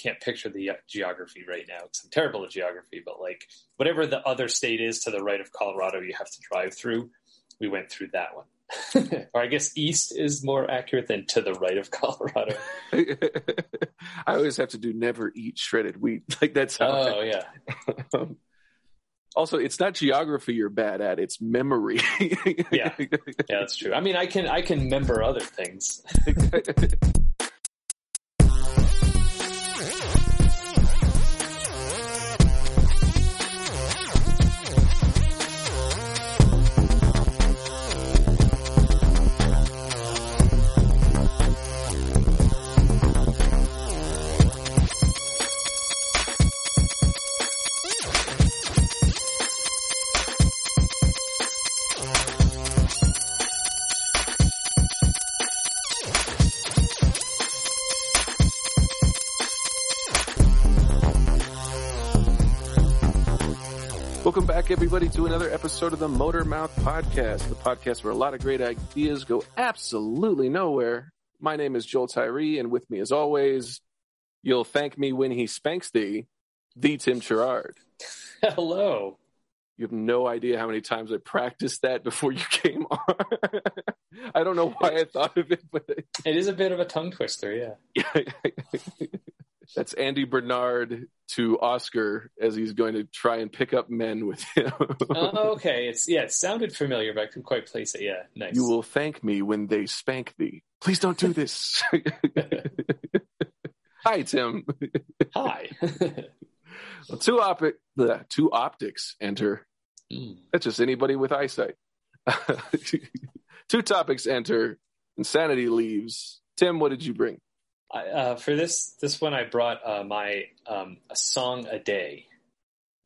can't picture the geography right now because I'm terrible at geography. But like whatever the other state is to the right of Colorado, you have to drive through. We went through that one. or I guess east is more accurate than to the right of Colorado. I always have to do never eat shredded wheat. Like that's how. Oh yeah. um, also, it's not geography you're bad at; it's memory. yeah, yeah, that's true. I mean, I can I can remember other things. Another episode of the Motor Mouth Podcast, the podcast where a lot of great ideas go absolutely nowhere. My name is Joel Tyree, and with me, as always, you'll thank me when he spanks thee, the Tim Sherrard. Hello. You have no idea how many times I practiced that before you came on. I don't know why I thought of it, but it is a bit of a tongue twister, yeah. That's Andy Bernard to Oscar as he's going to try and pick up men with him. oh, okay. It's yeah, it sounded familiar, but I couldn't quite place it. Yeah, nice. You will thank me when they spank thee. Please don't do this. Hi, Tim. Hi. well, two, op- the two optics enter. Mm. That's just anybody with eyesight. two topics enter. Insanity leaves. Tim, what did you bring? Uh, for this this one, I brought uh, my um, a song a day.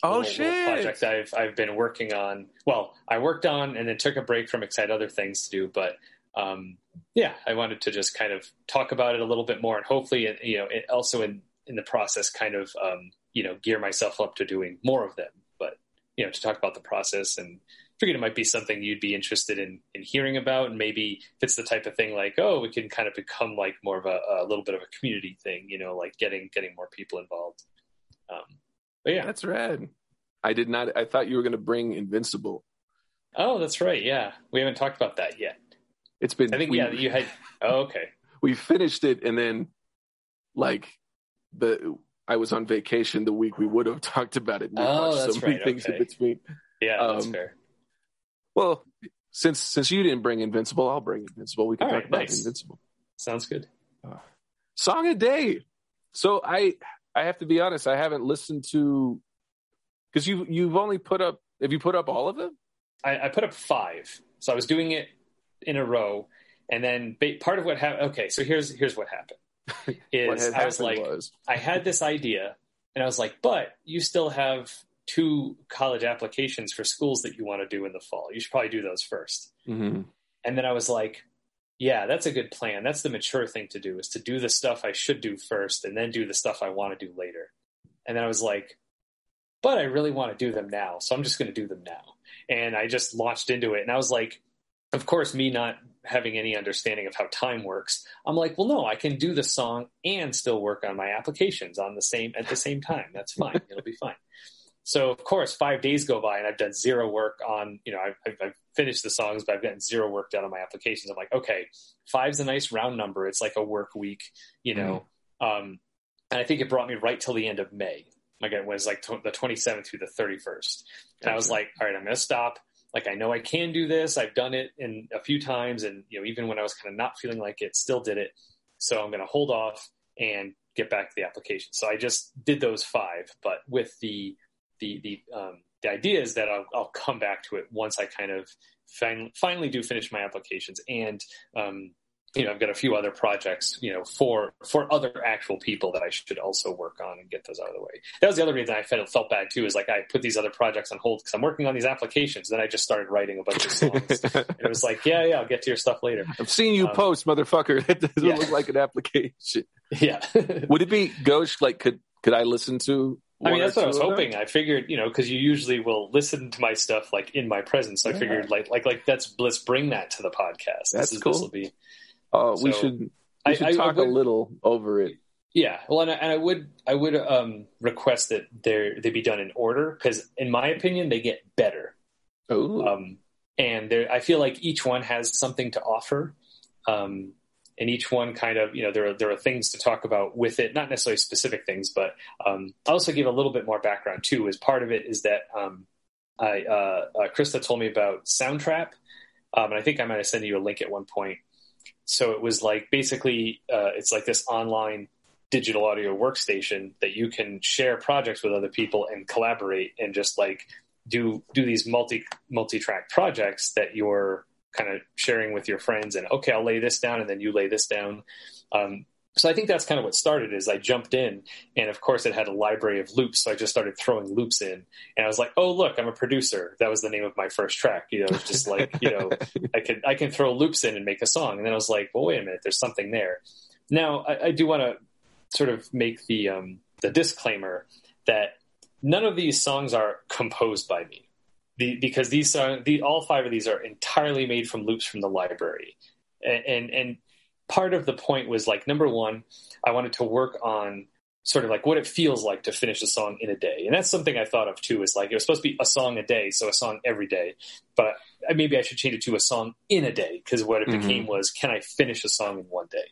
Oh little, shit! Little project I've I've been working on. Well, I worked on and then took a break from because I had other things to do. But um, yeah, I wanted to just kind of talk about it a little bit more, and hopefully, you know, it also in in the process, kind of um, you know, gear myself up to doing more of them. But you know, to talk about the process and figured it might be something you'd be interested in in hearing about, and maybe if it's the type of thing like, oh, we can kind of become like more of a, a little bit of a community thing, you know, like getting getting more people involved. Um, but yeah, that's rad. I did not. I thought you were going to bring Invincible. Oh, that's right. Yeah, we haven't talked about that yet. It's been. I think we, yeah, you had. Oh, okay. We finished it, and then like the I was on vacation the week we would have talked about it. Oh, that's so many right. things okay. in between. Yeah, um, that's fair. Well, since since you didn't bring Invincible, I'll bring Invincible. We can All talk right, about nice. Invincible. Sounds good. Uh, song a day. So I I have to be honest. I haven't listened to because you you've only put up. Have you put up all of them? I, I put up five. So I was doing it in a row, and then part of what happened. Okay, so here's here's what happened. Is what I was like, was. I had this idea, and I was like, but you still have two college applications for schools that you want to do in the fall. You should probably do those 1st mm-hmm. And then I was like, yeah, that's a good plan. That's the mature thing to do is to do the stuff I should do first and then do the stuff I want to do later. And then I was like, but I really want to do them now. So I'm just going to do them now. And I just launched into it. And I was like, of course, me not having any understanding of how time works, I'm like, well, no, I can do the song and still work on my applications on the same at the same time. That's fine. It'll be fine. So of course, five days go by and I've done zero work on, you know, I've, I've, finished the songs, but I've gotten zero work done on my applications. I'm like, okay, five's a nice round number. It's like a work week, you know. Mm-hmm. Um, and I think it brought me right till the end of May. Like it was like t- the 27th through the 31st. And gotcha. I was like, all right, I'm going to stop. Like I know I can do this. I've done it in a few times, and you know, even when I was kind of not feeling like it, still did it. So I'm going to hold off and get back to the application. So I just did those five, but with the the the um, the idea is that I'll, I'll come back to it once I kind of fin- finally do finish my applications and um, you know I've got a few other projects you know for for other actual people that I should also work on and get those out of the way. That was the other reason I felt felt bad too is like I put these other projects on hold because I'm working on these applications. Then I just started writing a bunch of songs. and it was like yeah yeah I'll get to your stuff later. I've seen you um, post motherfucker. It doesn't yeah. look like an application. Yeah. Would it be Ghost? Like could could I listen to I mean, that's what I was hoping. I figured, you know, because you usually will listen to my stuff like in my presence. So yeah. I figured, like, like, like that's let's bring that to the podcast. That's this is, cool. This will be. Uh, so we should we should I, talk I, I would, a little over it. Yeah, well, and I, and I would I would um, request that they they be done in order because, in my opinion, they get better. Oh, Um, and I feel like each one has something to offer. Um, and each one kind of, you know, there are, there are things to talk about with it, not necessarily specific things, but um, I'll also give a little bit more background too. As part of it is that um, I uh, uh, Krista told me about Soundtrap, um, and I think I might have sent you a link at one point. So it was like basically, uh, it's like this online digital audio workstation that you can share projects with other people and collaborate and just like do do these multi multi track projects that you're kind of sharing with your friends and okay i'll lay this down and then you lay this down. Um, so i think that's kind of what started is i jumped in and of course it had a library of loops so i just started throwing loops in. And i was like oh look i'm a producer. That was the name of my first track you know it's just like you know i could i can throw loops in and make a song. And then i was like well wait a minute there's something there. Now i, I do want to sort of make the um, the disclaimer that none of these songs are composed by me the, because these songs, the, all five of these are entirely made from loops from the library, and, and and part of the point was like number one, I wanted to work on sort of like what it feels like to finish a song in a day, and that's something I thought of too. Is like it was supposed to be a song a day, so a song every day, but maybe I should change it to a song in a day because what it mm-hmm. became was can I finish a song in one day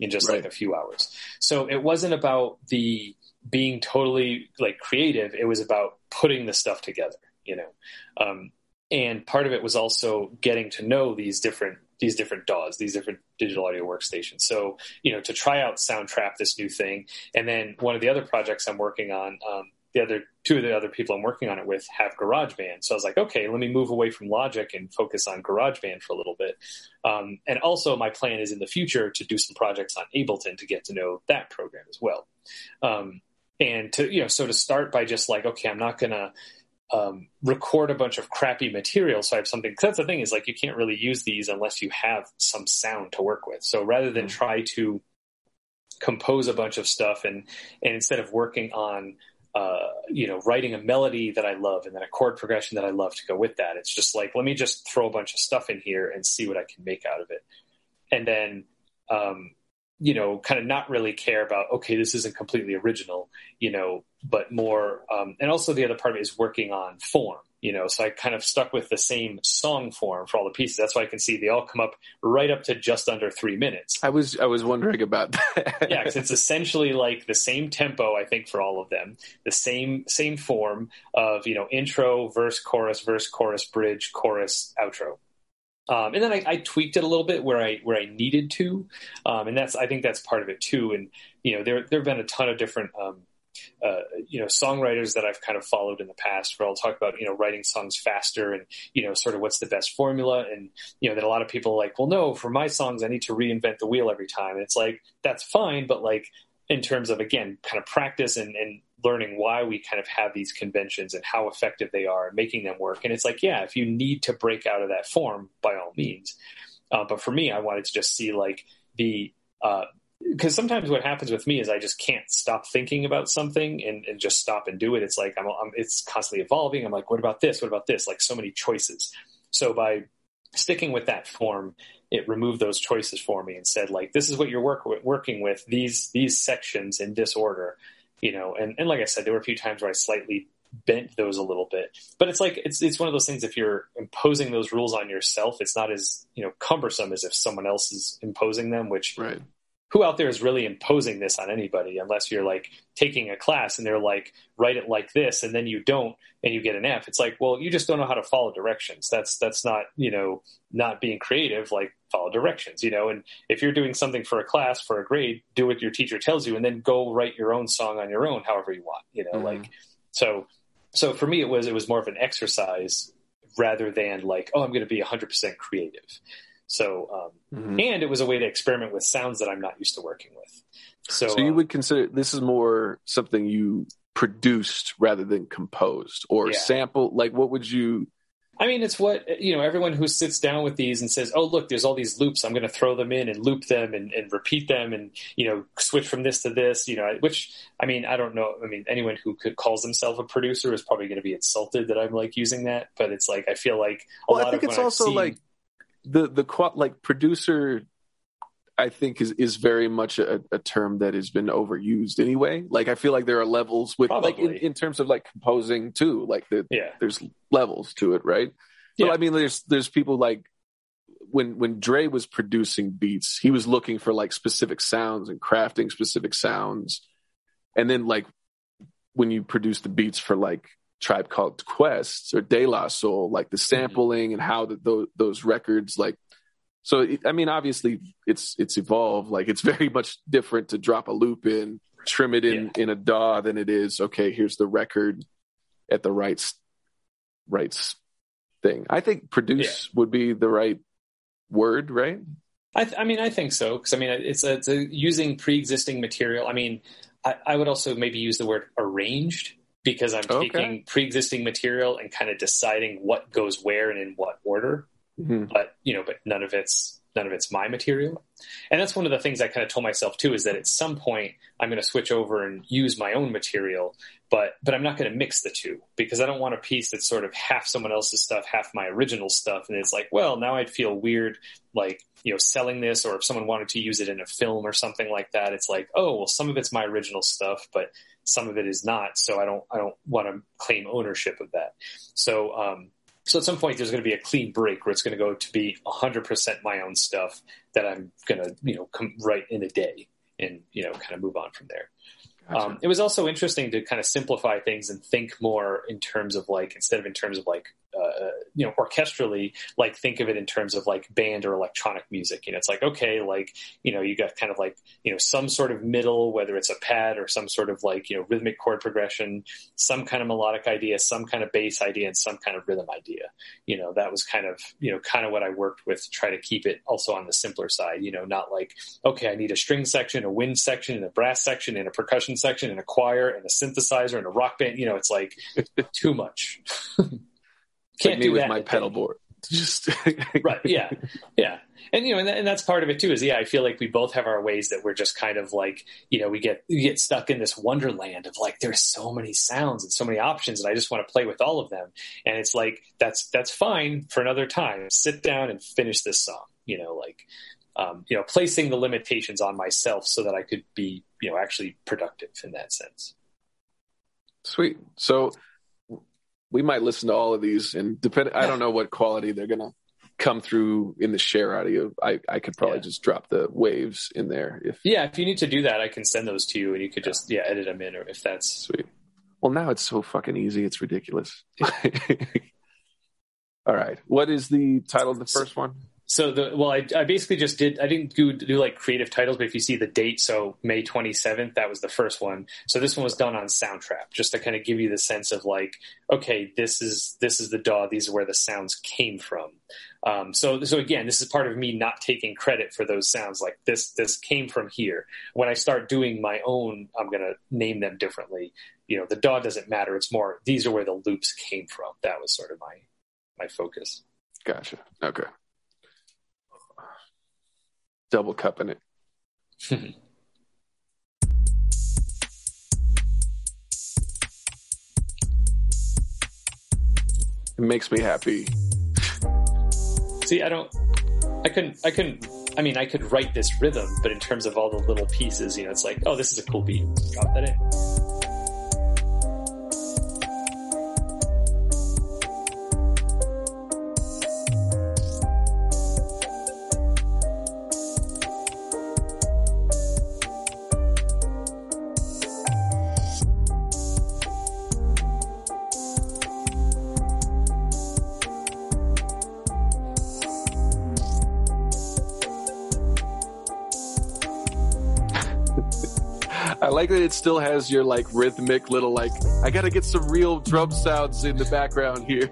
in just right. like a few hours. So it wasn't about the being totally like creative. It was about putting the stuff together, you know. Um, and part of it was also getting to know these different these different DAWs, these different digital audio workstations. So you know to try out Soundtrap, this new thing, and then one of the other projects I'm working on. Um, the other two of the other people I'm working on it with have GarageBand. So I was like, okay, let me move away from Logic and focus on GarageBand for a little bit. Um, and also, my plan is in the future to do some projects on Ableton to get to know that program as well. Um, and to you know so to start by just like okay i'm not gonna um, record a bunch of crappy material so i have something Cause that's the thing is like you can't really use these unless you have some sound to work with so rather than mm-hmm. try to compose a bunch of stuff and and instead of working on uh, you know writing a melody that i love and then a chord progression that i love to go with that it's just like let me just throw a bunch of stuff in here and see what i can make out of it and then um, you know, kind of not really care about, okay, this isn't completely original, you know, but more, um, and also the other part of it is working on form, you know, so I kind of stuck with the same song form for all the pieces. That's why I can see they all come up right up to just under three minutes. I was, I was wondering about that. yeah, cause it's essentially like the same tempo, I think, for all of them, the same, same form of, you know, intro, verse, chorus, verse, chorus, bridge, chorus, outro. Um, and then I, I, tweaked it a little bit where I where I needed to, um, and that's I think that's part of it too. And you know there there have been a ton of different um, uh, you know songwriters that I've kind of followed in the past where I'll talk about you know writing songs faster and you know sort of what's the best formula and you know that a lot of people are like well no for my songs I need to reinvent the wheel every time and it's like that's fine but like in terms of again kind of practice and, and learning why we kind of have these conventions and how effective they are and making them work. And it's like, yeah, if you need to break out of that form, by all means. Uh, but for me, I wanted to just see like the because sometimes what happens with me is I just can't stop thinking about something and, and just stop and do it. It's like I'm, I'm, it's constantly evolving. I'm like, what about this? What about this? Like so many choices. So by sticking with that form, it removed those choices for me and said like, this is what you're work, working with these these sections in this order you know, and, and like I said, there were a few times where I slightly bent those a little bit, but it's like, it's, it's one of those things. If you're imposing those rules on yourself, it's not as, you know, cumbersome as if someone else is imposing them, which right who out there is really imposing this on anybody unless you're like taking a class and they're like write it like this and then you don't and you get an F. It's like, well, you just don't know how to follow directions. That's that's not, you know, not being creative, like follow directions, you know, and if you're doing something for a class for a grade, do what your teacher tells you and then go write your own song on your own however you want, you know, mm-hmm. like so so for me it was it was more of an exercise rather than like, oh, I'm going to be 100% creative. So, um, mm-hmm. and it was a way to experiment with sounds that I'm not used to working with. So, so you um, would consider this is more something you produced rather than composed or yeah. sample. Like, what would you? I mean, it's what you know. Everyone who sits down with these and says, "Oh, look, there's all these loops. I'm going to throw them in and loop them and, and repeat them and you know switch from this to this." You know, which I mean, I don't know. I mean, anyone who could calls themselves a producer is probably going to be insulted that I'm like using that. But it's like I feel like a well, lot I think of it's also seen, like the the like producer I think is is very much a, a, term that has been overused anyway. Like I feel like there are levels with Probably. like in, in, terms of like composing too. Like the, yeah. there's levels to it, right? So yeah. I mean, there's there's people like when when Dre was producing beats, he was looking for like specific sounds and crafting specific sounds, and then like when you produce the beats for like Tribe Called Quest or De La Soul, like the mm-hmm. sampling and how the, those, those records like so I mean, obviously, it's it's evolved. Like it's very much different to drop a loop in, trim it in yeah. in a DAW than it is. Okay, here's the record at the right right thing. I think produce yeah. would be the right word, right? I, th- I mean, I think so because I mean, it's a, it's a using pre-existing material. I mean, I, I, would also maybe use the word arranged because I'm okay. taking pre-existing material and kind of deciding what goes where and in what order. Mm-hmm. But you know, but none of it's none of it's my material. And that's one of the things I kind of told myself too is that at some point I'm going to switch over and use my own material, but but I'm not going to mix the two because I don't want a piece that's sort of half someone else's stuff, half my original stuff. And it's like, well, now I'd feel weird like, you know, selling this or if someone wanted to use it in a film or something like that, it's like, oh, well, some of it's my original stuff, but some of it is not. So I don't I don't want to claim ownership of that. So um so at some point, there's going to be a clean break where it's going to go to be 100% my own stuff that I'm going to, you know, come right in a day and, you know, kind of move on from there. Gotcha. Um, it was also interesting to kind of simplify things and think more in terms of like, instead of in terms of like uh, you know, orchestrally, like think of it in terms of like band or electronic music. You know, it's like, okay, like, you know, you got kind of like, you know, some sort of middle, whether it's a pad or some sort of like, you know, rhythmic chord progression, some kind of melodic idea, some kind of bass idea, and some kind of rhythm idea. You know, that was kind of, you know, kind of what I worked with to try to keep it also on the simpler side, you know, not like, okay, I need a string section, a wind section, and a brass section, and a percussion section, and a choir, and a synthesizer, and a rock band. You know, it's like too much. Can't like me do with that my pedal board. Just right, yeah, yeah, and you know, and, that, and, that's part of it too. Is yeah, I feel like we both have our ways that we're just kind of like you know we get we get stuck in this wonderland of like there's so many sounds and so many options, and I just want to play with all of them. And it's like that's that's fine for another time. Sit down and finish this song. You know, like um, you know, placing the limitations on myself so that I could be you know actually productive in that sense. Sweet. So we might listen to all of these and depend i don't know what quality they're gonna come through in the share audio. I, I could probably yeah. just drop the waves in there if yeah if you need to do that i can send those to you and you could just yeah edit them in or if that's sweet. Well now it's so fucking easy it's ridiculous. All right. What is the title of the first one so the well, I, I basically just did. I didn't do, do like creative titles, but if you see the date, so May twenty seventh, that was the first one. So this one was done on Soundtrap, just to kind of give you the sense of like, okay, this is this is the DAW. These are where the sounds came from. Um, so so again, this is part of me not taking credit for those sounds. Like this this came from here. When I start doing my own, I'm gonna name them differently. You know, the DAW doesn't matter. It's more these are where the loops came from. That was sort of my my focus. Gotcha. Okay double cupping it. it makes me happy. See, I don't, I couldn't, I couldn't, I mean, I could write this rhythm, but in terms of all the little pieces, you know, it's like, oh, this is a cool beat. Drop that in. It still has your like rhythmic little like I gotta get some real drum sounds in the background here.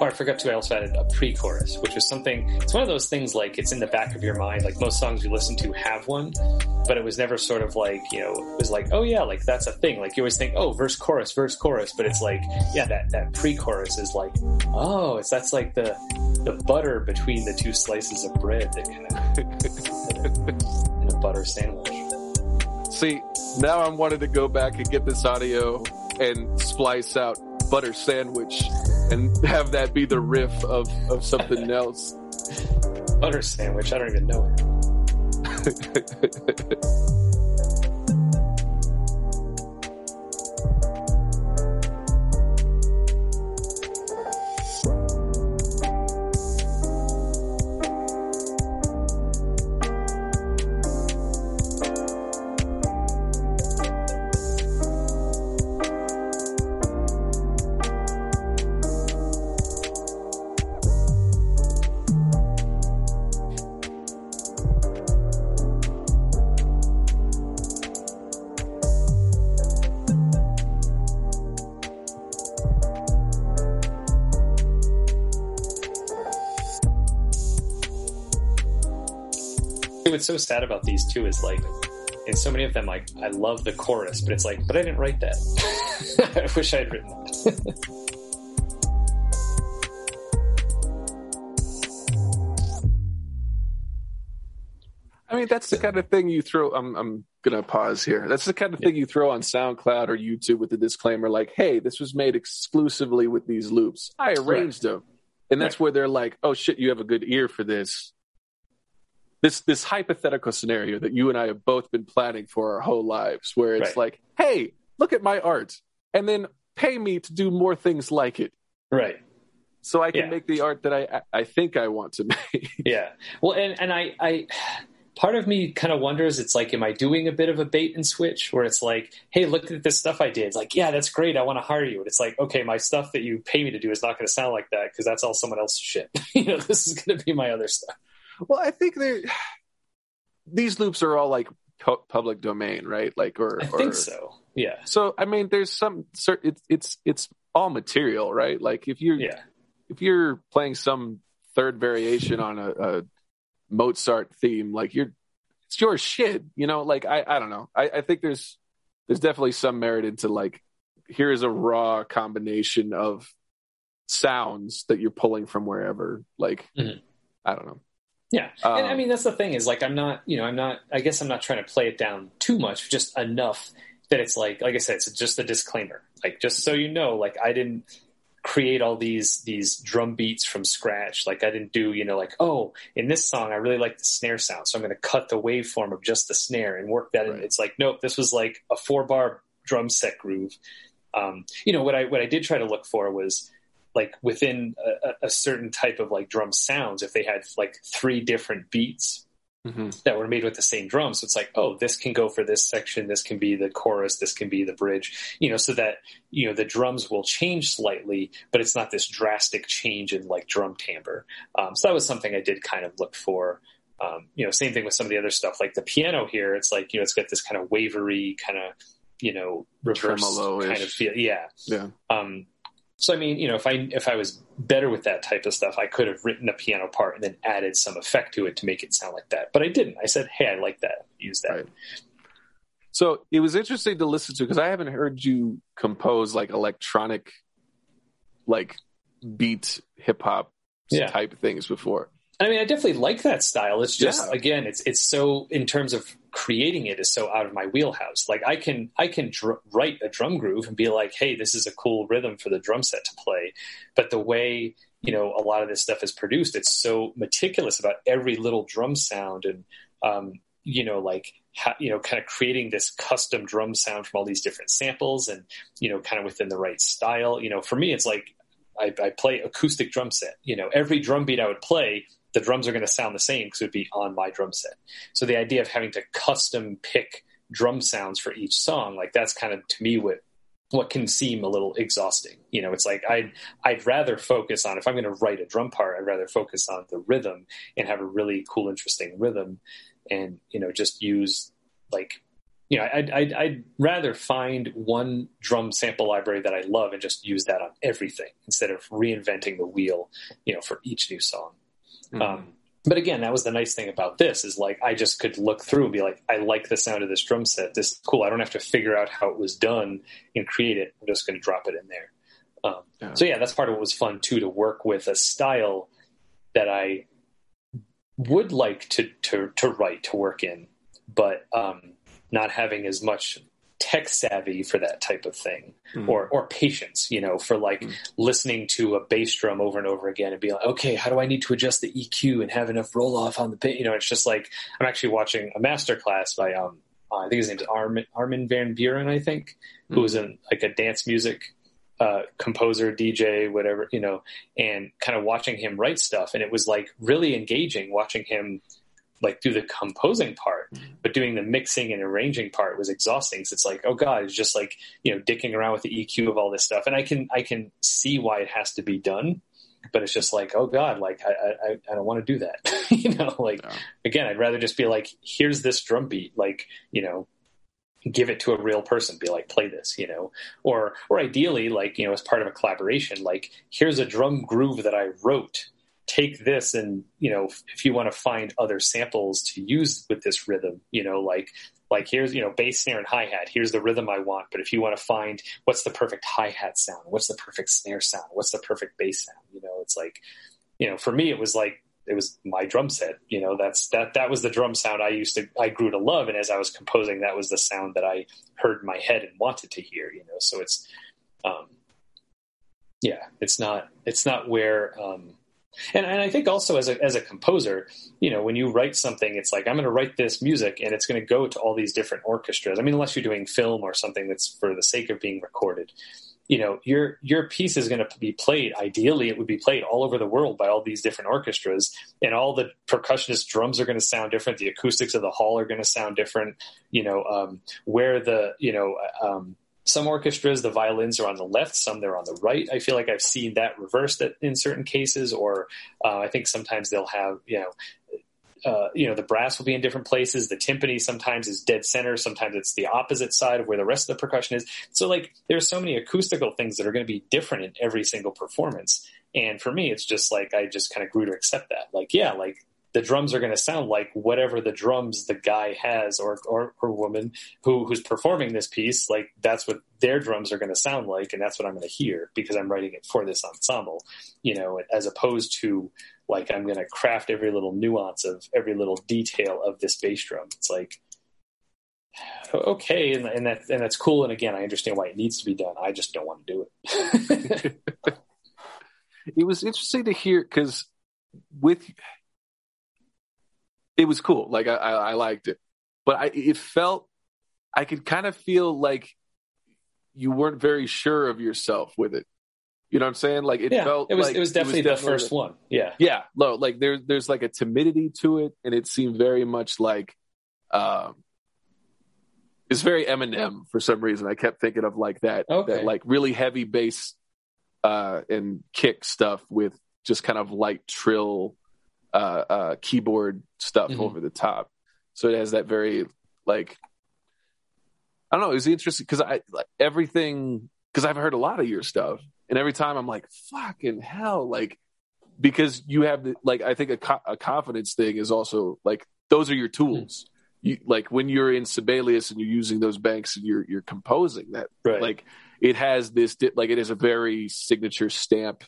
Oh, I forgot to. I also added a pre-chorus, which is something. It's one of those things like it's in the back of your mind. Like most songs you listen to have one, but it was never sort of like you know it was like oh yeah like that's a thing. Like you always think oh verse chorus verse chorus, but it's like yeah that that pre-chorus is like oh it's that's like the the butter between the two slices of bread that kind of in a butter sandwich. See, now I'm wanting to go back and get this audio and splice out butter sandwich and have that be the riff of, of something else. Butter sandwich. I don't even know it. What's so sad about these two is like in so many of them like I love the chorus, but it's like, but I didn't write that. I wish I had written that. I mean, that's the kind of thing you throw. I'm, I'm gonna pause here. That's the kind of thing you throw on SoundCloud or YouTube with the disclaimer, like, "Hey, this was made exclusively with these loops. I arranged right. them," and that's right. where they're like, "Oh shit, you have a good ear for this." This this hypothetical scenario that you and I have both been planning for our whole lives, where it's right. like, hey, look at my art, and then pay me to do more things like it. Right. So I can yeah. make the art that I I think I want to make. yeah. Well, and and I I part of me kind of wonders it's like am i doing a bit of a bait and switch where it's like hey look at this stuff i did it's like yeah that's great i want to hire you and it's like okay my stuff that you pay me to do is not going to sound like that because that's all someone else's shit you know this is going to be my other stuff well, I think they these loops are all like pu- public domain, right? Like, or I think so. Yeah. So I mean, there's some. It's it's it's all material, right? Like if you're yeah. if you're playing some third variation on a, a Mozart theme, like you're it's your shit, you know. Like I I don't know. I I think there's there's definitely some merit into like here is a raw combination of sounds that you're pulling from wherever. Like mm-hmm. I don't know. Yeah. Um, and I um, mean, that's the thing is like, I'm not, you know, I'm not, I guess I'm not trying to play it down too much, just enough that it's like, like I said, it's just a disclaimer. Like, just so you know, like I didn't create all these, these drum beats from scratch. Like I didn't do, you know, like, oh, in this song, I really like the snare sound. So I'm going to cut the waveform of just the snare and work that right. in. It's like, nope, this was like a four bar drum set groove. Um, you know, what I, what I did try to look for was, like within a, a, certain type of like drum sounds if they had like three different beats mm-hmm. that were made with the same drum. So it's like oh this can go for this section this can be the chorus this can be the bridge you know so that you know the drums will change slightly but it's not this drastic change in like drum timbre. Um, so that was something i did kind of look for. Um, you know same thing with some of the other stuff like the piano here. It's like you know it's got this kind of wavery kind of you know reverse kind of feel yeah. Yeah. Um so I mean, you know, if I if I was better with that type of stuff, I could have written a piano part and then added some effect to it to make it sound like that. But I didn't. I said, "Hey, I like that. Use that." Right. So it was interesting to listen to because I haven't heard you compose like electronic, like beat hip hop yeah. type things before. I mean, I definitely like that style. It's just yeah. again, it's it's so in terms of creating it is so out of my wheelhouse. Like I can I can dr- write a drum groove and be like, hey, this is a cool rhythm for the drum set to play. But the way you know a lot of this stuff is produced, it's so meticulous about every little drum sound and um, you know like you know kind of creating this custom drum sound from all these different samples and you know kind of within the right style. You know, for me, it's like I, I play acoustic drum set. You know, every drum beat I would play the drums are going to sound the same because it would be on my drum set. So the idea of having to custom pick drum sounds for each song, like that's kind of to me what what can seem a little exhausting. You know, it's like I'd I'd rather focus on if I'm going to write a drum part, I'd rather focus on the rhythm and have a really cool, interesting rhythm, and you know, just use like you know, I'd, I'd, I'd, rather find one drum sample library that I love and just use that on everything instead of reinventing the wheel, you know, for each new song. Mm-hmm. Um, but again, that was the nice thing about this is like I just could look through and be like, I like the sound of this drum set. This is cool. I don't have to figure out how it was done and create it. I'm just going to drop it in there. Um, yeah. So yeah, that's part of what was fun too to work with a style that I would like to to to write to work in, but um, not having as much tech savvy for that type of thing mm. or or patience you know for like mm. listening to a bass drum over and over again and be like okay how do i need to adjust the eq and have enough roll off on the bit? you know it's just like i'm actually watching a master class by um uh, i think his name is armin, armin van buuren i think mm. who was in like a dance music uh, composer, DJ, whatever, you know, and kind of watching him write stuff. And it was like really engaging watching him like do the composing part, mm-hmm. but doing the mixing and arranging part was exhausting. So it's like, oh god, it's just like you know dicking around with the EQ of all this stuff, and I can I can see why it has to be done, but it's just like, oh god, like I I, I don't want to do that, you know. Like yeah. again, I'd rather just be like, here's this drum beat, like you know, give it to a real person be like play this you know or or ideally like you know as part of a collaboration like here's a drum groove that i wrote take this and you know if you want to find other samples to use with this rhythm you know like like here's you know bass snare and hi-hat here's the rhythm i want. But if you want to find what's the perfect hi-hat sound what's the perfect snare sound what's the perfect bass sound you know it's like you know for me it was like it was my drum set you know that's that that was the drum sound i used to i grew to love. And as i was composing that was the sound that i heard in my head and wanted to hear you know. So it's um yeah it's not it's not where um and, and I think also as a, as a composer, you know, when you write something, it's like, I'm going to write this music and it's going to go to all these different orchestras. I mean, unless you're doing film or something that's for the sake of being recorded, you know, your, your piece is going to be played. Ideally, it would be played all over the world by all these different orchestras and all the percussionist drums are going to sound different. The acoustics of the hall are going to sound different, you know, um, where the, you know, um, some orchestras the violins are on the left some they're on the right. I feel like i've seen that reversed in certain cases or uh, i think sometimes they'll have you know uh, you know the brass will be in different places. The timpani sometimes is dead center. Sometimes it's the opposite side of where the rest of the percussion is. So like there's so many acoustical things that are going to be different in every single performance. And for me it's just like i just kind of grew to accept that. Like yeah like the drums are going to sound like whatever the drums the guy has or, or, or woman who, who's performing this piece, like that's what their drums are going to sound like. And that's what I'm going to hear because I'm writing it for this ensemble, you know, as opposed to like, I'm going to craft every little nuance of every little detail of this bass drum. It's like, okay. And, and that, and that's cool. And again, I understand why it needs to be done. I just don't want to do it. it was interesting to hear because with it was cool. Like I, I, I liked it, but I, it felt, I could kind of feel like you weren't very sure of yourself with it. You know what I'm saying? Like it yeah, felt it was like it was definitely, it was definitely the first one. Yeah. Yeah. No, like there there's like a timidity to it and it seemed very much like um it's very Eminem for some reason. I kept thinking of like that okay. that like really heavy bass uh and kick stuff with just kind of light trill uh, uh, keyboard stuff mm-hmm. over the top. So it has that very like I don't know. It was interesting because I like everything because I've heard a lot of your stuff, and every time I'm like, fucking hell, like because you have the like I think a, co- a confidence thing is also like those are your tools. Mm-hmm. You like when you're in Sibelius and you're using those banks and you're you're composing that right. like it has this like it is a very signature stamp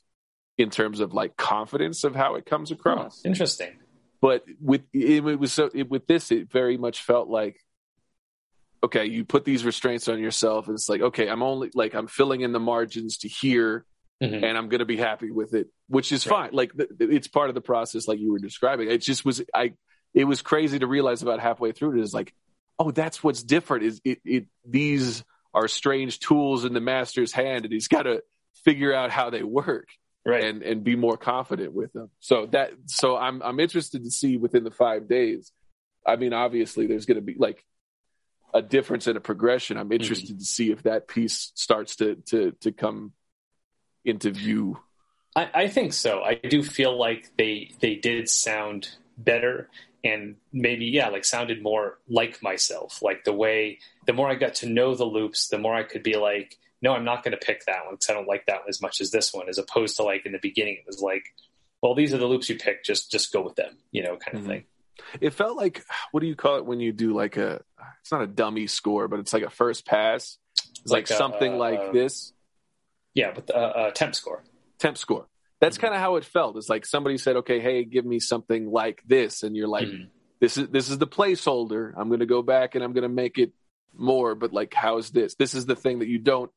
in terms of like confidence of how it comes across. Oh, interesting. But with it, it was so it, with this, it very much felt like okay, you put these restraints on yourself, and it's like okay, I'm only like I'm filling in the margins to here, mm-hmm. and I'm going to be happy with it, which is right. fine. Like it's part of the process, like you were describing. It just was I. It was crazy to realize about halfway through it is like, oh, that's what's different. Is it, it these are strange tools in the master's hand, and he's got to figure out how they work right. And and be more confident with them. So that so i'm i'm interested to see within the five days i mean obviously there's going to be like a difference in a progression. I'm interested mm-hmm. to see if that piece starts to to to come into view. I, I think so. I do feel like they they did sound better and maybe yeah like sounded more like myself. Like the way the more i got to know the loops the more i could be like no, I'm not going to pick that one because I don't like that one as much as this one, as opposed to like in the beginning, it was like, well, these are the loops you pick, just just go with them, you know, kind of mm-hmm. thing. It felt like what do you call it when you do like a it's not a dummy score, but it's like a first pass. It's like, like a, something uh, like this. Yeah, but uh, uh, temp score. Temp score. That's kind of how it felt. It's like somebody said, "Okay, hey, give me something like this," and you're like, Mhm. "This is this is the placeholder. I'm going to go back and I'm going to make it more." But like, how's this? This is the thing that you don't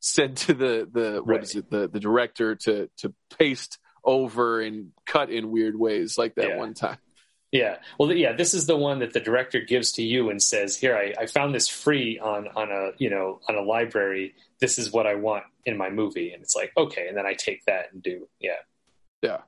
send to the the what Right. is it the the director to to paste over and cut in weird ways like that Yeah. one time. Yeah. Well, yeah, this is the one that the director gives to you and says, "Here, I, I found this free on on a you know on a library. This is what I want in my movie." And it's like, okay, and then I take that and do, yeah, Yeah.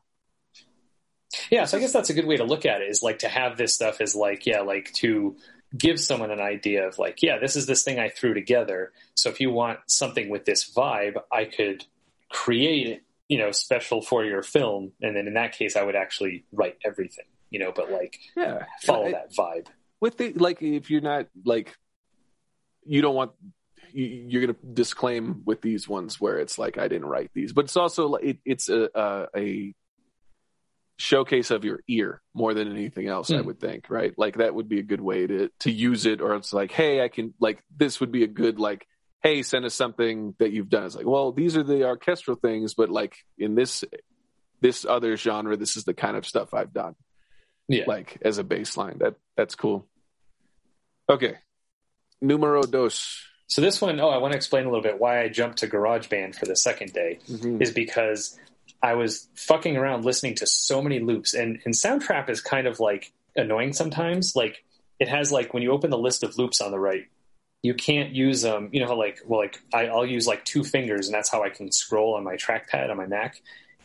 yeah. So I guess that's a good way to look at it. Is like to have this stuff as like, yeah, like to give someone an idea of like, yeah, this is this thing I threw together. So if you want something with this vibe, I could create it, you know, special for your film, and then in that case, I would actually write everything, you know, but like Yeah. follow I- that vibe. with the like if you're not like you don't want you, you're going to disclaim with these ones where it's like I didn't write these, but it's also like it, it's a, a a showcase of your ear more than anything else. I Hmm. would think, right? Like that would be a good way to to use it, or it's like, hey, I can like this would be a good like. Hey, send us something that you've done. It's like, well, these are the orchestral things, but like in this this other genre, this is the kind of stuff I've done Yeah. like as a baseline. That that's cool. Okay, numero dos. So this one, oh, I want to explain a little bit why I jumped to GarageBand for the second day is because I was fucking around listening to so many loops, and and Soundtrap is kind of like annoying sometimes. Like it has like when you open the list of loops on the right, you can't use um, you know how like well like I, I'll use like two fingers, and that's how I can scroll on my trackpad on my Mac,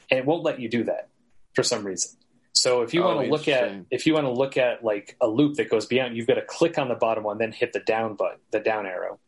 and it won't let you do that for some reason. So if you Oh, want to look at if you want to look at like a loop that goes beyond, you've got to click on the bottom one, then hit the down button, the down arrow.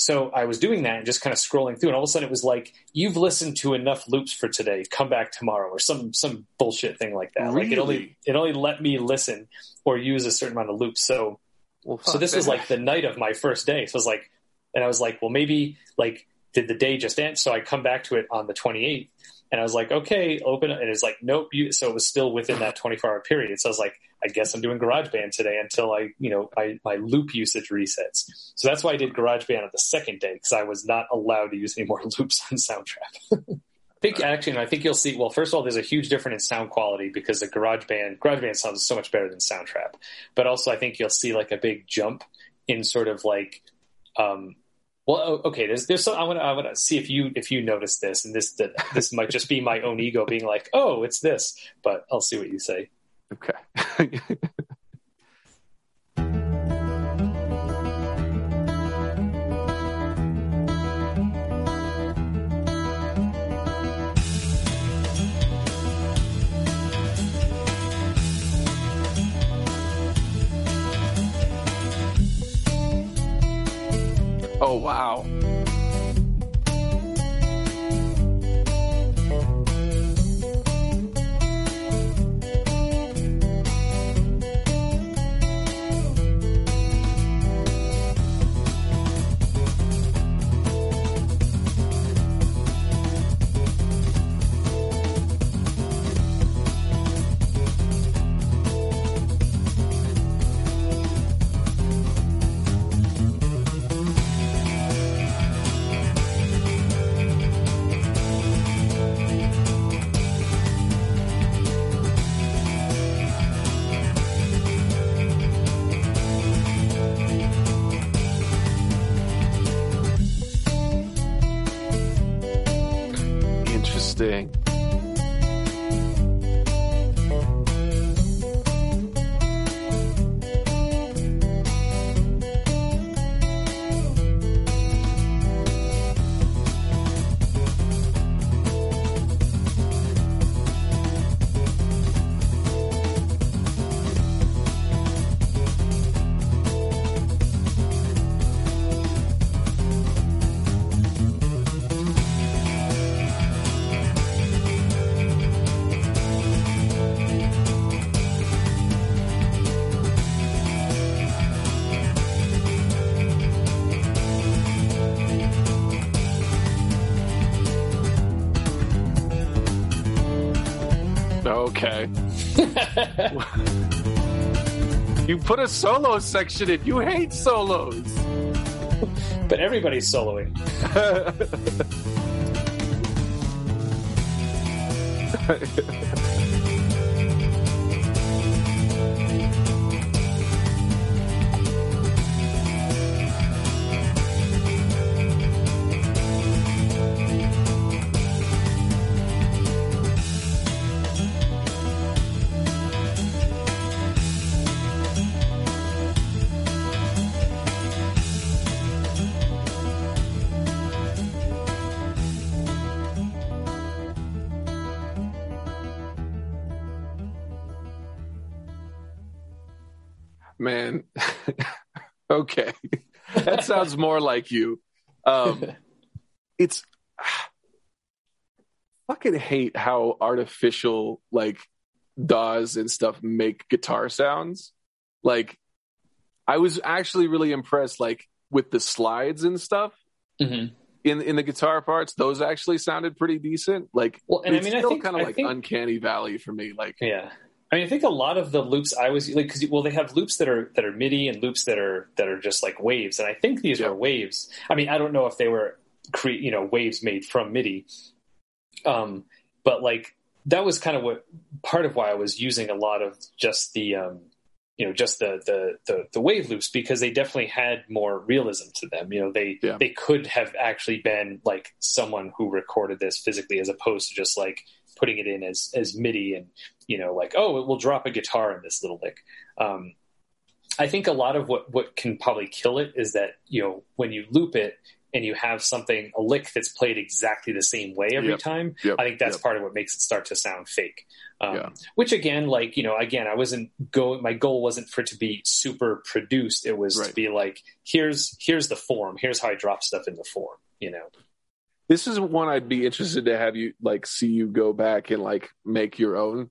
So I was doing that and just kind of scrolling through, and all of a sudden it was like, "You've listened to enough loops for today. Come back tomorrow," or some some bullshit thing like that. Like it only it only let me listen or use a certain amount of loops. So Well, so this was like the night of my first day. So I was like, and I was like, well, maybe like did the day just end? So I come back to it on the 28th, and I was like, okay, open. And it's like, nope. You, so it was still within that 24 hour period. So I was like, I guess I'm doing GarageBand today until I, you know, my, my loop usage resets. So that's why I did GarageBand on the second day because I was not allowed to use any more loops on Soundtrap. I think actually, no, I think you'll see. Well, first of all, there's a huge difference in sound quality because the GarageBand GarageBand sounds so much better than Soundtrap. But also, I think you'll see like a big jump in sort of like, um, well, okay. There's there's so I want to I want to see if you if you notice this, and this that this might just be my own ego being like, oh, it's this. But I'll see what you say. Okay. oh wow. Okay. You put a solo section in. You hate solos. but everybody's soloing. okay, that sounds more like you. Um, it's fucking hate how artificial like DAWs and stuff make guitar sounds. Like, I was actually really impressed, like with the slides and stuff Mhm. in in the guitar parts. Those actually sounded pretty decent. Like, Well, and I it's mean, I still think- kind of like think- uncanny valley for me. Like, Yeah. I mean, I think a lot of the loops I was like, because well, they have loops that are that are MIDI and loops that are that are just like waves, and I think these Yeah. were waves. I mean, I don't know if they were cre- you know waves made from MIDI, um, but like that was kind of what part of why I was using a lot of just the um, you know just the, the the the wave loops because they definitely had more realism to them. You know, they Yeah. they could have actually been like someone who recorded this physically as opposed to just like putting it in as as MIDI and you know like oh it will drop a guitar in this little lick. Um, I think a lot of what what can probably kill it is that you know when you loop it and you have something a lick that's played exactly the same way every Yep. time. Yep. I think that's Yep. part of what makes it start to sound fake. Um, Yeah. Which again, like you know, again, I wasn't going. My goal wasn't for it to be super produced. It was to be like, here's here's the form. Here's how I drop stuff in the form. You know. This is one I'd be interested to have you like see you go back and like make your own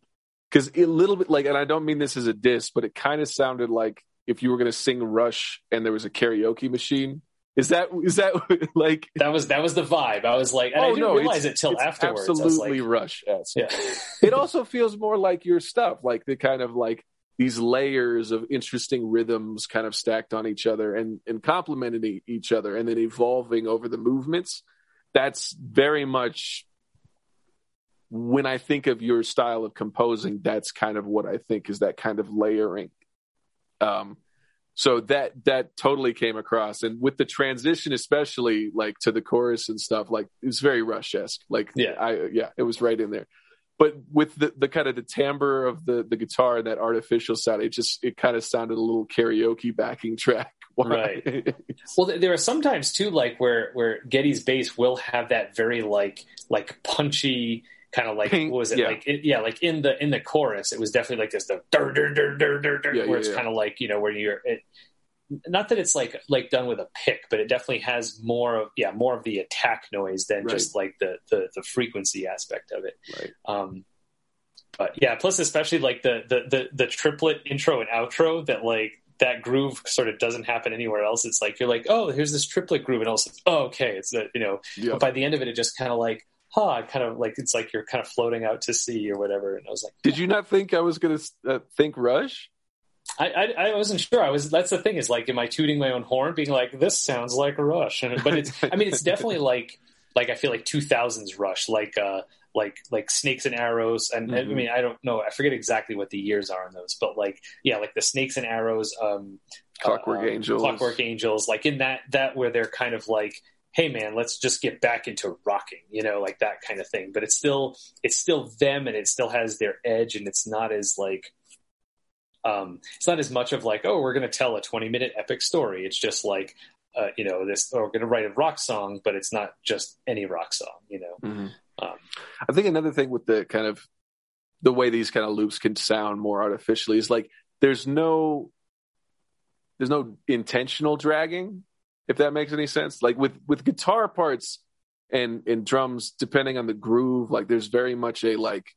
because a little bit like, and I don't mean this as a diss, but it kind of sounded like if you were going to sing Rush and there was a karaoke machine. Is that is that like? That was that was the vibe. I was like, and I oh didn't no, realize it's, it till afterwards. I Absolutely like, Rush. Yeah, it also feels more like your stuff, like the kind of like these layers of interesting rhythms kind of stacked on each other and and complementing each other and then evolving over the movements. That's very much when I think of your style of composing, that's kind of what I think is that kind of layering. Um so that that totally came across and with the transition especially like to the chorus and stuff like it was very rush-esque like Yeah. i yeah it was right in there but with the, the kind of the timbre of the the guitar and that artificial sound it just it kind of sounded a little karaoke backing track Right. Well, there are sometimes too, like where where Geddy's bass will have that very like like punchy kind of like what was it yeah. like it, yeah like in the in the chorus it was definitely like this the dur, dur, dur, dur, dur, dur, Yeah, where yeah, it's kind of like you know where you're it, not that it's like like done with a pick but it definitely has more of yeah more of the attack noise than Right. just like the, the the frequency aspect of it. Right. Um but yeah plus especially like the the the, the triplet intro and outro that like that groove sort of doesn't happen anywhere else. It's like you're like oh here's this triplet groove and also oh okay. It's that you know yeah. but by the end of it it just kind of like huh kind of like it's like you're kind of floating out to sea or whatever and i was like did you not think i was gonna uh, think rush I, I I wasn't sure. I was. That's the thing is like, am I tooting my own horn, being like, this sounds like a Rush? And, but it's. I mean, it's definitely like like I feel like two thousands Rush, like uh like like Snakes and Arrows, and I Mhm. mean I don't know. I forget exactly what the years are on those, but like yeah, like the Snakes and Arrows, um, clockwork uh, angels Clockwork Angels, like in that that where they're kind of like. Hey man, let's just get back into rocking, you know, like that kind of thing. But it's still, it's still them, and it still has their edge, and it's not as like, um, it's not as much of like, oh, we're going to tell a 20 minute epic story. It's just like, uh, you know, this, or we're going to write a rock song, but it's not just any rock song, you know? Mhm. Um, I think another thing with the kind of the way these kind of loops can sound more artificially is like there's no there's no intentional dragging, if that makes any sense. Like with with guitar parts and and drums, depending on the groove, like there's very much a like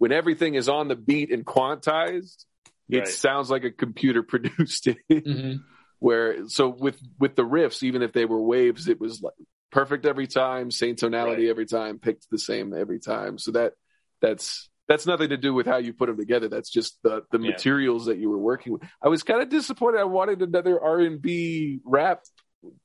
when everything is on the beat and quantized, it sounds like a computer produced it. Mhm. where so with with the riffs even if they were waves it was like perfect every time same tonality Right. every time picked the same every time. So that that's that's nothing to do with how you put them together. That's just the the Yeah. materials that you were working with. I was kind of disappointed. I wanted another r&b rap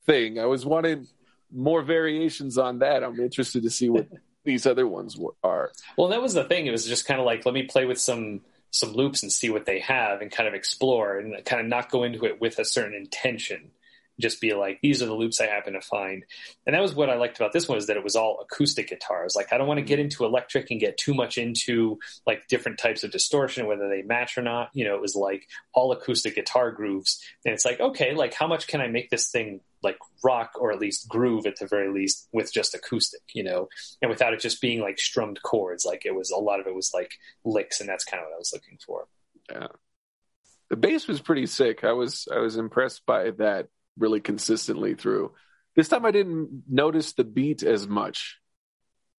thing. I was wanting more variations on that. I'm interested to see what these other ones are. Well, that was the thing. It was just kind of like let me play with some some loops and see what they have and kind of explore and kind of not go into it with a certain intention just be like, these are the loops I happen to find. And that was what I liked about this one is that it was all acoustic guitars. Like I don't want to get into electric and get too much into like different types of distortion, whether they match or not. You know, it was like all acoustic guitar grooves. And it's like, okay, like how much can I make this thing like rock or at least groove at the very least with just acoustic, you know, and without it just being like strummed chords. Like it was a lot of it was like licks, and that's kind of what I was looking for. Yeah. The bass was pretty sick. I was I was impressed by that really consistently through. This time I didn't notice the beat as much.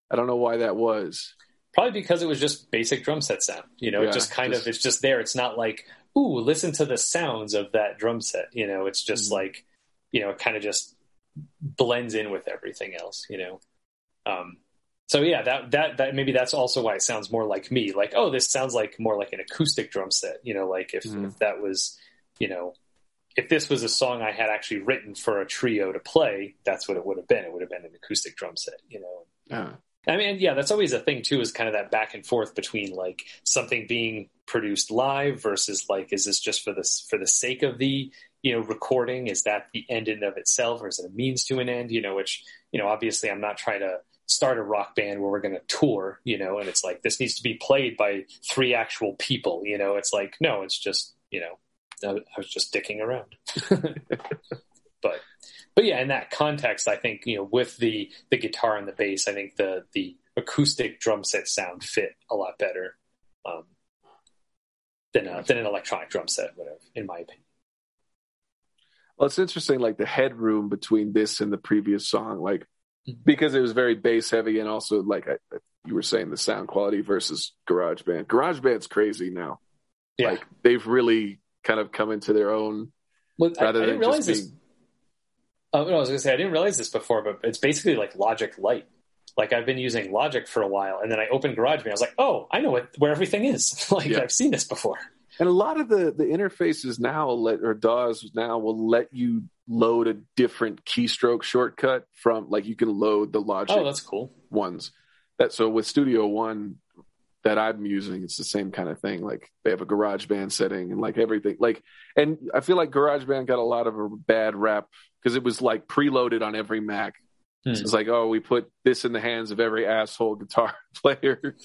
I don't know why that was. Probably because it was just basic drum set sound. You know, yeah, it just kind just, of it's just there. It's not like, ooh, listen to the sounds of that drum set. You know, it's just mm-hmm. like, you know, it kind of just blends in with everything else, you know. Um so yeah, that that that maybe that's also why it sounds more like me. Like, oh, this sounds like more like an acoustic drum set, you know, like if, mm-hmm. if that was, you know, if this was a song I had actually written for a trio to play, that's what it would have been. It would have been an acoustic drum set, you know. Yeah. I mean, yeah, that's always a thing too, is kind of that back and forth between like something being produced live versus like, is this just for this for the sake of the you know recording? Is that the end in of itself, or is it a means to an end? You know, which you know, obviously, I'm not trying to start a rock band where we're going to tour, you know, and it's like this needs to be played by three actual people, you know. It's like no, it's just you know I, was just dicking around. but but yeah, in that context, I think you know with the the guitar and the bass, I think the the acoustic drum set sound fit a lot better um, than a, than an electronic drum set would have, in my opinion. Well, it's interesting, like the headroom between this and the previous song, like mm-hmm. because it was very bass heavy, and also like I, you were saying, the sound quality versus GarageBand. GarageBand's crazy now. Yeah. Like they've really kind of come into their own well, rather I, I than just being. This. Oh, no, I was going to say I didn't realize this before, but it's basically like Logic Lite. Like I've been using Logic for a while, and then I opened GarageBand. I was like, "Oh, I know what, where everything is. like yeah. I've seen this before." And a lot of the the interfaces now let or DAWs now will let you load a different keystroke shortcut from like you can load the Logic. Oh, that's cool. Ones that so with Studio One, that I'm using, it's the same kind of thing. Like they have a GarageBand setting and like everything. Like, and I feel like GarageBand got a lot of a bad rap because it was like preloaded on every Mac. Hmm. So it's like, oh, we put this in the hands of every asshole guitar player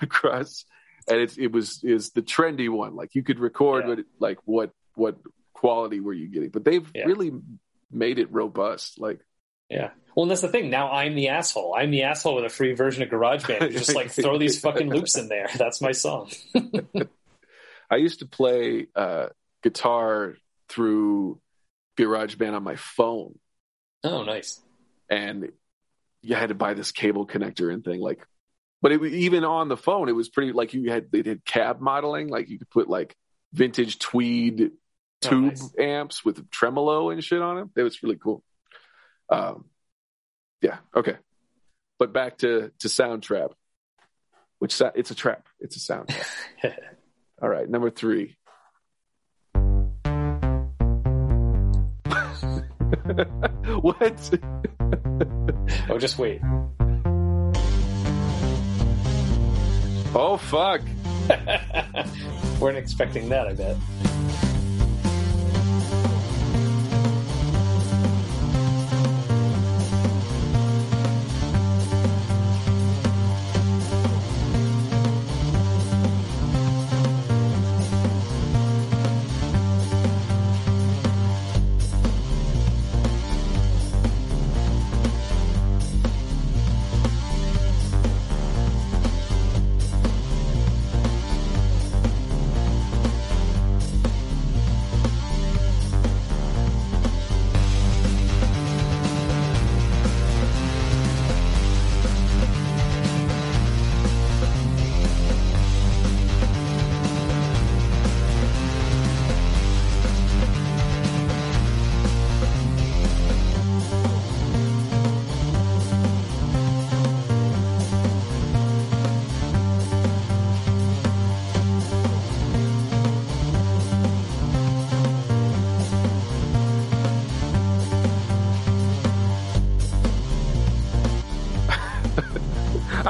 across, and it's it was is the trendy one. Like you could record, yeah. but like what what quality were you getting? But they've yeah. really made it robust. Like, yeah. Well, and that's the thing. Now I'm the asshole. I'm the asshole with a free version of GarageBand. Just like throw these fucking loops in there. That's my song. I used to play uh, guitar through GarageBand on my phone. Oh, nice. And you had to buy this cable connector and thing. Like, but it, even on the phone, it was pretty like you had they did cab modeling. Like you could put like vintage tweed tube oh, nice. amps with tremolo and shit on them. It was really cool. Um, yeah. Okay. But back to to Soundtrap, which it's a trap. It's a sound trap. All right. Number three. what? oh, just wait. Oh fuck! We weren't expecting that. I bet.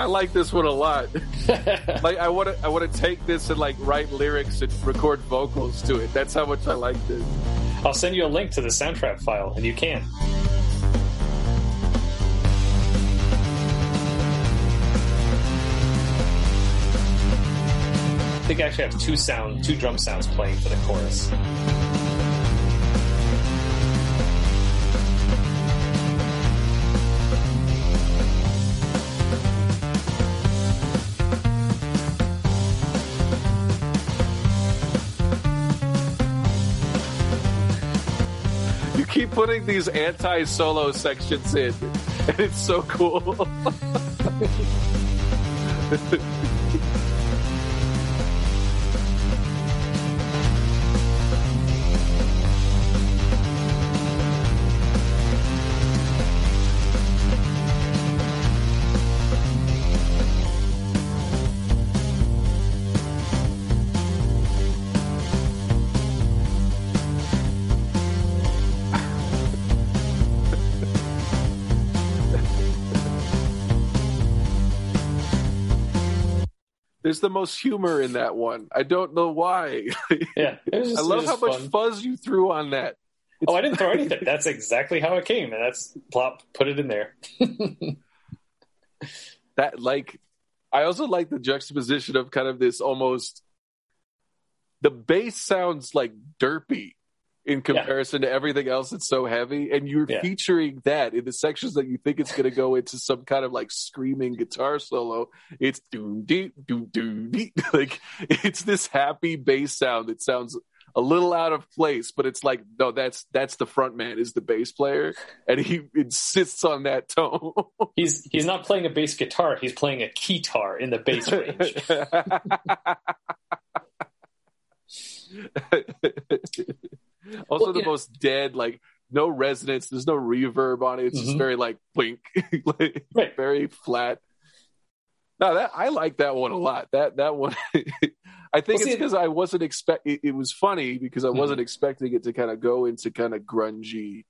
I like this one a lot. like I want to, I want to take this and like write lyrics and record vocals to it. That's how much I like this. I'll send you a link to the soundtrack file, and you can. I think I actually have two sound, two drum sounds playing for the chorus. Putting these anti-solo sections in, and it's so cool. the most humor in that one. I don't know why. Yeah, just, I love how just much fuzz you threw on that. Oh, I didn't throw anything. That's exactly how it came, and that's plop. Put it in there. That like, I also like the juxtaposition of kind of this almost. The bass sounds like derpy in comparison to everything else that's so heavy, and you're Yeah. featuring that in the sections that you think it's going to go into some kind of like screaming guitar solo. It's doom dee doom doom dee. like it's this happy bass sound that sounds a little out of place, but it's like no, that's that's the front man is the bass player, and he insists on that tone. He's he's not playing a bass guitar. He's playing a keytar in the bass range. also, Well, the yeah. most dead, like no resonance. There's no reverb on it. It's just Mhm. very like blink, like, Right. very flat. No, that I like that one a lot. That that one, I think Well, it's because I wasn't expect. It, it was funny because I Mhm. wasn't expecting it to kind of go into kind of grungy,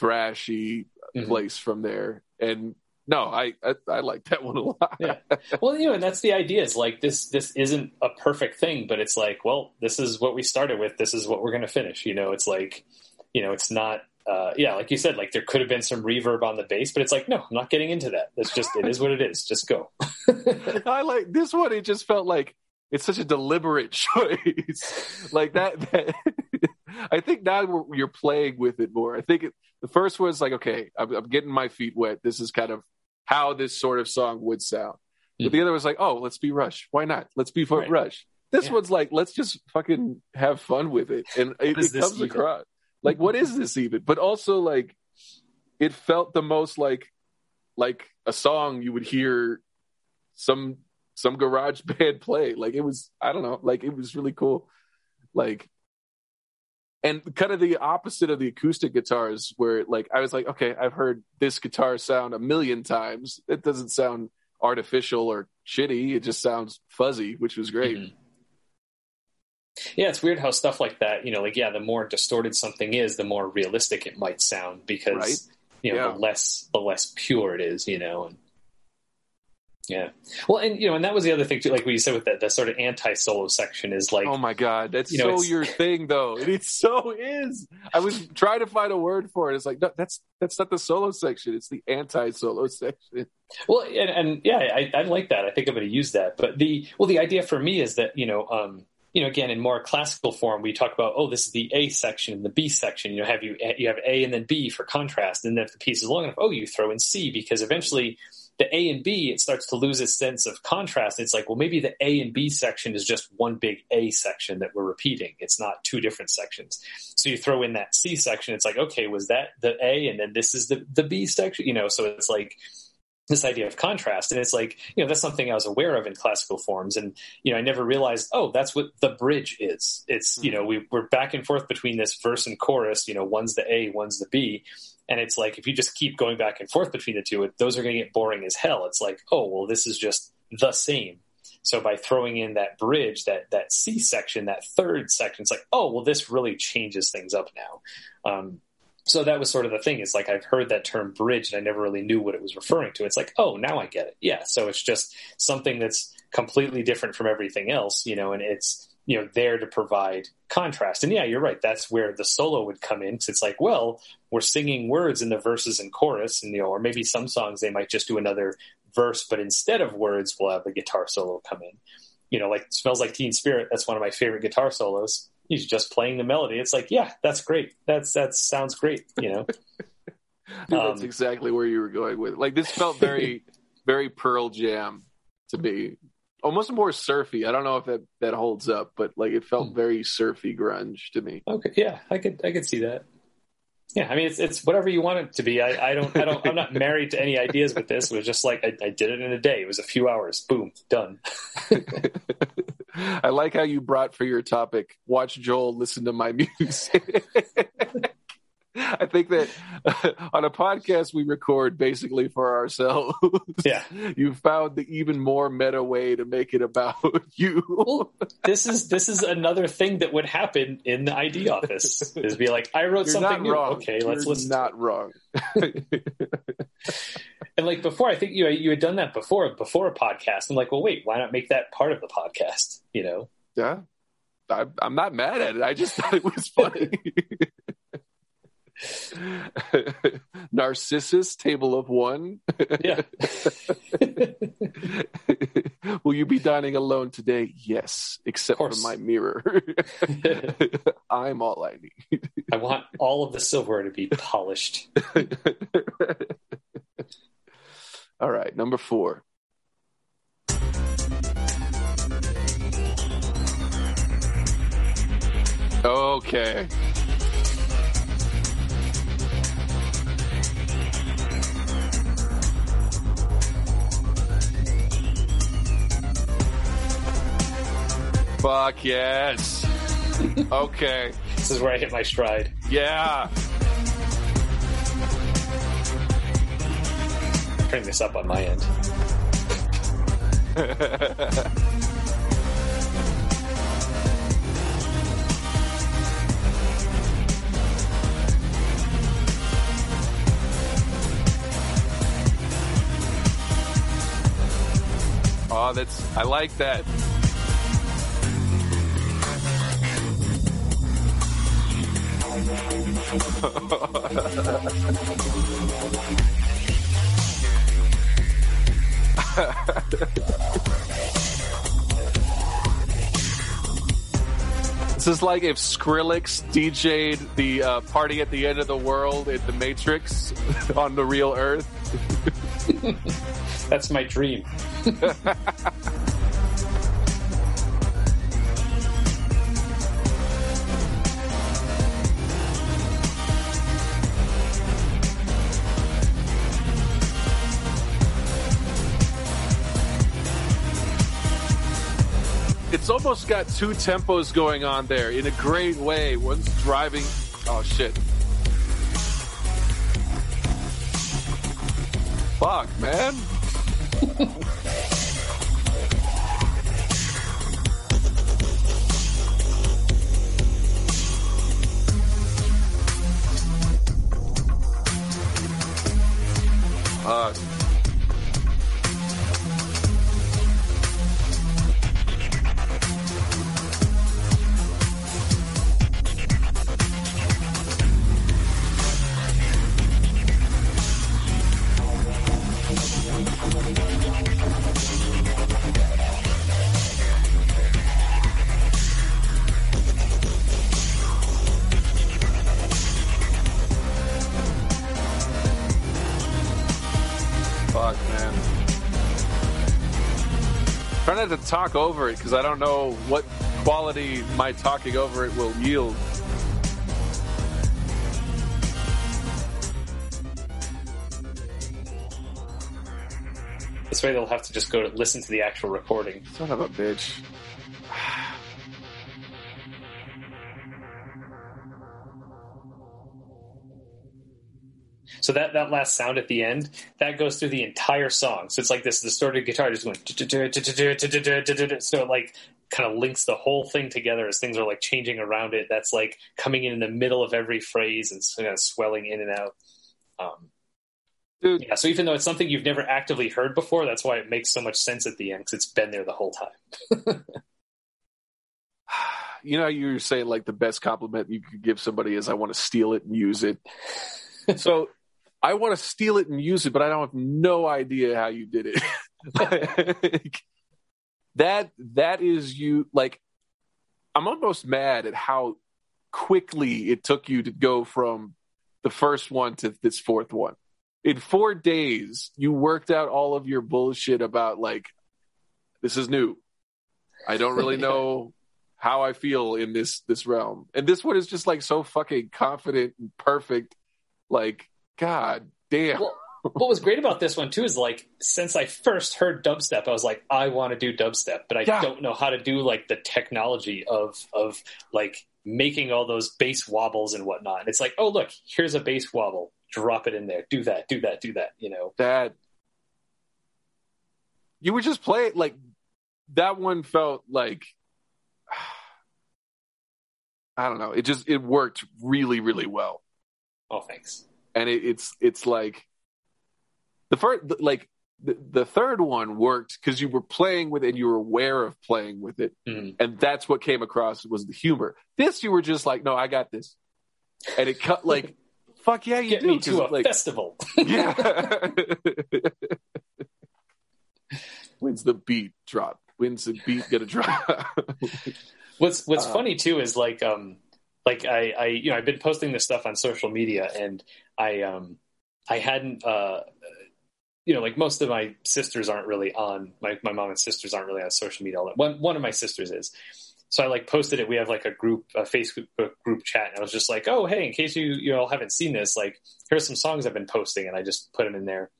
thrashy Mhm. place from there. And no, I, I I like that one a lot. Yeah. Well, you know, and that's the idea. Is like this. This isn't a perfect thing, but it's like, well, this is what we started with. This is what we're going to finish. You know, it's like, you know, it's not. Uh, yeah, like you said, like there could have been some reverb on the bass, but it's like, no, I'm not getting into that. It's just, it is what it is. Just go. I like this one. It just felt like it's such a deliberate choice. like that. that I think now we're, you're playing with it more. I think it, the first was like, okay, I'm, I'm getting my feet wet. This is kind of how this sort of song would sound. But the other was like, oh, let's be Rush. Why not? Let's be Right. Rush. This Yeah. one's like, let's just fucking have fun with it, and it, it comes even? across like, what is this even? But also like, it felt the most like like a song you would hear some some garage band play. Like it was, I don't know, like it was really cool. Like and kind of the opposite of the acoustic guitars where like I was like, okay, I've heard this guitar sound a million times. It doesn't sound artificial or shitty. It just sounds fuzzy, which was great. Mhm. Yeah, it's weird how stuff like that, you know, like yeah, the more distorted something is, the more realistic it might sound because Right. you know Yeah. the less the less pure it is, you know. And yeah, well, and you know, and that was the other thing too, like what you said with that that sort of anti-solo section is like, oh my god, that's you know, so your thing though. It so is. I was trying to find a word for it. It's like no, that's that's not the solo section. It's the anti-solo section. Well, and, and yeah, I, I like that. I think I'm going to use that. But the well, the idea for me is that you know, um, you know, again, in more classical form, we talk about oh, this is the A section and the B section. You know, have you you have A and then B for contrast, and then if the piece is long enough, oh, you throw in C because eventually the A and B it starts to lose its sense of contrast. It's like well, maybe the A and B section is just one big A section that we're repeating. It's not two different sections. So you throw in that C section. It's like okay, was that the A, and then this is the the B section. You know, so it's like this idea of contrast and it's like you know that's something i was aware of in classical forms and you know i never realized oh that's what the bridge is it's you hmm. know we, we're back and forth between this verse and chorus you know one's the a one's the b and it's like if you just keep going back and forth between the two it, those are going to get boring as hell it's like oh well this is just the same so by throwing in that bridge that that c section that third section it's like oh well this really changes things up now um, so that was sort of the thing It's like I've heard that term bridge and I never really knew what it was referring to. It's like, oh, now I get it. Yeah. So it's just something that's completely different from everything else, you know, and it's, you know, there to provide contrast. And yeah, you're right. That's where the solo would come in. Cause it's like, well, we're singing words in the verses and chorus and, you know, or maybe some songs they might just do another verse, but instead of words, we'll have the guitar solo come in. You know, like smells like teen spirit. That's one of my favorite guitar solos he's just playing the melody. It's like, yeah, that's great. That's that sounds great. You know, that's um, exactly where you were going with. It. Like this felt very, very Pearl Jam to me. Almost more surfy. I don't know if that, that holds up, but like it felt hmm. very surfy grunge to me. Okay, yeah, I could I could see that. Yeah, I mean it's it's whatever you want it to be. I, I don't I don't I'm not married to any ideas with this. It was just like I, I did it in a day. It was a few hours. Boom, done. I like how you brought for your topic. Watch Joel listen to my music. I think that uh, on a podcast we record basically for ourselves. Yeah. You found the even more meta way to make it about you. well, this is this is another thing that would happen in the ID office. Is be like, I wrote You're something new. Wrong. Okay, You're let's listen. Not wrong. and like before, I think you you had done that before before a podcast. I'm like, well, wait, why not make that part of the podcast? You know? Yeah. I, I'm not mad at it. I just thought it was funny. Narcissus, table of one. yeah. Will you be dining alone today? Yes, except for my mirror. I'm all I need. I want all of the silverware to be polished. all right, number four. Okay. Fuck yes. okay. This is where I hit my stride. Yeah. Turning this up on my end. oh, that's I like that. This is like if Skrillex DJ'd the uh, party at the end of the world in the Matrix on the real Earth. That's my dream. almost got two tempos going on there in a great way. One's driving. Oh shit. Fuck, man. uh, to talk over it because I don't know what quality my talking over it will yield. This way they'll have to just go to listen to the actual recording. Son of a bitch. So that, that last sound at the end, that goes through the entire song. So it's like this distorted guitar just going, so like kind of links the whole thing together as things are like changing around it. That's like coming in in the middle of every phrase and kind of swelling in and out. Um, Dude. Yeah, so even though it's something you've never actively heard before, that's why it makes so much sense at the end because it's been there the whole time. you know, you saying like the best compliment you could give somebody is I want to steal it and use it. so I want to steal it and use it, but I don't have no idea how you did it. like, that that is you like I'm almost mad at how quickly it took you to go from the first one to this fourth one. In 4 days, you worked out all of your bullshit about like this is new. I don't really know how I feel in this this realm. And this one is just like so fucking confident and perfect. Like, god damn. Well, what was great about this one too is like since I first heard dubstep, I was like, I want to do dubstep, but I Yeah. don't know how to do like the technology of of like making all those bass wobbles and whatnot. And it's like, oh look, here's a bass wobble. Drop it in there. Do that. Do that. Do that. You know. that you would just play it like that one felt like I don't know. It just it worked really really well. Oh, thanks. And it, it's it's like the first like the, the third one worked because you were playing with it and you were aware of playing with it. Mhm. and that's what came across was the humor. This you were just like no i got this. And it cut like fuck yeah you Get do me to a like festival. yeah. When's the beat drop? When's the beat gonna drop? What's What's Uh, funny too is like um like I I you know I've been posting this stuff on social media and I um I hadn't uh you know like most of my sisters aren't really on my my mom and sisters aren't really on social media. All that one one of my sisters is. So I like posted it. We have like a group, a Facebook group chat, and I was just like, "Oh, hey, in case you you all haven't seen this, like here's some songs I've been posting," and I just put them in there.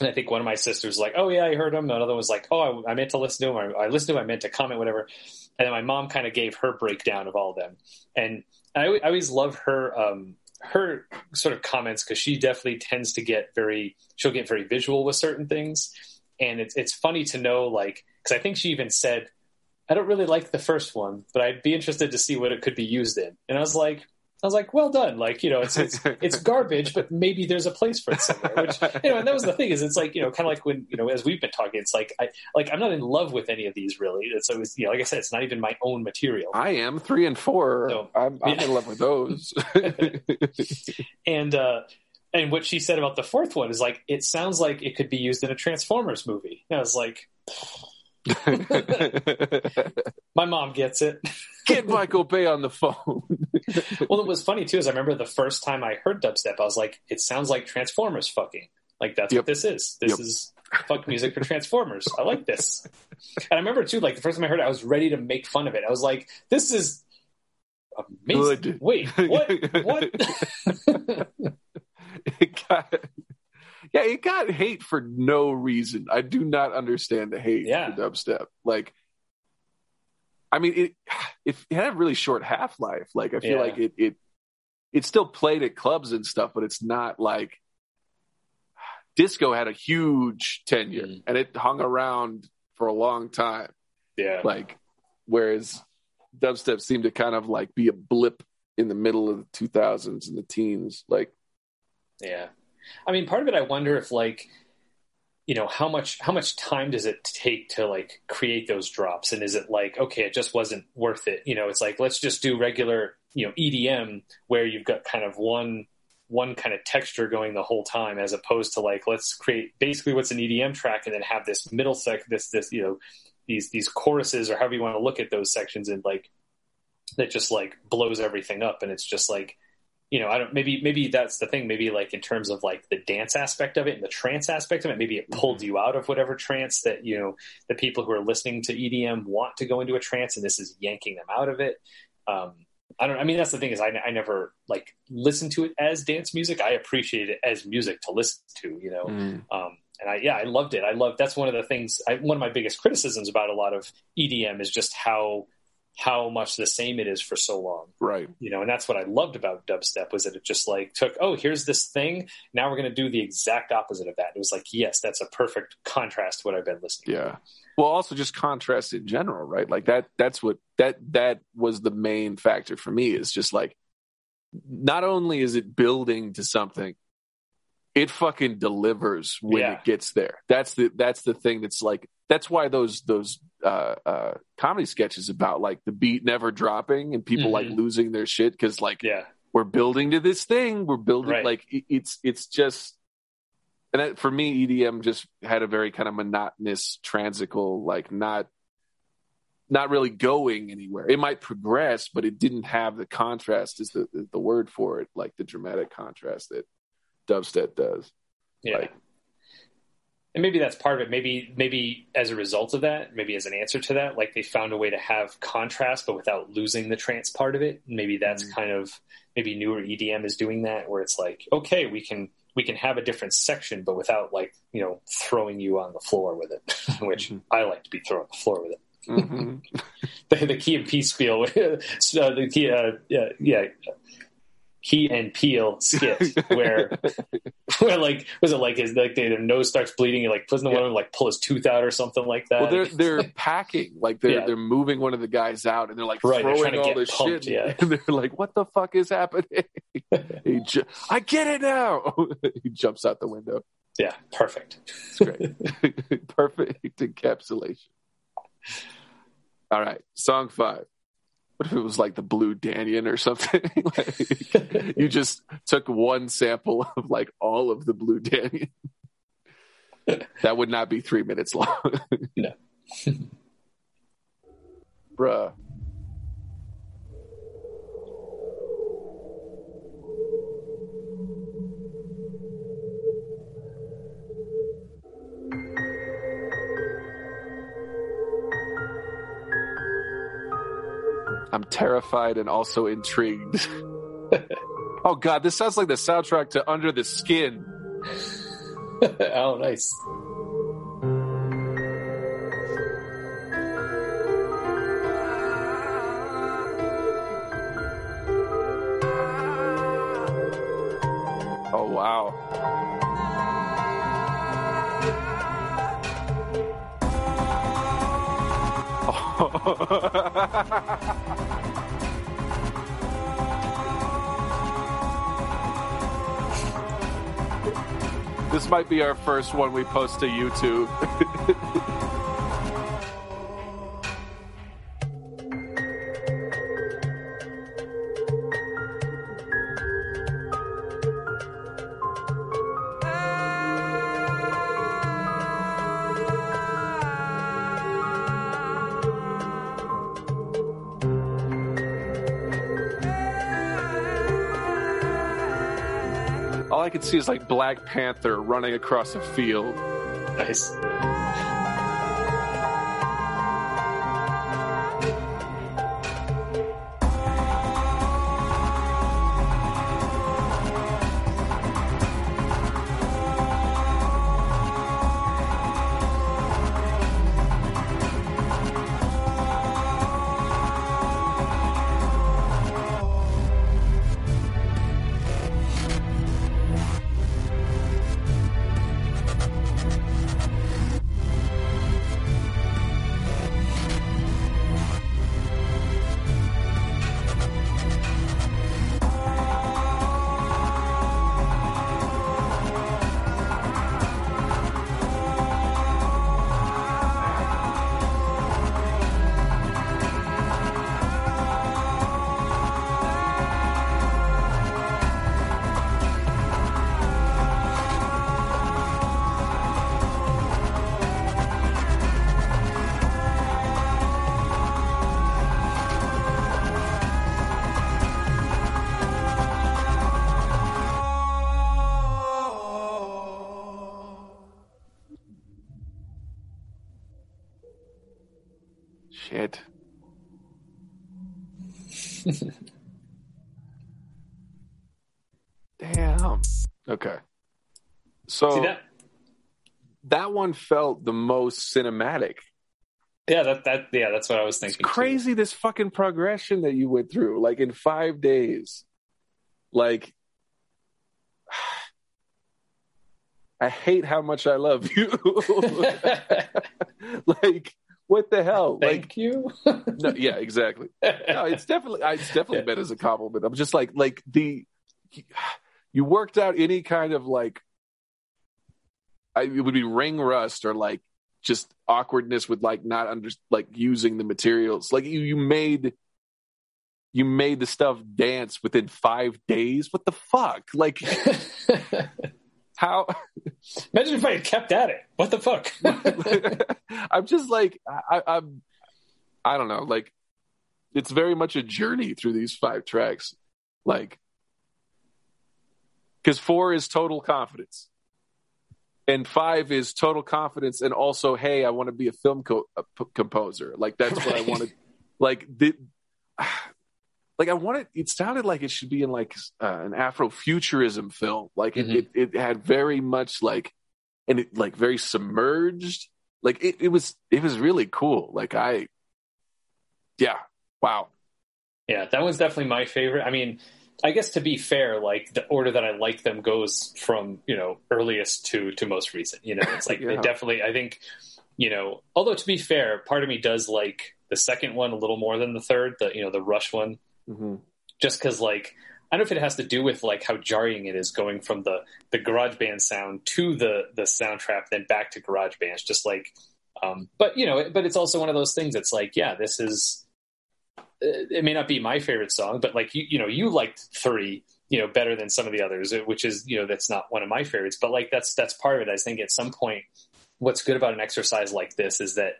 And I think one of my sisters was like, "Oh yeah, I heard them." Another was like, "Oh, I, I meant to listen to them. Or, I listened to. I meant to comment, whatever." And then my mom kind of gave her breakdown of all of them, and I, I always love her um, her sort of comments because she definitely tends to get very she'll get very visual with certain things, and it's it's funny to know like because I think she even said, "I don't really like the first one, but I'd be interested to see what it could be used in," and I was like. I was like, well done. Like, you know, it's, it's, it's garbage, but maybe there's a place for it somewhere. Which, you know, and that was the thing is it's like, you know, kind of like when, you know, as we've been talking, it's like, I, like, I'm not in love with any of these really. It's always, you know, like I said, it's not even my own material. i am three and four So, i'm, I'm yeah. in love with those And, uh, and what she said about the fourth one is like, it sounds like it could be used in a Transformers movie. And I was like, my mom gets it. Get Michael Bay on the phone. well, it was funny too, is I remember the first time I heard dubstep, I was like, it sounds like Transformers fucking. Like that's Yep. what this is. This Yep. is fuck music for Transformers. I like this. And I remember too, like the first time I heard it, I was ready to make fun of it. I was like, this is amazing. Good. Wait, what? what? it got, yeah, it got hate for no reason. I do not understand the hate Yeah. for dubstep. Like, I mean, it it, it had a really short half life. Like, I feel Yeah. like it it it still played at clubs and stuff, but it's not like disco had a huge tenure Mm. and it hung around for a long time. yeah. like whereas dubstep seemed to kind of like be a blip in the middle of the 2000s and the teens like Yeah. I mean, part of it, I wonder if like, you know, how much how much time does it take to like create those drops, and is it like, okay, it just wasn't worth it? You know, it's like let's just do regular, you know, EDM where you've got kind of one one kind of texture going the whole time, as opposed to like let's create basically what's an EDM track, and then have this middle sec, this this you know, these these choruses or however you want to look at those sections, and like that just like blows everything up, and it's just like you know, I don't maybe maybe that's the thing. Maybe like in terms of like the dance aspect of it and the trance aspect of it, maybe it pulled you out of whatever trance that you know the people who are listening to EDM want to go into a trance, and this is yanking them out of it. Um, I don't. I mean, that's the thing is I, I never like listened to it as dance music. I appreciate it as music to listen to. You know, um, and I yeah, I loved it. I love that's one of the things. I, one of my biggest criticisms about a lot of EDM is just how how much the same it is for so long. Right. You know, and that's what I loved about dubstep was that it just like took, oh, here's this thing. Now we're going to do the exact opposite of that. It was like, yes, that's a perfect contrast to what I've been listening. To. Yeah. To. Well, also just contrast in general, right? Like that. That's what that that was the main factor for me. Is just like, not only is it building to something, it fucking delivers when Yeah. it gets there. That's the that's the thing that's like that's why those those uh, uh, comedy sketches about like the beat never dropping and people like Mhm. losing their shit because like Yeah. we're building to this thing. We're building Right. like it, it's it's just and that, for me EDM just had a very kind of monotonous transical like not not really going anywhere. It might progress, but it didn't have the contrast is the the word for it, like the dramatic contrast that dubstep does. Yeah. Like- and maybe that's part of it. Maybe, maybe as a result of that, maybe as an answer to that, like they found a way to have contrast, but without losing the trance part of it. Maybe that's Mhm. kind of maybe newer EDM is doing that, where it's like, okay, we can we can have a different section, but without like you know throwing you on the floor with it, which Mhm. I like to be thrown on the floor with it. Mhm. The, the Key and Peele spiel, uh, the key, uh, yeah, yeah, Key and Peele skit where where like was it like his like their nose starts bleeding and like doesn't Yeah. one of them like pull his tooth out or something like that? well, they're they're packing like they're Yeah. they're moving one of the guys out, and they're like Right, they're throwing all get this pumped, shit, yeah. and they're like, "What the fuck is happening?" he ju- I get it now. he jumps out the window. yeah, perfect. It's great. Perfect encapsulation. All right, song five. What if it was like the Blue Danube or something? Like, you just took one sample of like all of the Blue Danube. that would not be three minutes long. No. Bruh. I'm terrified and also intrigued. oh god, this sounds like the soundtrack to Under the Skin. oh, nice. Oh wow. This might be our first one we post to YouTube. see like Black Panther running across a field. Nice. Shit. Damn. Okay. So See that? that one felt the most cinematic Yeah, that that yeah, that's what I was thinking. It's crazy too. this fucking progression that you went through, like in five days. Like I hate how much I love you. like, what the hell? Thank like you. no, yeah, exactly. No, it's definitely it's definitely meant as a compliment. I'm just like like the you worked out any kind of like I, it would be ring rust or like just awkwardness with like not under like using the materials. Like you you made you made the stuff dance within five days. What the fuck? Like how? Imagine if I had kept at it. What the fuck? I'm just like I, I'm. I don't know. Like it's very much a journey through these five tracks. Like because four is total confidence and five is total confidence and also hey i want to be a film co- a p- composer like that's right. what i wanted like the, like i wanted it sounded like it should be in like uh, an afrofuturism film like mm-hmm. it, it, it had very much like and it like very submerged like it, it was it was really cool like i yeah wow yeah that was definitely my favorite i mean I guess to be fair, like the order that I like them goes from you know earliest to to most recent. You know, it's like yeah. definitely. I think you know. Although to be fair, part of me does like the second one a little more than the third. The you know the Rush one, mm-hmm. just because like I don't know if it has to do with like how jarring it is going from the the GarageBand sound to the the Soundtrap, then back to GarageBands. Just like, um, but you know, but it's also one of those things. It's like, yeah, this is it may not be my favorite song, but like you, you know, you liked three, you know, better than some of the others, which is, you know, that's not one of my favorites, but like that's, that's part of it. I think at some point, what's good about an exercise like this is that,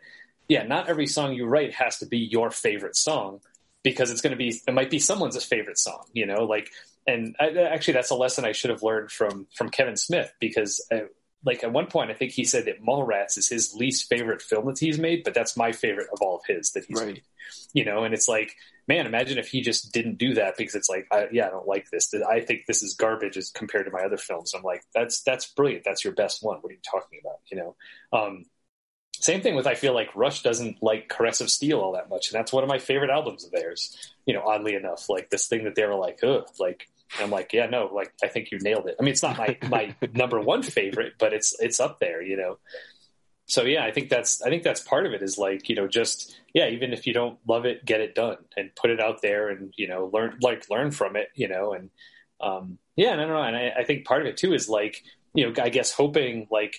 yeah, not every song you write has to be your favorite song because it's going to be, it might be someone's favorite song, you know, like, and I, actually that's a lesson I should have learned from, from Kevin Smith because uh, like at one point, I think he said that Mallrats is his least favorite film that he's made, but that's my favorite of all of his that he's right. made. You know, and it's like, man, imagine if he just didn't do that because it's like, I, yeah, I don't like this. I think this is garbage as compared to my other films. I'm like, that's that's brilliant. That's your best one. What are you talking about? You know. Um, same thing with I feel like Rush doesn't like Caress of Steel all that much, and that's one of my favorite albums of theirs. You know, oddly enough, like this thing that they were like, ugh, like I'm like, yeah, no, like I think you nailed it. I mean, it's not my my number one favorite, but it's it's up there, you know. So yeah, I think that's I think that's part of it is like you know just yeah, even if you don't love it, get it done and put it out there and you know learn like learn from it, you know, and um, yeah, no, no, and I, I think part of it too is like you know I guess hoping like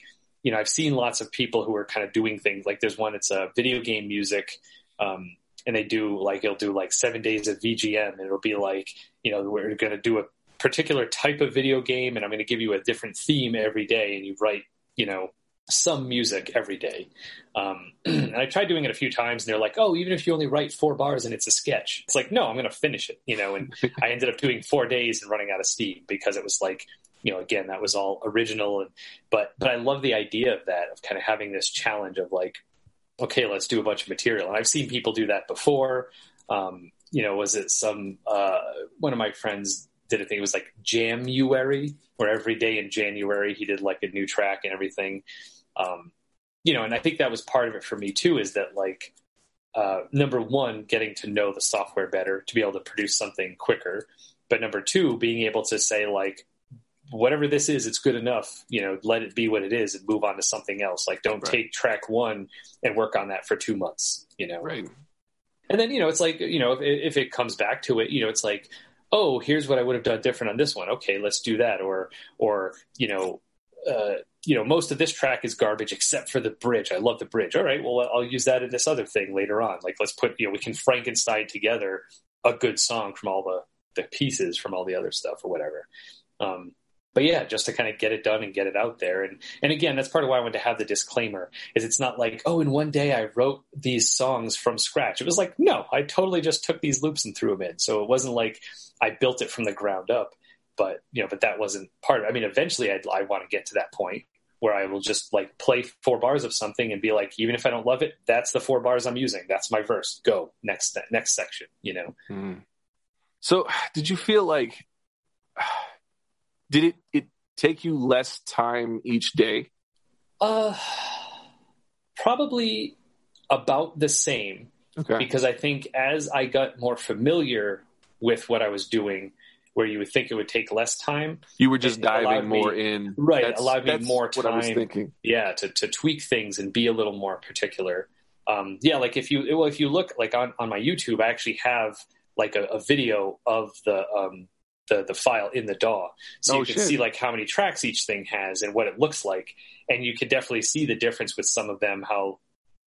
you know I've seen lots of people who are kind of doing things like there's one it's a video game music. Um, and they do like it'll do like seven days of VGM, and it'll be like you know we're going to do a particular type of video game, and I'm going to give you a different theme every day, and you write you know some music every day. Um, and I tried doing it a few times, and they're like, "Oh, even if you only write four bars and it's a sketch, it's like, no, I'm going to finish it," you know. And I ended up doing four days and running out of steam because it was like, you know, again, that was all original, and but but I love the idea of that of kind of having this challenge of like, okay, let's do a bunch of material. And I've seen people do that before. Um, you know, was it some uh, one of my friends did a thing? It was like January, where every day in January he did like a new track and everything. Um, you know, and I think that was part of it for me too. Is that like uh, number one, getting to know the software better to be able to produce something quicker, but number two, being able to say like, whatever this is, it's good enough. You know, let it be what it is and move on to something else. Like, don't right. take track one and work on that for two months. You know, right. And then you know, it's like you know, if, if it comes back to it, you know, it's like, oh, here's what I would have done different on this one. Okay, let's do that. Or or you know. Uh, you know, most of this track is garbage except for the bridge. I love the bridge. All right, well, I'll use that in this other thing later on. Like, let's put, you know, we can Frankenstein together a good song from all the the pieces from all the other stuff or whatever. Um, but yeah, just to kind of get it done and get it out there. And and again, that's part of why I wanted to have the disclaimer. Is it's not like oh, in one day I wrote these songs from scratch. It was like no, I totally just took these loops and threw them in. So it wasn't like I built it from the ground up. But you know, but that wasn't part of. I mean, eventually I'd, I want to get to that point where I will just like play four bars of something and be like, even if I don't love it, that's the four bars I'm using. That's my verse. Go next next section. You know. Mm. So, did you feel like did it it take you less time each day? Uh, probably. about the same Okay. because I think as I got more familiar with what I was doing, where you would think it would take less time, You were just diving more me- in. Right, That's, allowed me more What I was time. thinking. yeah, to, to tweak things and be a little more particular. Um, yeah, like if you well, if you look like on, on my YouTube, I actually have like a, a video of the um, the the file in the DAW, so Oh, you can shit. see like how many tracks each thing has and what it looks like, and you can definitely see the difference with some of them. How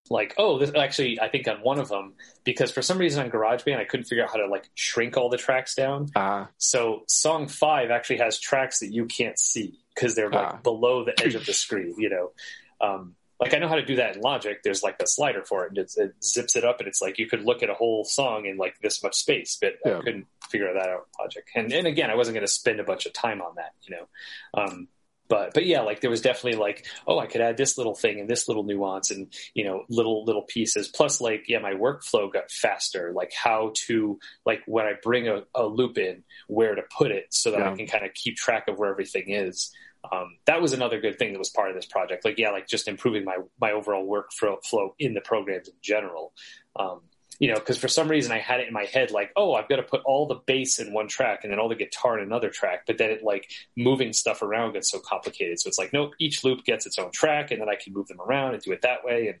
like oh, this actually I think on one of them because for some reason on GarageBand I couldn't figure out how to like shrink all the tracks down. Ah, So song five actually has tracks that you can't see because they're like Ah. below the edge of the screen. You know, um, like I know how to do that in Logic. There's like a slider for it, and it, it zips it up, and it's like you could look at a whole song in like this much space, but Yeah. I couldn't figure that out in Logic. And and again, I wasn't going to spend a bunch of time on that. You know. Um, but but yeah, like there was definitely like, oh, I could add this little thing and this little nuance and you know little little pieces. Plus, like yeah, my workflow got faster. Like how to like when I bring a, a loop in, where to put it so that Yeah. I can kind of keep track of where everything is. Um, that was another good thing that was part of this project. Like yeah, like just improving my my overall workflow flow in the programs in general. Um, you know, because for some reason I had it in my head like, oh, I've got to put all the bass in one track and then all the guitar in another track. But then it like moving stuff around gets so complicated. So it's like, nope, each loop gets its own track, and then I can move them around and do it that way. And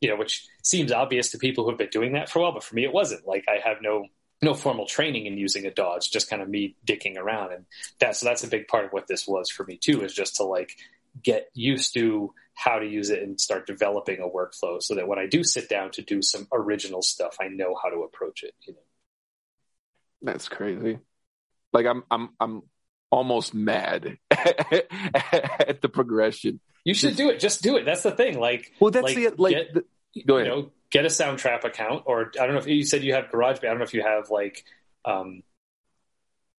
you know, which seems obvious to people who have been doing that for a while, but for me, it wasn't. Like I have no no formal training in using a dodge, just kind of me dicking around, and that's so that's a big part of what this was for me too. Is just to like get used to how to use it and start developing a workflow so that when I do sit down to do some original stuff, I know how to approach it. You know. that's crazy. Like I'm, I'm, I'm almost mad at the progression. You should do it. Just do it. That's the thing. Like, Well, that's Like, the like. get- the, go you ahead. know, get a Soundtrap account, or I don't know if you said you have GarageBand. I don't know if you have like, um,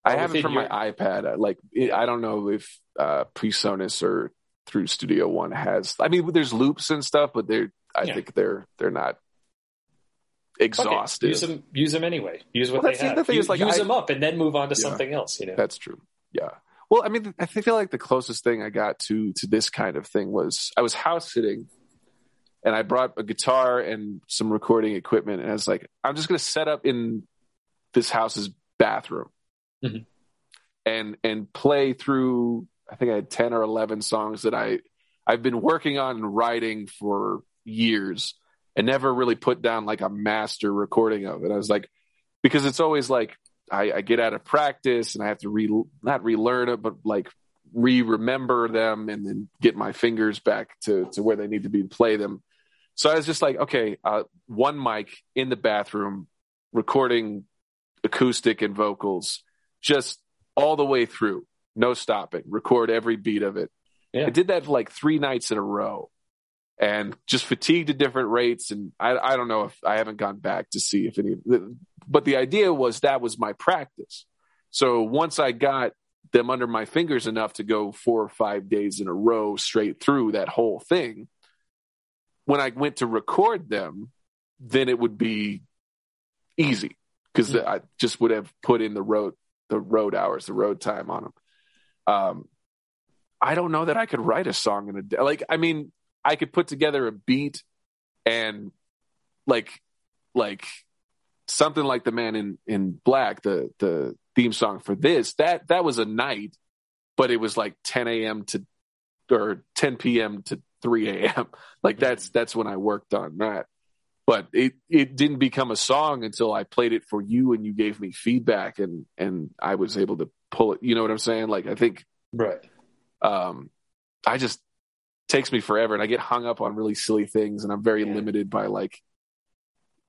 I have it from your- my iPad. Uh, Like it, I don't know if uh, PreSonus or through Studio One has. I mean, there's loops and stuff, but they're. I Yeah. think they're they're not exhaustive. Use them. Use them anyway. Use what Well, they the have. thing use is, like, use I- them up and then move on to Yeah. something else. You know. That's true. Yeah. Well, I mean, I feel like the closest thing I got to to this kind of thing was I was house sitting, and I brought a guitar and some recording equipment, and I was like, I'm just going to set up in this house's bathroom, Mhm. and and play through. I think I had ten or eleven songs that I I've been working on and writing for years, and never really put down like a master recording of it. I was like, because it's always like I, I get out of practice and I have to re not relearn it, but like re-remember them and then get my fingers back to to where they need to be to play them. So I was just like, okay, uh, one mic in the bathroom, recording acoustic and vocals, just all the way through, no stopping, record every beat of it. Yeah. I did that for like three nights in a row. And just fatigued at different rates, and I, I don't know if I haven't gone back to see if any but the idea was that was my practice. So once I got them under my fingers enough to go four or five days in a row straight through that whole thing, when I went to record them, then it would be easy because Mm. I just would have put in the road the road hours, the road time on them. Um, I don't know that I could write a song in a day. Like, I mean, I could put together a beat and like like something like the man in in black the the theme song for this that that was a night but it was like 10 a.m to or 10 p.m to 3 a.m like that's that's when i worked on that but it it didn't become a song until i played it for you and you gave me feedback and and i was able to pull it you know what i'm saying like i think Right. um i just takes me forever and i get hung up on really silly things and i'm very Yeah. limited by like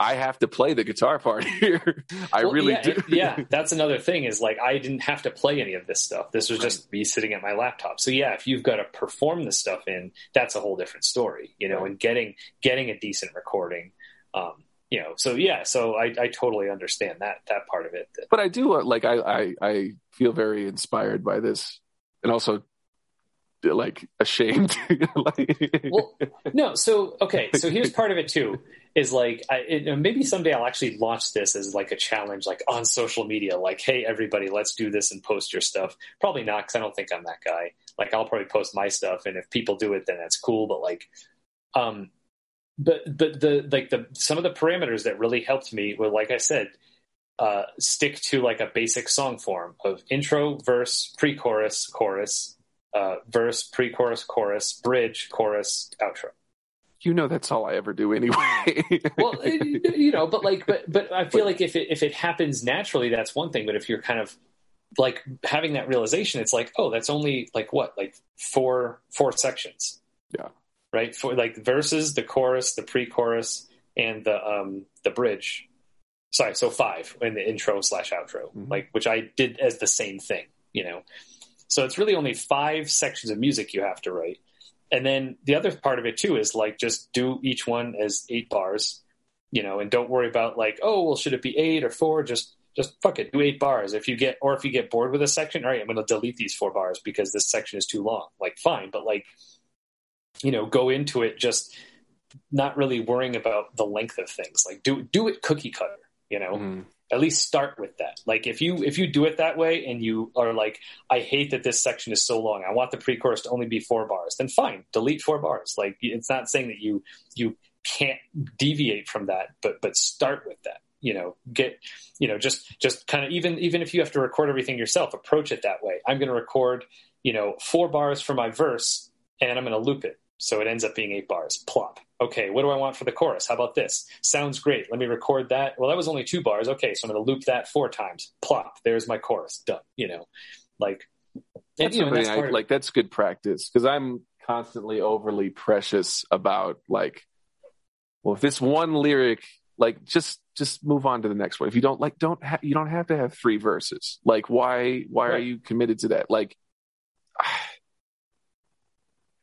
i have to play the guitar part here i Well, really yeah, do yeah, that's another thing is like I didn't have to play any of this stuff. This was just me sitting at my laptop. So yeah, if you've got to perform the stuff in, that's a whole different story, you know, Right. and getting getting a decent recording. Um, you know, so yeah, so I, I totally understand that that part of it. But i do uh, like I, I i feel very inspired by this and also like ashamed like well, no, so okay, so here's part of it too. Is like I, it, maybe someday I'll actually launch this as like a challenge, like on social media. Like, hey, everybody, let's do this and post your stuff. Probably not, because I don't think I'm that guy. Like, I'll probably post my stuff, and if people do it, then that's cool. But like, um, but but the like the some of the parameters that really helped me were like I said, uh, stick to like a basic song form of intro, verse, pre-chorus, chorus, uh, verse, pre-chorus, chorus, bridge, chorus, outro. You know that's all I ever do anyway. well, you know, but like, but but I feel like if it if it happens naturally, that's one thing. But if you're kind of like having that realization, it's like, oh, that's only like what, like four four sections. Yeah. Right. For like verses, the chorus, the pre-chorus, and the um the bridge. Sorry, so five in the intro slash outro, mm-hmm. like which I did as the same thing. You know, so it's really only five sections of music you have to write and then the other part of it too is like just do each one as eight bars, you know, and don't worry about like, oh, well, should it be eight or four? Just just fuck it, do eight bars. If you get or if you get bored with a section, all right, I'm to delete these four bars because this section is too long. Like, fine, but like, you know, go into it just not really worrying about the length of things. Like, do do it cookie cutter, you know. Mm at least start with that. Like if you if you do it that way and you are like i hate that this section is so long. I want the pre-chorus to only be four bars. Then fine delete four bars. Like it's not saying that you you can't deviate from that but but start with that. You know get you know just just kind of even even if you have to record everything yourself approach it that way. I'm going to record you know four bars for my verse and i'm going to loop it. So it ends up being eight bars. Plop okay, what do I want for the chorus? How about this? Sounds great. Let me record that. Well, that was only two bars. Okay, so I'm going to loop that four times. Plop. There's my chorus. Done. You know, like that's, you know, that's I, like that's good practice because I'm constantly overly precious about like, well, if this one lyric, like, just just move on to the next one. If you don't like, don't have you don't have to have three verses. Like, why why right. are you committed to that? Like.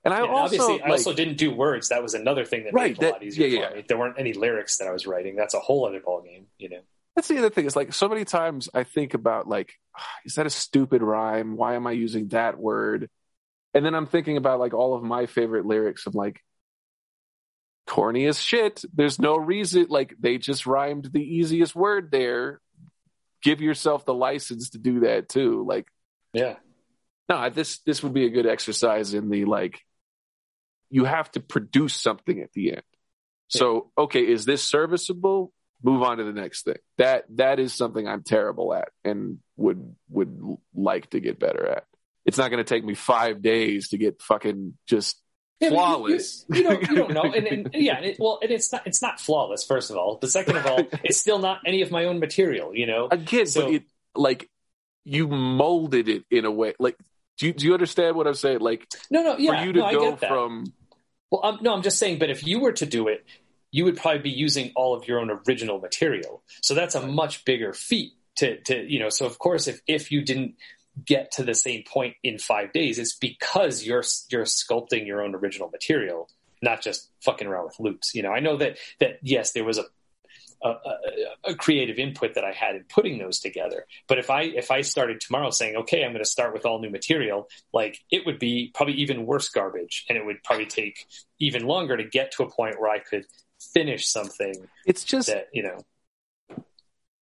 And I yeah, also obviously like, I also didn't do words. That was another thing that right, made it a lot easier yeah, for me. There weren't any lyrics that I was writing. That's a whole other ballgame, you know. That's the other thing. Is like so many times I think about like, ah, is that a stupid rhyme? Why am I using that word? And then I'm thinking about like all of my favorite lyrics. I'm like, corny as shit. There's no reason. Like they just rhymed the easiest word there. Give yourself the license to do that too. Like, yeah. No, this this would be a good exercise in the like you have to produce something at the end. So, okay, is this serviceable? Move on to the next thing. That that is something I'm terrible at and would would like to get better at. It's not going to take me five days to get fucking just yeah, flawless. You, you, you, don't, you don't know, and, and yeah, it, well, and it's not it's not flawless. First of all, but second of all, it's still not any of my own material. You know, again, so, but it like you molded it in a way. Like, do you, do you understand what I'm saying? Like, no, no, yeah, for you to no, go from well, um, no, I'm just saying, but if you were to do it, you would probably be using all of your own original material. So that's a much bigger feat to, to you know. So of course, if if you didn't get to the same point in five days, it's because you're you're sculpting your own original material, not just fucking around with loops. You know, I know that that yes, there was a a, a, creative input that I had in putting those together. But if I if I started tomorrow saying, okay, I'm going to start with all new material, like it would be probably even worse garbage, and it would probably take even longer to get to a point where I could finish something. It's just that you know.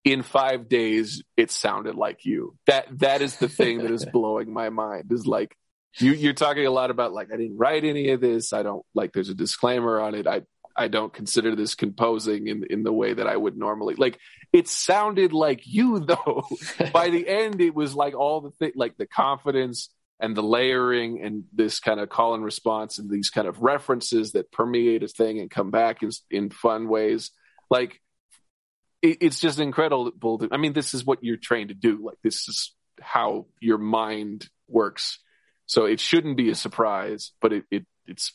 In five days, it sounded like you. That that is the thing that is blowing my mind. Is like you, you're talking a lot about like I didn't write any of this. I don't like. There's a disclaimer on it. I I don't consider this composing in in the way that I would normally. Like it sounded like you though. By the end, it was like all the like the confidence and the layering and this kind of call and response and these kind of references that permeate a thing and come back in, in fun ways. Like it, it's just incredible. To, I mean, this is what you're trained to do. Like this is how your mind works. So it shouldn't be a surprise, but it, it it's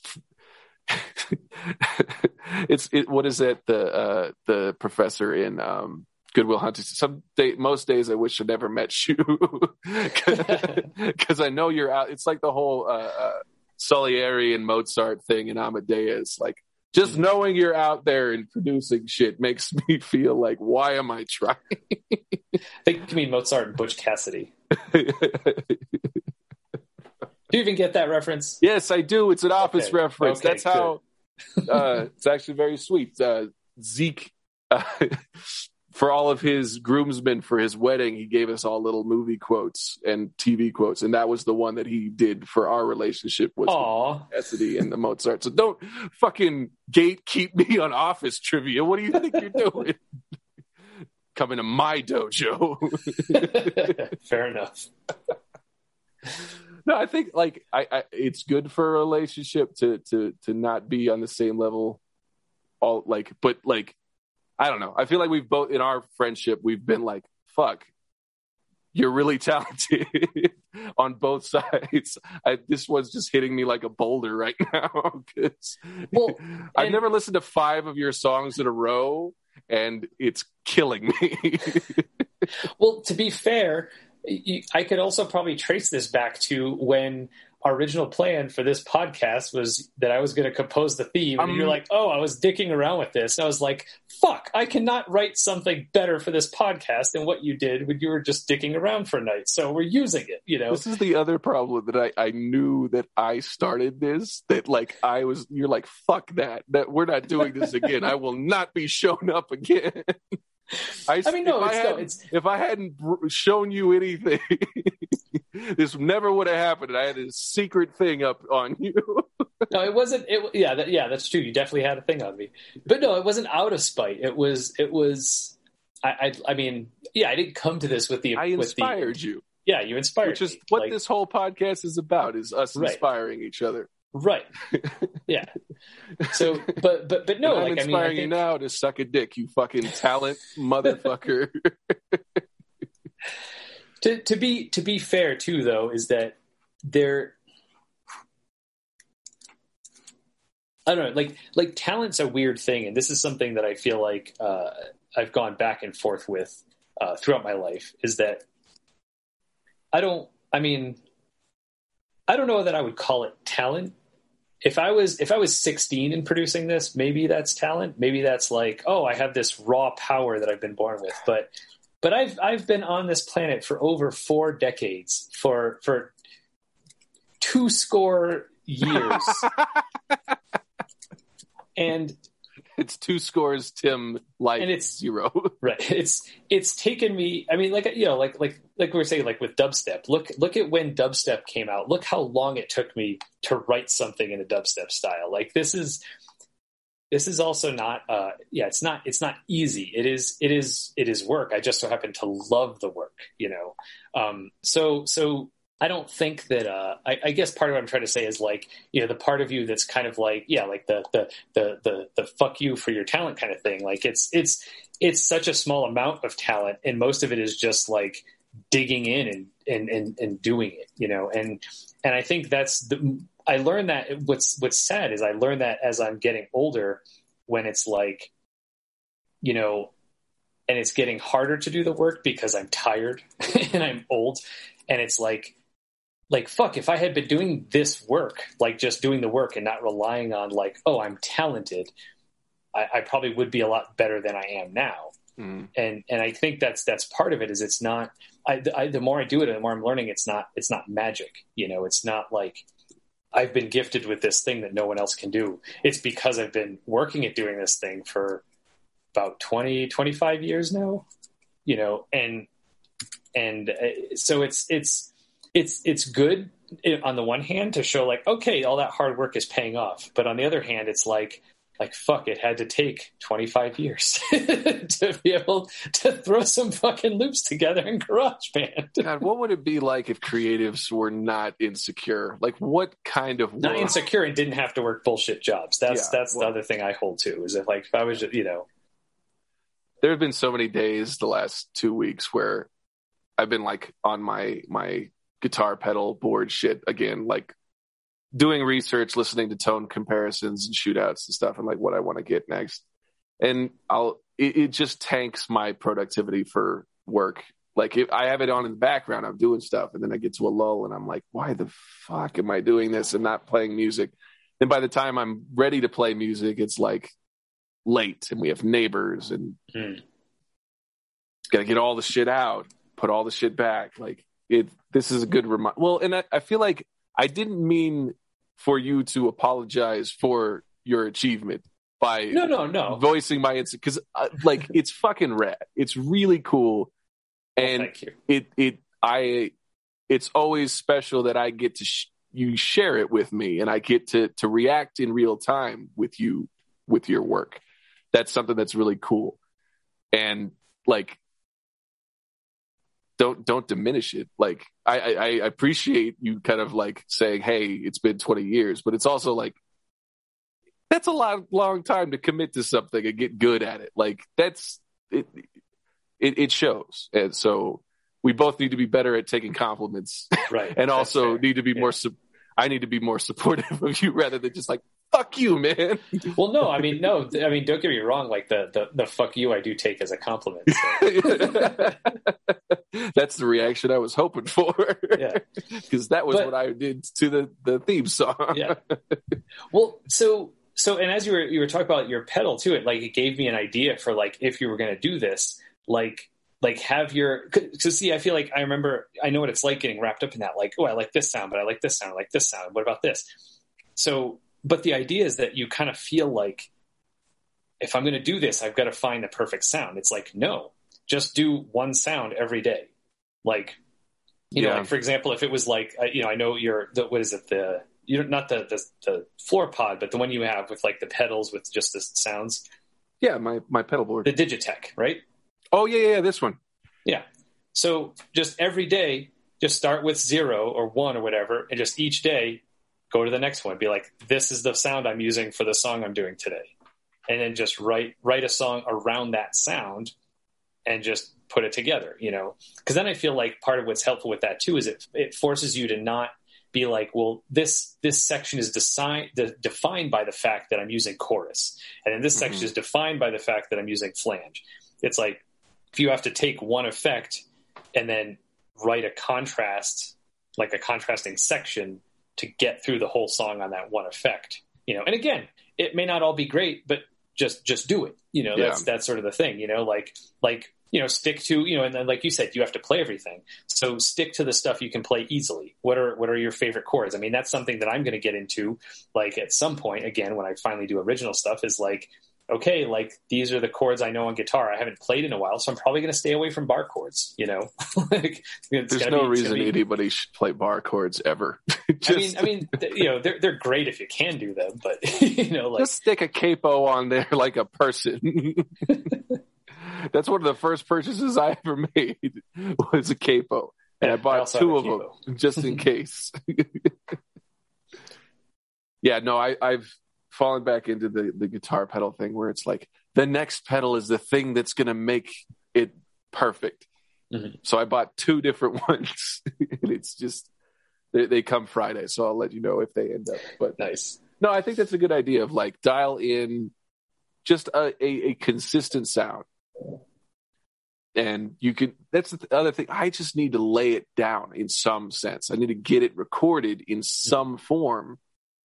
it's it, what is it the uh, the professor in um, Good Will Hunting. Some day, most days I wish I never met you because I know you're out. It's like the whole uh, uh, Salieri and Mozart thing in Amadeus. Like just mm-hmm. knowing you're out there and producing shit makes me feel like, why am I trying? I think you mean Mozart and Butch Cassidy. Do you even get that reference? Yes, I do. It's an office okay. reference. Okay, That's how. uh, it's actually very sweet. Uh, Zeke, uh, for all of his groomsmen for his wedding, he gave us all little movie quotes and TV quotes, and that was the one that he did for our relationship was. Cassidy and the Mozart. So don't fucking gatekeep me on office trivia. What do you think you're doing? Coming to my dojo. Fair enough. No, I think like I, I, it's good for a relationship to to to not be on the same level. All like, but like, I don't know. I feel like we've both in our friendship we've been like, fuck, you're really talented on both sides. I, this one's just hitting me like a boulder right now because Well, I've and- never listened to five of your songs in a row, and it's killing me. Well, to be fair, I could also probably trace this back to when our original plan for this podcast was that I was going to compose the theme, and Um, you're like, "Oh, I was dicking around with this." I was like, "Fuck, I cannot write something better for this podcast than what you did when you were just dicking around for a night." So we're using it, you know. This is the other problem that I, I knew that I started this. That like I was, you're like fuck that. That we're not doing this again. I will not be shown up again. I, I mean, no, if it's- I no, if I hadn't br- shown you anything, this never would have happened. I had a secret thing up on you. No, it wasn't. It yeah, that, yeah, that's true. You definitely had a thing on me, but no, it wasn't out of spite. It was. It was. I. I, I mean, yeah, I didn't come to this with the. I inspired the, you, Yeah, you inspired. which is me. what Like, this whole podcast is about: is us Right. inspiring each other. Right. Yeah. So, but but but no, And I'm like I mean, I inspiring you now to suck a dick, you fucking talent motherfucker. to to be to be fair too, though, is that there. I don't know, like like talent's a weird thing, and this is something that I feel like uh, I've gone back and forth with uh, throughout my life. Is that I don't. I mean, I don't know that I would call it talent. If I was if I was 16 and producing this, maybe that's talent. Maybe that's like, oh, I have this raw power that I've been born with. But but I've I've been on this planet for over four decades for for two score years. and it's two scores, Tim. Like And it's- zero. right. It's it's taken me i mean like you know like like like we were saying like with dubstep look look at when dubstep came out. Look how long it took me to write something in a dubstep style. Like this is this is also not uh yeah it's not it's not easy. It is it is it is work. I just so happen to love the work you know? Um so so I don't think that. Uh, I, I guess part of what I'm trying to say is like, you know, the part of you that's kind of like, yeah, like the the the the the fuck you for your talent kind of thing. Like it's it's it's such a small amount of talent, and most of it is just like digging in and and and, and doing it, you know. And and I think that's the. I learned that what's what's sad is I learned that as I'm getting older, when it's like, you know, and it's getting harder to do the work because I'm tired and I'm old, and it's like like fuck if i had been doing this work like just doing the work and not relying on like oh i'm talented i, I probably would be a lot better than i am now. Mm. and and i think that's that's part of it is it's not I, I the more i do it the more i'm learning it's not it's not magic you know? It's not like i've been gifted with this thing that no one else can do. It's because i've been working at doing this thing for about 20 25 years now you know? And and uh, so it's it's it's it's good eh, on the one hand to show like okay all that hard work is paying off but on the other hand it's like like fuck it had to take 25 years to be able to throw some fucking loops together in GarageBand. God, what would it be like if creatives were not insecure? Like, what kind of work? Not insecure and didn't have to work bullshit jobs. That's Yeah, that's well- the other thing I hold to is if like if I was just, you know there have been so many days the last two weeks where I've been like on my my guitar pedal board shit again, like doing research, listening to tone comparisons and shootouts and stuff, and like what I want to get next. And I'll it, it just tanks my productivity for work. Like if I have it on in the background, I'm doing stuff, and then I get to a lull, and I'm like, why the fuck am I doing this and not playing music? And by the time I'm ready to play music, it's like late, and we have neighbors, and hmm. gotta get all the shit out, put all the shit back. Like it, this is a good reminder. Well, and I, I feel like I didn't mean for you to apologize for your achievement. by no, no, no. voicing my instinct because uh, like it's fucking rad. It's really cool, and you. it it I it's always special that I get to sh- you share it with me and I get to to react in real time with you with your work. That's something that's really cool. And like don't don't diminish it. Like I, I, I appreciate you kind of like saying, "Hey, it's been 20 years," but it's also like that's a long long time to commit to something and get good at it. Like that's it. It, it shows, and so we both need to be better at taking compliments, Right. and That's also fair. need to be Yeah. more. Su- I need to be more supportive of you rather than just like "fuck you, man." Well, no, I mean, no, I mean, don't get me wrong. Like the the, the fuck you, I do take as a compliment. so. That's the reaction I was hoping for. Yeah. because that was But- what I did to the the theme song. yeah. Well, so so, and as you were you were talking about your pedal too, it like it gave me an idea for like if you were going to do this, like like have your because see, I feel like I remember I know what it's like getting wrapped up in that. Like, oh, I like this sound, but I like this sound, I like this sound. What about this? So, but the idea is that you kind of feel like if I'm going to do this, I've got to find the perfect sound. It's like no, just do one sound every day. Like, you know, like for example, if it was like, uh, you know, I know you're the what is it the you not the, the the floor pod, but the one you have with like the pedals with just the sounds, yeah. My my pedal board. the Digitech, right? oh yeah, yeah, this one. Yeah. So just every day, just start with zero or one or whatever, and just each day go to the next one. Be like, this is the sound I'm using for the song I'm doing today, and then just write write a song around that sound, and just put it together. You know, because then I feel like part of what's helpful with that too is it it forces you to not be like, well, this this section is design, de- defined by the fact that I'm using chorus, and then this Mhm. section is defined by the fact that I'm using flange. It's like if you have to take one effect and then write a contrast, like a contrasting section to get through the whole song on that one effect, you know. And again, it may not all be great, but just just do it. You know, Yeah. that's that's sort of the thing. You know, like like you know, stick to you know, and then like you said, you have to play everything. So stick to the stuff you can play easily. What are what are your favorite chords? I mean, that's something that I'm going to get into. Like at some point, again, when I finally do original stuff, is like okay, like these are the chords I know on guitar. I haven't played in a while, so I'm probably going to stay away from bar chords. You know, like There's no be- reason be- anybody should play bar chords ever. I just, mean, I mean, th- you know, they're they're great if you can do them, but you know, like just stick a capo on there like a person. That's one of the first purchases I ever made was a capo, and Yeah, I bought also two of them just in case. yeah, no, I, I've fallen back into the the guitar pedal thing where it's like the next pedal is the thing that's going to make it perfect. Mhm. So I bought two different ones, and it's just they, they come Friday, so I'll let you know if they end up. But nice. no, I think that's a good idea of like dial in just a, a, a consistent sound. And you can, that's the other thing. I just need to lay it down in some sense. I need to get it recorded in some form.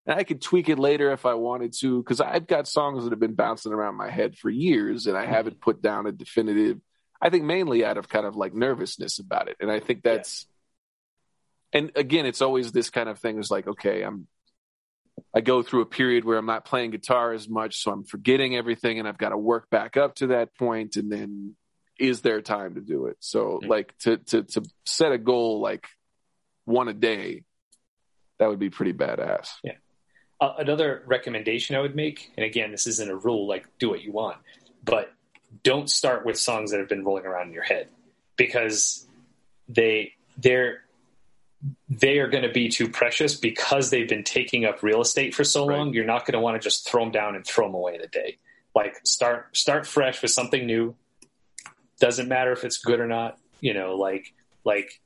And I could tweak it later if I wanted to, because I've got songs that have been bouncing around my head for years and I haven't put down a definitive, I think mainly out of kind of like nervousness about it. And I think that's, and again, it's always this kind of thing is like, okay, I'm, I go through a period where I'm not playing guitar as much, so I'm forgetting everything, and I've got to work back up to that point. And then, is there time to do it? So, like to to to set a goal like one a day, that would be pretty badass. Uh, another recommendation I would make, and again, this isn't a rule, like do what you want, but don't start with songs that have been rolling around in your head because they they're they are going to be too precious because they've been taking up real estate for so Right. long. You're not going to want to just throw them down and throw them away in a day. Like start start fresh with something new. Doesn't matter if it's good or not. You know, like like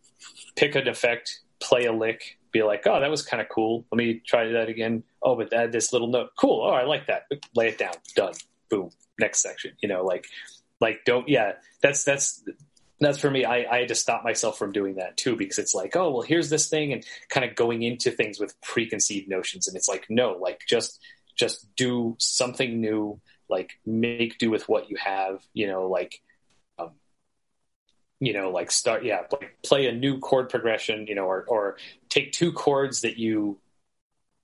pick an effect, play a lick, be like, oh, that was kind of cool. Let me try that again. Oh, but add this little note. Cool. Oh, I like that. Lay it down. Done. Boom. Next section. You know, like like don't yeah. That's that's that's for me. I, I had to stop myself from doing that too because it's like, oh well, here's this thing, and kind of going into things with preconceived notions, and it's like, no, like just just do something new, like make do with what you have, you know, like, you know, like start, yeah, like play a new chord progression, you know, or or take two chords that you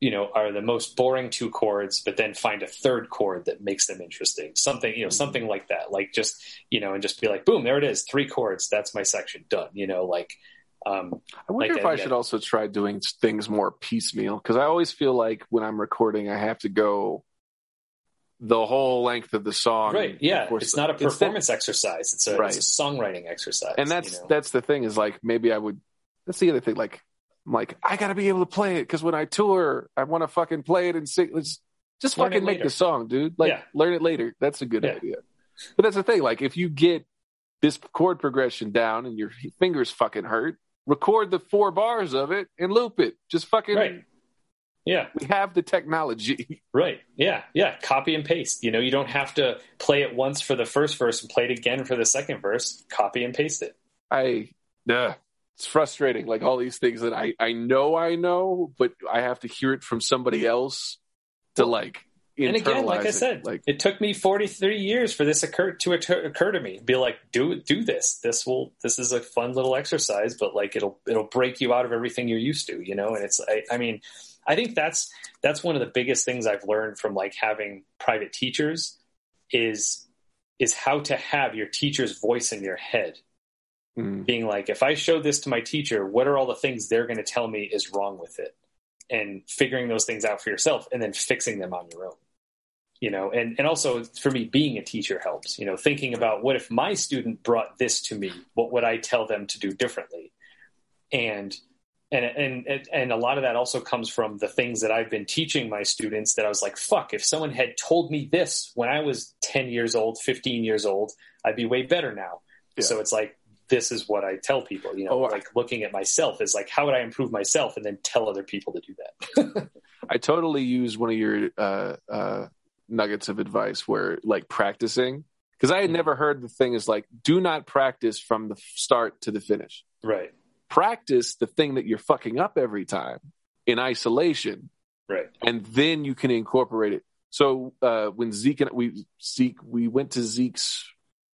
you know are the most boring two chords but then find a third chord that makes them interesting. Something you know something like that. Like just you know and just be like boom there it is three chords that's my section done you know like um I wonder like if that, I yeah. should also try doing things more piecemeal because I always feel like when I'm recording, I have to go the whole length of the song. right yeah course, it's not a performance exercise it's a, Right. it's a songwriting exercise and that's you know? that's the thing is like maybe I would. That's the other thing. Like I'm like I got to be able to play it because when I tour, I want to fucking play it and sing. Let's just Learn fucking make the song, dude. Like Yeah. learn it later. That's a good Yeah. idea. But that's the thing. Like if you get this chord progression down and your fingers fucking hurt, record the four bars of it and loop it. Just fucking. Right. Yeah We have the technology. Right. Yeah. Yeah. Copy and paste. You know, you don't have to play it once for the first verse and play it again for the second verse. Copy and paste it. I. Ugh. It's frustrating. Like all these things that I I know I know, but I have to hear it from somebody else to like. And again, like I it. said, like it took me 43 years for this occur to occur, occur to me. Be like, do do this. This will. This is a fun little exercise, but like it'll it'll break you out of everything you're used to. You know, and it's. I, I mean, I think that's that's one of the biggest things I've learned from like having private teachers is is how to have your teacher's voice in your head mm, being like, if I show this to my teacher, what are all the things they're going to tell me is wrong with it? And figuring those things out for yourself and then fixing them on your own. You know, and, and also for me, being a teacher helps, you know, thinking about what if my student brought this to me? What would I tell them to do differently? And, and, and, and- and a lot of that also comes from the things that I've been teaching my students that I was like, fuck, if someone had told me this when I was 10 years old, 15 years old, I'd be way better now. Yeah. So it's like, this is what I tell people, you know, Oh, I- like looking at myself is like, how would I improve myself and then tell other people to do that? I totally use one of your uh, uh, nuggets of advice where like practicing because I had Mhm. never heard the thing is like do not practice from the start to the finish. right. Practice the thing that you're fucking up every time in isolation, Right. and then you can incorporate it. So uh, when Zeke and we Zeke we went to Zeke's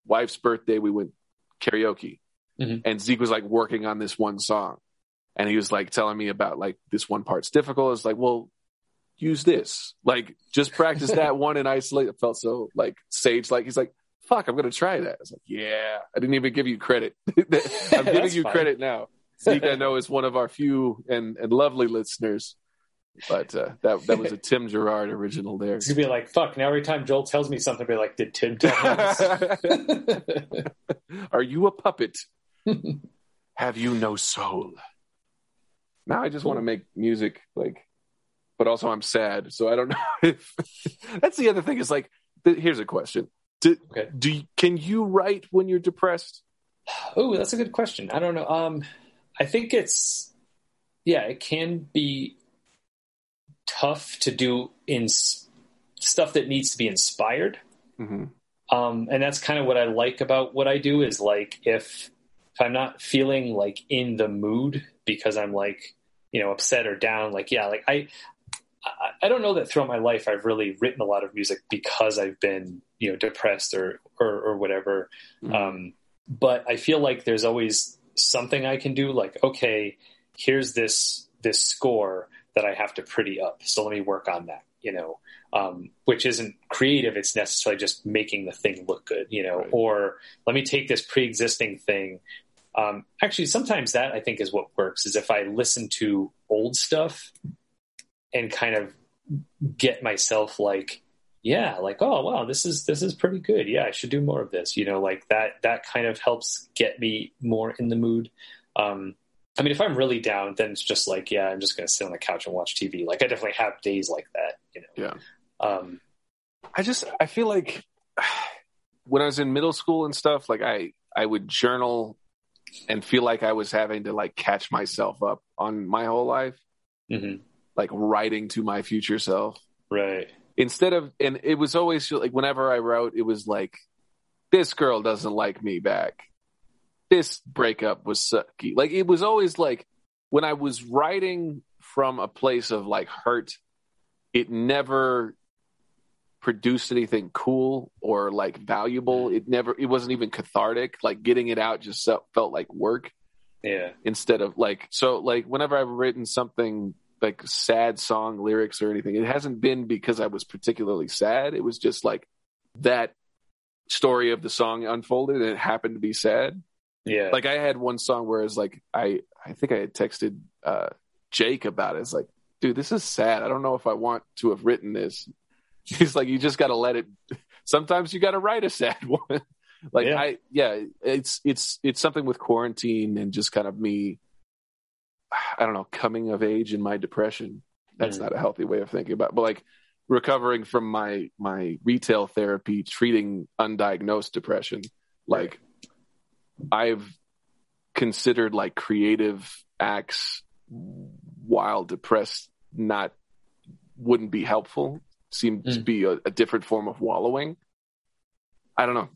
wife's birthday, we went karaoke, Mhm. and Zeke was like working on this one song, and he was like telling me about like this one part's difficult. It's like, well, use this, like just practice that one in isolation. It felt so like sage, like he's like, fuck, I'm gonna try that. I was like, yeah, I didn't even give you credit. I'm giving you fine. credit now. Zeke, I know, is one of our few and, and lovely listeners. But uh, that that was a Tim Gerard original there. It's gonna be like, fuck. Now every time Joel tells me something, I'll be like, did Tim tell me this? Are you a puppet? Have you no soul? Now I just want to make music, like, but also I'm sad, so I don't know if that's the other thing. Is like, here's a question: Do, Okay. do can you write when you're depressed? oh, that's a good question. I don't know. Um, I think it's, yeah, it can be tough to do in stuff that needs to be inspired. Mm-hmm. um, and that's kind of what I like about what I do is like if if I'm not feeling like in the mood because I'm like you know upset or down, like yeah, like I I, don't know that throughout my life I've really written a lot of music because I've been you know depressed or or, or whatever. Mhm. Um, but I feel like there's always something I can do. Like okay, here's this this score that I have to pretty up, so let me work on that. You know, um, which isn't creative. It's necessarily just making the thing look good, you know, Right. or let me take this pre-existing thing. Um, actually, sometimes that I think is what works is if I listen to old stuff and kind of get myself like, yeah, like, oh, wow, this is, this is pretty good. Yeah. I should do more of this, you know, like that, that kind of helps get me more in the mood. Um, I mean, if I'm really down, then it's just like, yeah, I'm just going to sit on the couch and watch TV. Like I definitely have days like that, you know? Yeah. Um, I just I feel like when I was in middle school and stuff, like I I would journal and feel like I was having to like catch myself up on my whole life, mhm. like writing to my future self. right. Instead of and it was always like whenever I wrote, it was like this girl doesn't like me back. This breakup was sucky. Like it was always like when I was writing from a place of like hurt, it never produced anything cool or like valuable. Mm-hmm. It never, it wasn't even cathartic. Like getting it out just felt, felt like work Yeah. instead of like, so like whenever I've written something like sad song lyrics or anything. It hasn't been because I was particularly sad. It was just like that story of the song unfolded and it happened to be sad. Yeah. Like I had one song where it's like I I think I had texted uh Jake about it. It's like, dude, this is sad. I don't know if I want to have written this. He's like, you just got to let it. Sometimes you got to write a sad one. like Yeah. I, yeah, it's it's it's something with quarantine and just kind of me. I don't know, coming of age in my depression. That's Mm. not a healthy way of thinking about. It. But like recovering from my my retail therapy, treating undiagnosed depression. Like I've considered like creative acts while depressed not wouldn't be helpful seem to Mm. be a, a different form of wallowing i don't know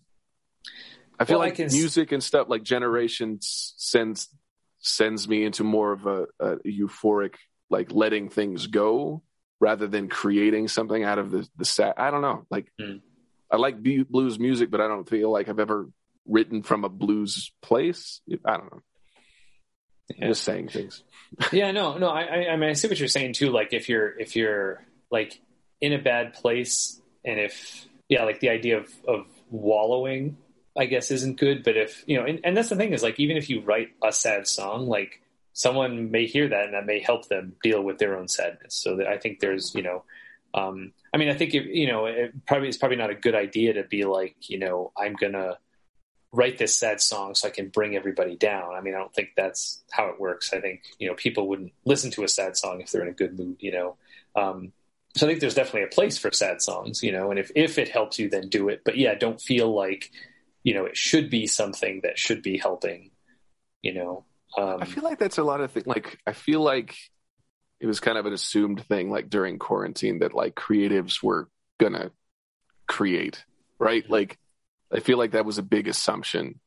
i feel Well, I like can music and stuff like generations sends sends me into more of a, a euphoric like letting things go rather than creating something out of the the sad i don't know like Mm. i like blues music but i don't feel like i've ever written from a blues place i don't know Yeah. just saying things yeah, no, no. I, I, I mean, I see what you're saying too. Like, if you're, if you're like in a bad place, and if, yeah, like the idea of of wallowing, I guess, isn't good. But if you know, and, and that's the thing is, like, even if you write a sad song, like someone may hear that and that may help them deal with their own sadness. So that I think there's, you know, um, I mean, I think it, you know, it probably it's probably not a good idea to be like, you know, I'm gonna write this sad song so I can bring everybody down. I mean, I don't think that's how it works. I think, you know, people wouldn't listen to a sad song if they're in a good mood, you know. Um, so I think there's definitely a place for sad songs, you know, and if, if it helps you, then do it. But yeah, don't feel like, you know, it should be something that should be helping, you know. Um, I feel like that's a lot of things. Like, I feel like it was kind of an assumed thing, like during quarantine, that like creatives were gonna create, right? Like, I feel like that was a big assumption,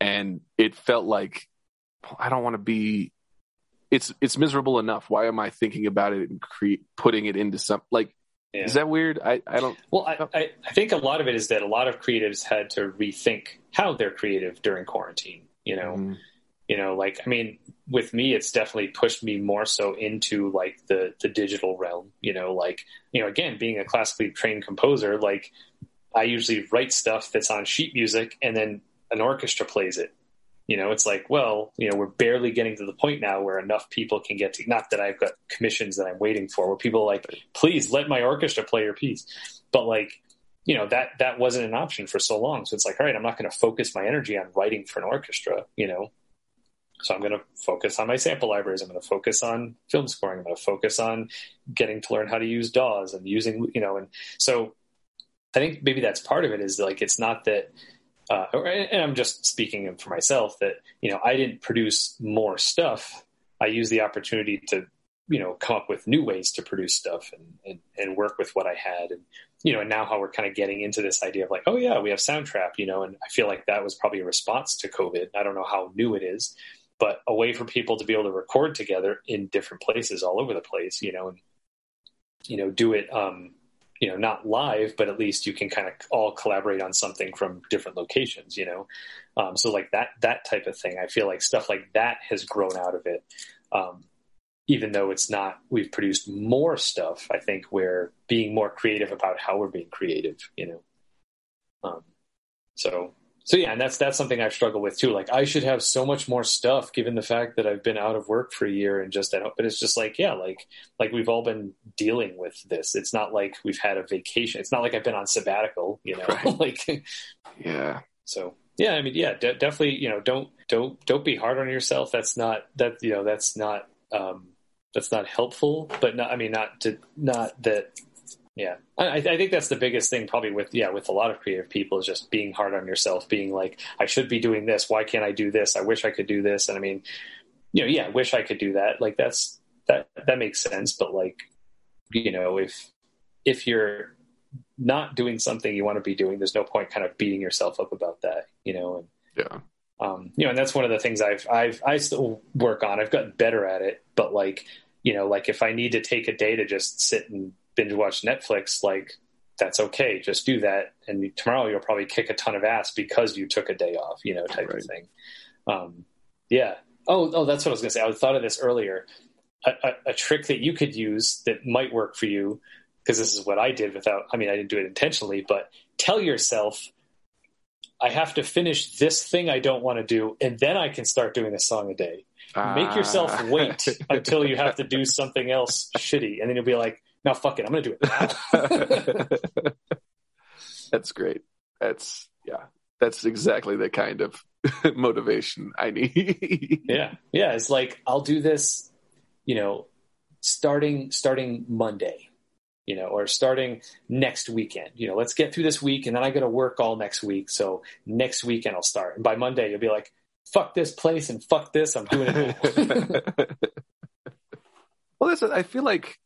and it felt like I don't want to be. It's it's miserable enough. Why am I thinking about it and cre- putting it into some like? Yeah. Is that weird? I I don't. Well, I, I, I think a lot of it is that a lot of creatives had to rethink how they're creative during quarantine. You know, Mm, you know, like I mean, with me, it's definitely pushed me more so into like the the digital realm. You know, like you know, again, being a classically trained composer, like I usually write stuff that's on sheet music, and then an orchestra plays it. You know, it's like, well, you know, we're barely getting to the point now where enough people can get to. Not that I've got commissions that I'm waiting for, where people are like, please let my orchestra play your piece, but like you know that that wasn't an option for so long. So it's like all right i'm not going to focus my energy on writing for an orchestra you know? So i'm going to focus on my sample libraries. I'm going to focus on film scoring. I'm going to focus on getting to learn how to use DAWs and using you know and so i think maybe that's part of it is like it's not that uh, and i'm just speaking for myself that you know i didn't produce more stuff i used the opportunity to you know come up with new ways to produce stuff and, and, and work with what i had and you know, and now how we're kind of getting into this idea of like, oh yeah, we have Soundtrap, you know, and I feel like that was probably a response to COVID. I don't know how new it is, but a way for people to be able to record together in different places all over the place, you know, and you know, do it, um, you know, not live, but at least you can kind of all collaborate on something from different locations, you know. Um, so like that that type of thing, I feel like stuff like that has grown out of it. Um, even though it's not we've produced more stuff i think we're being more creative about how we're being creative you know um, so so yeah and that's that's something i've struggled with too. Like i should have so much more stuff given the fact that i've been out of work for a year and just at home but it's just like yeah like like we've all been dealing with this. It's not like we've had a vacation. It's not like i've been on sabbatical you know? Right. like Yeah. so yeah i mean yeah de- definitely you know don't don't don't be hard on yourself. That's not that you know that's not um that's not helpful. But not i mean not to not that yeah. I, I think that's the biggest thing probably with yeah with a lot of creative people is just being hard on yourself being like i should be doing this. Why can't i do this? I wish i could do this. And i mean you know yeah wish i could do that. Like that's that that makes sense. But like you know if if you're not doing something you want to be doing there's no point kind of beating yourself up about that you know and Yeah. um, you know, and that's one of the things I've I've I still work on. I've gotten better at it, but like you know, like if I need to take a day to just sit and binge watch Netflix, like that's okay. Just do that, and tomorrow you'll probably kick a ton of ass because you took a day off, you know, type Right. of thing. Um, yeah. Oh, oh, that's what I was gonna say. I thought of this earlier. a, a, a trick that you could use that might work for you because this is what I did without. I mean, I didn't do it intentionally, but tell yourself. I have to finish this thing I don't want to do, and then I can start doing a song a day. Make yourself Ah. wait until you have to do something else shitty, and then you'll be like, "No, fuck it, I'm going to do it now." That's great. That's yeah. That's exactly the kind of motivation I need. yeah, yeah. It's like I'll do this, you know, starting starting Monday, you know, or starting next weekend. You know, let's get through this week, and then I got to work all next week. So next weekend I'll start, and by Monday you'll be like, "Fuck this place and fuck this, I'm doing it." Well, that's I feel like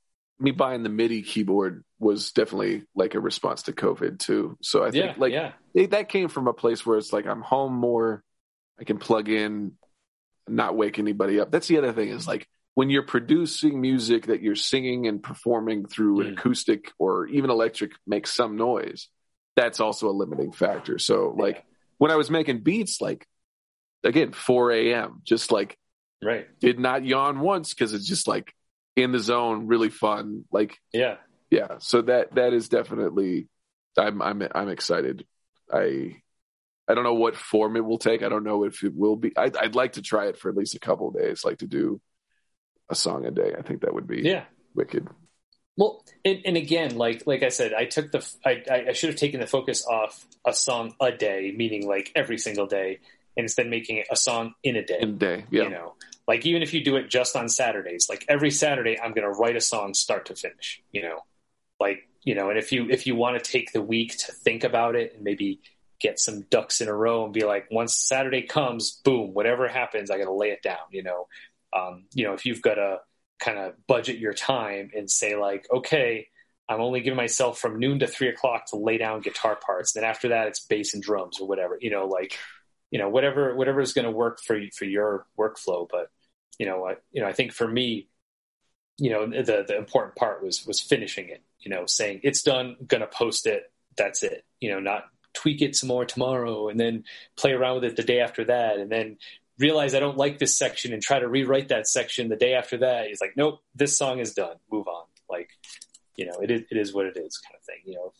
me buying the MIDI keyboard was definitely like a response to COVID too. So I think yeah, like yeah, it, that came from a place where it's like I'm home more. I can plug in, not wake anybody up. That's the other thing is like when you're producing music that you're singing and performing through an Mm. acoustic or even electric makes some noise. That's also a limiting factor. So like when I was making beats, like again, 4 a.m., just like right, did not yawn once because it's just like in the zone, really fun. Like yeah, yeah, so that that is definitely I'm I'm I'm excited. I I don't know what form it will take. I don't know if it will be. I'd, I'd like to try it for at least a couple of days, like to do a song a day. I think that would be yeah. wicked. Well, and, and again, like like I said, I took the I, I I should have taken the focus off a song a day, meaning like every single day, and instead making it a song in a day. In a day, yeah, You know, like even if you do it just on Saturdays, like every Saturday, I'm going to write a song start to finish. You know, like you know, and if you if you want to take the week to think about it and maybe get some ducks in a row and be like, once Saturday comes, boom, whatever happens, I got to lay it down. You know, um, you know, if you've got to kind of budget your time and say like, okay, I'm only giving myself from noon to three o'clock to lay down guitar parts. Then after that, it's bass and drums or whatever. You know, like you know whatever whatever is going to work for you for your workflow. But you know, I, you know, I think for me, you know, the the important part was was finishing it. You know, saying it's done, gonna post it. That's it. You know, not tweak it some more tomorrow and then play around with it the day after that and then realize I don't like this section and try to rewrite that section the day after that. He's like, nope, this song is done. Move on. Like, you know, it is, it is what it is kind of thing. You know,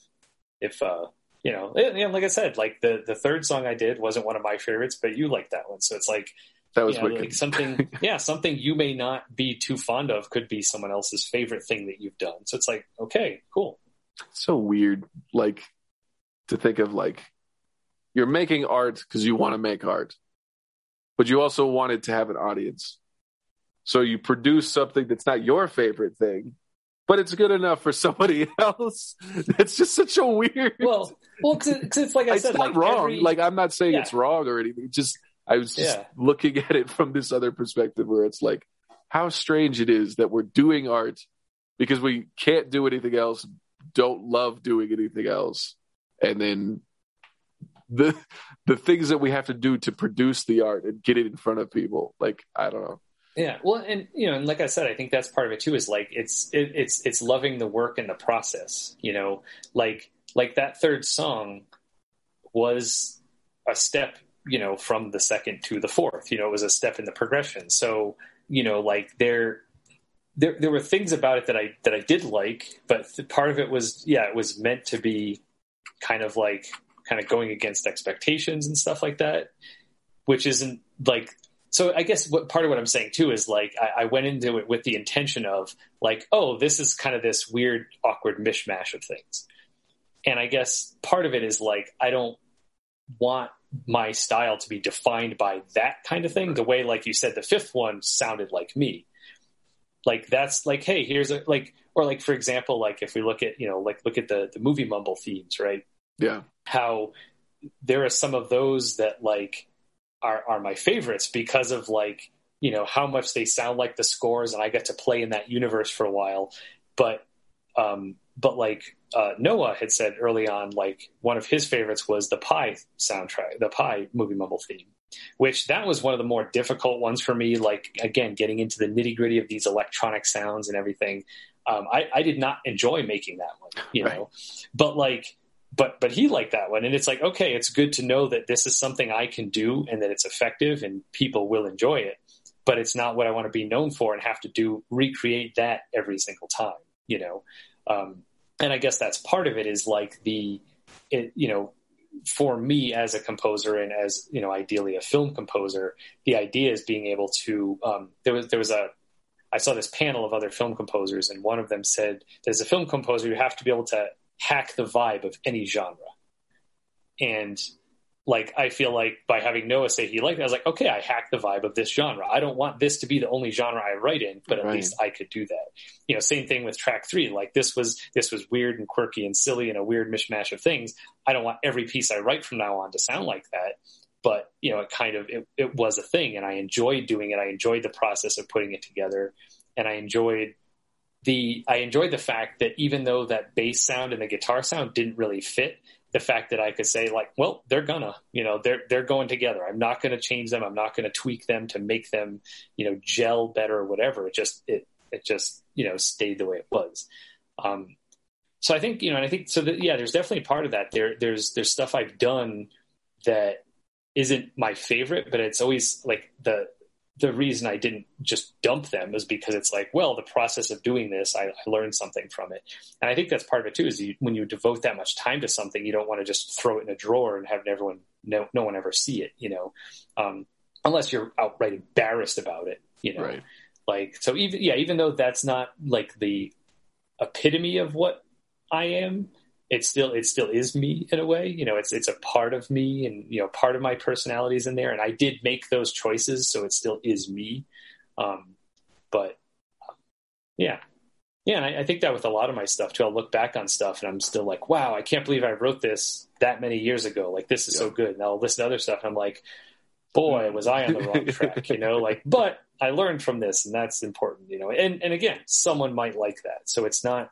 if, if uh, you know, and, and like I said, like the, the third song I did wasn't one of my favorites, but you liked that one. So it's like, that was you know, like something, yeah, something you may not be too fond of could be someone else's favorite thing that you've done. So it's like, okay, cool. so weird, like to think of like you're making art because you want to make art, but you also wanted to have an audience. So you produce something that's not your favorite thing, but it's good enough for somebody else. It's just such a weird. Well, well, because it's like I it's said, not like wrong. every- Like I'm not saying Yeah. it's wrong or anything. Just I was just Yeah. looking at it from this other perspective where it's like how strange it is that we're doing art because we can't do anything else, don't love doing anything else, and then the the things that we have to do to produce the art and get it in front of people. Like I don't know. Yeah, well, and you know, and like I said, I think that's part of it too. Is like it's it, it's it's loving the work and the process. You know, like like that third song was a step. You know, from the second to the fourth. You know, it was a step in the progression. So you know, like there. There, there were things about it that I that I did like, but part of it was yeah, it was meant to be kind of like kind of going against expectations and stuff like that, which isn't like so I guess what part of what I'm saying too is like I, I went into it with the intention of like, oh, this is kind of this weird, awkward mishmash of things. And I guess part of it is like I don't want my style to be defined by that kind of thing. The way, like you said, the fifth one sounded like me. Like that's like, hey, here's a like, or like for example, like if we look at you know like look at the the movie mumble themes, right? Yeah, how there are some of those that like are are my favorites because of like you know how much they sound like the scores and I get to play in that universe for a while but um but like uh Noah had said early on like one of his favorites was the Pi soundtrack the Pi movie mumble theme which that was one of the more difficult ones for me like again getting into the nitty gritty of these electronic sounds and everything um I, I did not enjoy making that one you Right. know but like but but he liked that one and it's like okay it's good to know that this is something i can do and that it's effective and people will enjoy it but it's not what I want to be known for and have to do recreate that every single time, you know. Um, and I guess that's part of it is like the, it, you know, for me as a composer and as you know, ideally a film composer, the idea is being able to. Um, there was there was a I saw this panel of other film composers, and one of them said, "As a film composer, you have to be able to hack the vibe of any genre." And like I feel like by having Noah say he liked it, I was like, okay, I hacked the vibe of this genre. I don't want this to be the only genre I write in, but at right. least I could do that. You know, same thing with track three. Like this was this was weird and quirky and silly and a weird mishmash of things. I don't want every piece I write from now on to sound like that. But you know, it kind of it, it was a thing, and I enjoyed doing it. I enjoyed the process of putting it together, and I enjoyed the I enjoyed the fact that even though that bass sound and the guitar sound didn't really fit, the fact that I could say like, well, they're gonna, you know, they're they're going together. I'm not going to change them. I'm not going to tweak them to make them, you know, gel better or whatever. It just it it just you know stayed the way it was. Um, so I think you know, and I think so. That, yeah, there's definitely part of that. There there's there's stuff I've done that isn't my favorite, but it's always like the the reason I didn't just dump them is because it's like, well, the process of doing this, I, I learned something from it, and I think that's part of it too. Is you, when you devote that much time to something, you don't want to just throw it in a drawer and have everyone, no, no one ever see it, you know, um, unless you're outright embarrassed about it, you know. Right. Like so, even yeah, even though that's not like the epitome of what I am, it still it still is me in a way. You know, it's it's a part of me, and you know, part of my personality is in there. And I did make those choices, so it still is me. Um, but yeah, yeah, and I, I, think that with a lot of my stuff too. I'll look back on stuff, and I'm still like, wow, I can't believe I wrote this that many years ago. Like this is yeah. so good. And I'll listen to other stuff, and I'm like, boy, was I on the wrong track. You know, like, but I learned from this, and that's important. You know, and and again, someone might like that, so it's not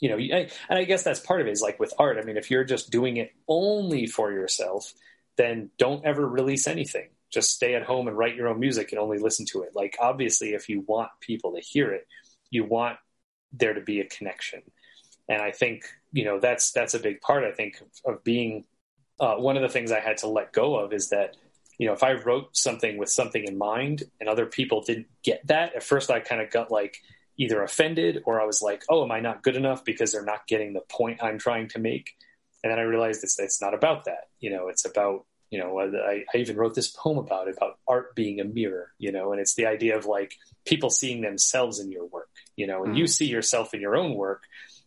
you know, and I guess that's part of it is like with art. I mean, if you're just doing it only for yourself, then don't ever release anything. Just stay at home and write your own music and only listen to it. Like, obviously, if you want people to hear it, you want there to be a connection. And I think, you know, that's, that's a big part, I think, of, being, uh, one of the things I had to let go of is that, you know, if I wrote something with something in mind and other people didn't get that, at first I kind of got like, either offended or I was like, oh, am I not good enough because they're not getting the point I'm trying to make? And then I realized it's, it's not about that. You know, it's about, you know, I, I even wrote this poem about it, about art being a mirror, you know, and it's the idea of like people seeing themselves in your work, you know, and mm. you see yourself in your own work.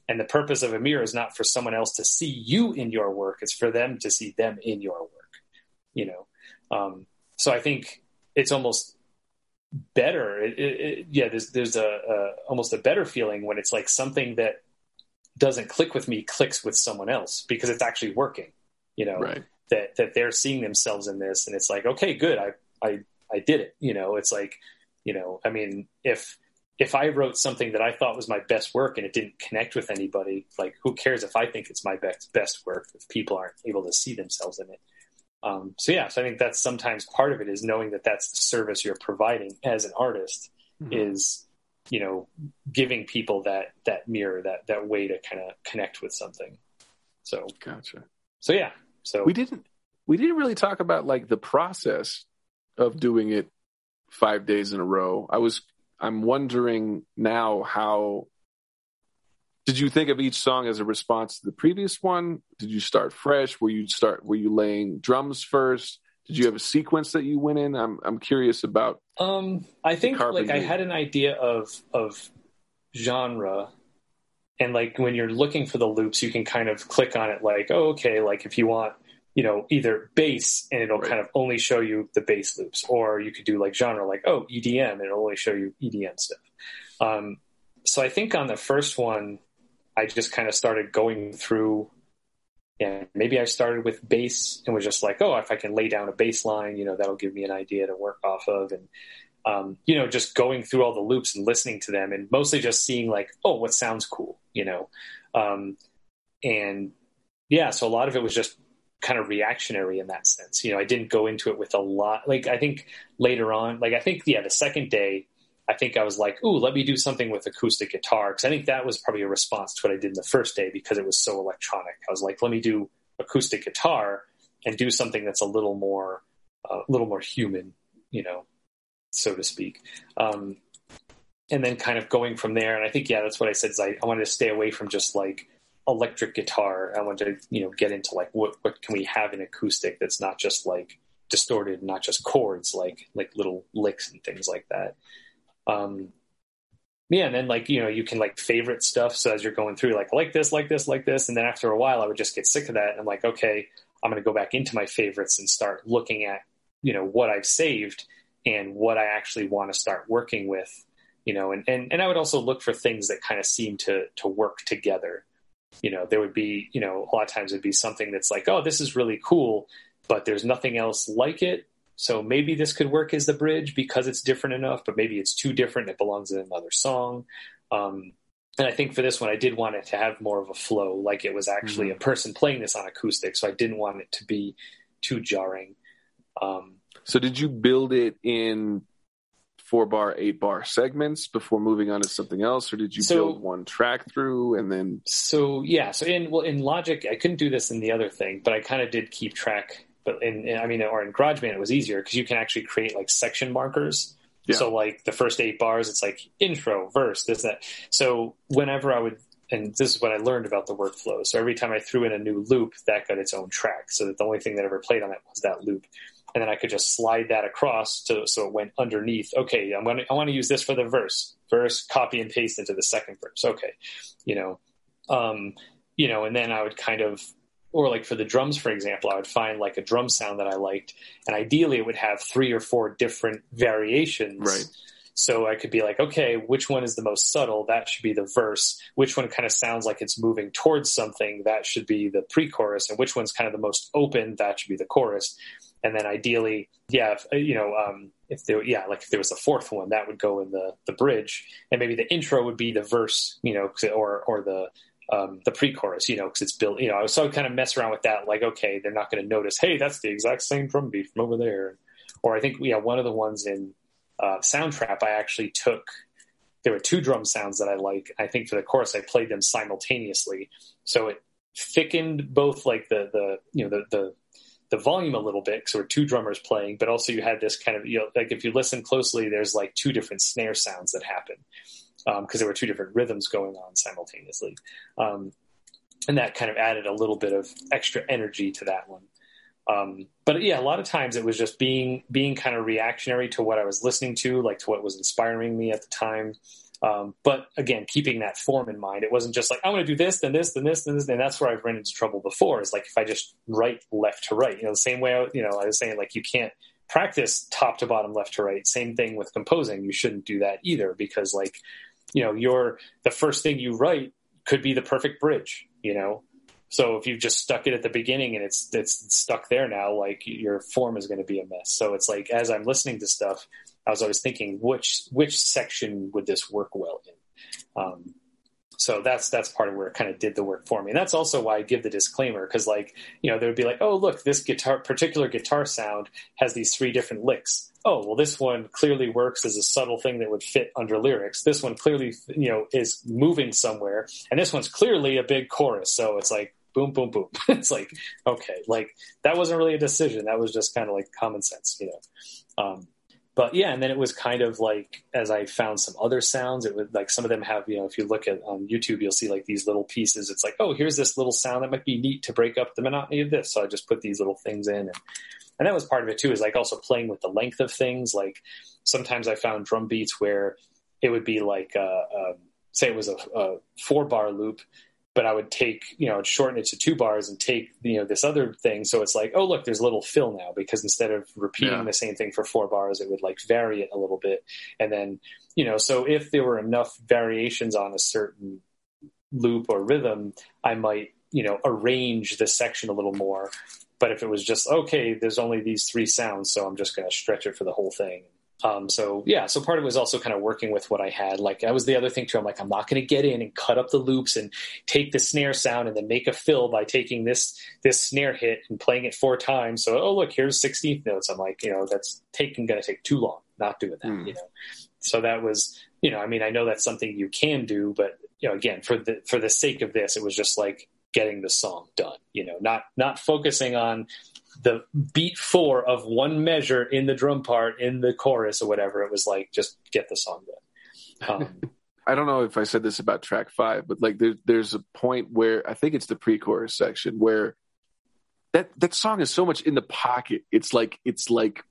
And the purpose of a mirror is not for someone else to see you in your work. It's for them to see them in your work, you know? Um, so I think it's almost better. It, it, yeah, there's there's a, a, almost a better feeling when it's like something that doesn't click with me clicks with someone else because it's actually working. You know, right. that that they're seeing themselves in this, and it's like, okay, good, I I I did it. You know, it's like, you know, I mean, if if I wrote something that I thought was my best work and it didn't connect with anybody, like who cares if I think it's my best best work if people aren't able to see themselves in it? Um, so yeah, so I think that's sometimes part of it is knowing that that's the service you're providing as an artist mm-hmm. is, you know, giving people that that mirror, that that way to kind of connect with something. So gotcha. So yeah, so we didn't we didn't really talk about like the process of doing it five days in a row. I was I'm wondering now how did you think of each song as a response to the previous one? Did you start fresh? Were you start were you laying drums first? Did you have a sequence that you went in? I'm I'm curious about. Um, I think like I had an idea of of genre, and like when you're looking for the loops, you can kind of click on it. Like, oh, okay, like if you want, you know, either bass and it'll right. kind of only show you the bass loops, or you could do like genre, like oh EDM, and it'll only show you EDM stuff. Um, so I think on the first one, I just kind of started going through. And maybe I started with bass and was just like, oh, if I can lay down a bass line, you know, that'll give me an idea to work off of. And, um, you know, just going through all the loops and listening to them and mostly just seeing like, oh, what sounds cool, you know? Um, and yeah, so a lot of it was just kind of reactionary in that sense. You know, I didn't go into it with a lot. Like, I think later on, like, I think, yeah, the second day, I think I was like, ooh, let me do something with acoustic guitar. Because I think that was probably a response to what I did in the first day because it was so electronic. I was like, let me do acoustic guitar and do something that's a little more, a uh, little more human, you know. so to speak. Um, and then kind of going from there. And I think, yeah, that's what I said is I, I wanted to stay away from just like electric guitar. I wanted to, you know, get into like what, what can we have in acoustic that's not just like distorted, not just chords, like, like little licks and things like that. Um, yeah, and then like you know you can like favorite stuff. So as you're going through, like like this, like this, like this, and then after a while, I would just get sick of that. And I'm like, okay, I'm going to go back into my favorites and start looking at you know what I've saved and what I actually want to start working with. You know, and and and I would also look for things that kind of seem to to work together. You know, there would be you know a lot of times it'd be something that's like, oh, this is really cool, but there's nothing else like it so maybe this could work as the bridge because it's different enough, but maybe it's too different. It belongs in another song. Um, and I think for this one, I did want it to have more of a flow, like it was actually mm-hmm. a person playing this on acoustic. So I didn't want it to be too jarring. Um, so did you build it in four bar, eight bar segments before moving on to something else, or did you so, build one track through and then? So yeah, so in well in Logic, I couldn't do this in the other thing, but I kind of did keep track but in, in I mean, or in GarageBand, it was easier because you can actually create like section markers. Yeah. So like the first eight bars, it's like intro, verse, this, that. So whenever I would, and this is what I learned about the workflow. So every time I threw in a new loop, that got its own track. So that the only thing that ever played on it was that loop. And then I could just slide that across to, so it went underneath. Okay, I'm going to, I want to use this for the verse, verse, copy and paste into the second verse. Okay. You know, um, you know, and then I would kind of or like for the drums, for example, I would find like a drum sound that I liked, and ideally it would have three or four different variations. Right. So I could be like, okay, which one is the most subtle? That should be the verse. Which one kind of sounds like it's moving towards something? That should be the pre-chorus. And which one's kind of the most open? That should be the chorus. And then ideally, yeah, if, uh, you know, um, if there, yeah, like if there was a fourth one, that would go in the the bridge, and maybe the intro would be the verse, you know, or or the um, the pre-chorus, you know, because it's built. You know, so I kind of mess around with that. Like, okay, they're not going to notice. Hey, that's the exact same drum beat from over there. Or I think yeah, one of the ones in uh, Soundtrap, I actually took. There were two drum sounds that I like. I think for the chorus, I played them simultaneously, so it thickened both like the the you know the the the volume a little bit because were two drummers playing, but also you had this kind of you know like if you listen closely, there's like two different snare sounds that happen because um, there were two different rhythms going on simultaneously. Um, and that kind of added a little bit of extra energy to that one. Um, but yeah, a lot of times it was just being being kind of reactionary to what I was listening to, like to what was inspiring me at the time. Um, but again, keeping that form in mind, it wasn't just like I'm going to do this, then this, then this, then this, and that's where I've run into trouble before. Is like if I just write left to right, you know, the same way I, you know I was saying like you can't practice top to bottom, left to right. Same thing with composing. You shouldn't do that either because like you know, your the first thing you write could be the perfect bridge, you know. So if you've just stuck it at the beginning and it's it's stuck there now, like your form is going to be a mess. So it's like as I'm listening to stuff, I was always thinking which which section would this work well in. Um, so that's that's part of where it kind of did the work for me, and that's also why I give the disclaimer because like you know there would be like oh look this guitar particular guitar sound has these three different licks. Oh well this one clearly works as a subtle thing that would fit under lyrics. This one clearly you know is moving somewhere and this one's clearly a big chorus. So it's like boom boom boom. It's like okay like that wasn't really a decision. That was just kind of like common sense you know um, but yeah and then it was kind of like as i found some other sounds it was like some of them have you know if you look at on youtube you'll see like these little pieces. It's like oh here's this little sound that might be neat to break up the monotony of this. So i just put these little things in and and that was part of it too is like also playing with the length of things. Like sometimes i found drum beats where it would be like uh, uh, say it was a, a, four bar loop but i would take you know shorten it to two bars and take you know this other thing so it's like oh look there's a little fill now because instead of repeating yeah. the same thing for four bars it would like vary it a little bit and then you know so if there were enough variations on a certain loop or rhythm i might you know arrange the section a little more but if it was just okay, there's only these three sounds, so I'm just going to stretch it for the whole thing. Um, so yeah, so part of it was also kind of working with what I had. Like that was the other thing too. I'm like, I'm not going to get in and cut up the loops and take the snare sound and then make a fill by taking this this snare hit and playing it four times. So oh look, here's 16th notes. I'm like, you know, that's taking going to take too long. Not doing that, mm. you know. So that was, you know, I mean, I know that's something you can do, but you know, again, for the for the sake of this, it was just like getting the song done. You know, not not focusing on the beat four of one measure in the drum part in the chorus or whatever. It was like just get the song done. Um, I don't know if I said this about track five, but like there's there's a point where I think it's the pre-chorus section where that that song is so much in the pocket. It's like it's like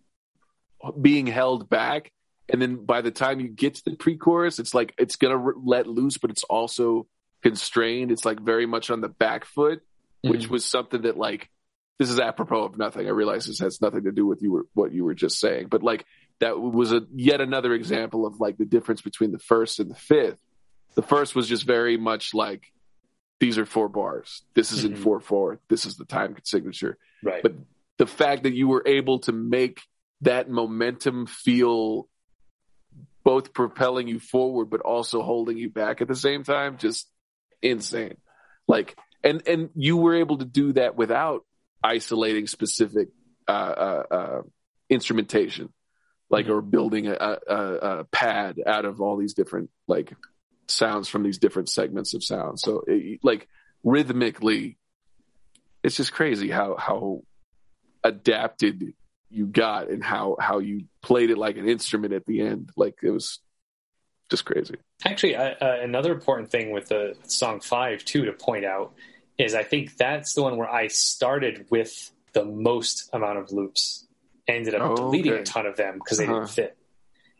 being held back, and then by the time you get to the pre-chorus, it's like it's gonna re- let loose, but it's also constrained. It's like very much on the back foot, which Mhm. was something that like this is apropos of nothing. I realize this has nothing to do with you were, what you were just saying, but like that was a yet another example of like the difference between the first and the fifth. The first was just very much like these are four bars. This is in Mhm. four four. This is the time signature. right. But the fact that you were able to make that momentum feel both propelling you forward but also holding you back at the same time just insane like and and you were able to do that without isolating specific uh, uh, uh, instrumentation. Like or building a, a, a, pad out of all these different like sounds from these different segments of sound. So it, like rhythmically it's just crazy how how adapted you got and how how you played it like an instrument at the end. Like it was just crazy. Actually, I, uh, another important thing with the song five too to point out is I think that's the one where I started with the most amount of loops, ended up Oh, deleting okay. a ton of them because they Uh-huh. didn't fit.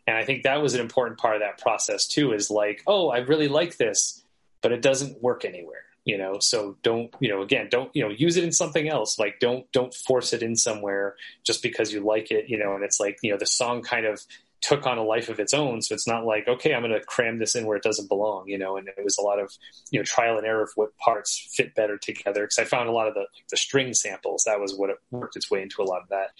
And I think that was an important part of that process too. Is like, oh, I really like this, but it doesn't work anywhere. You know, so don't you know? Again, don't you know? Use it in something else. Like, don't don't force it in somewhere just because you like it. You know, and it's like you know the song kind of took on a life of its own. So it's not like, okay, I'm going to cram this in where it doesn't belong, you know, and it was a lot of, you know, trial and error of what parts fit better together. Cause I found a lot of the, like, the string samples. That was what it worked its way into a lot of that.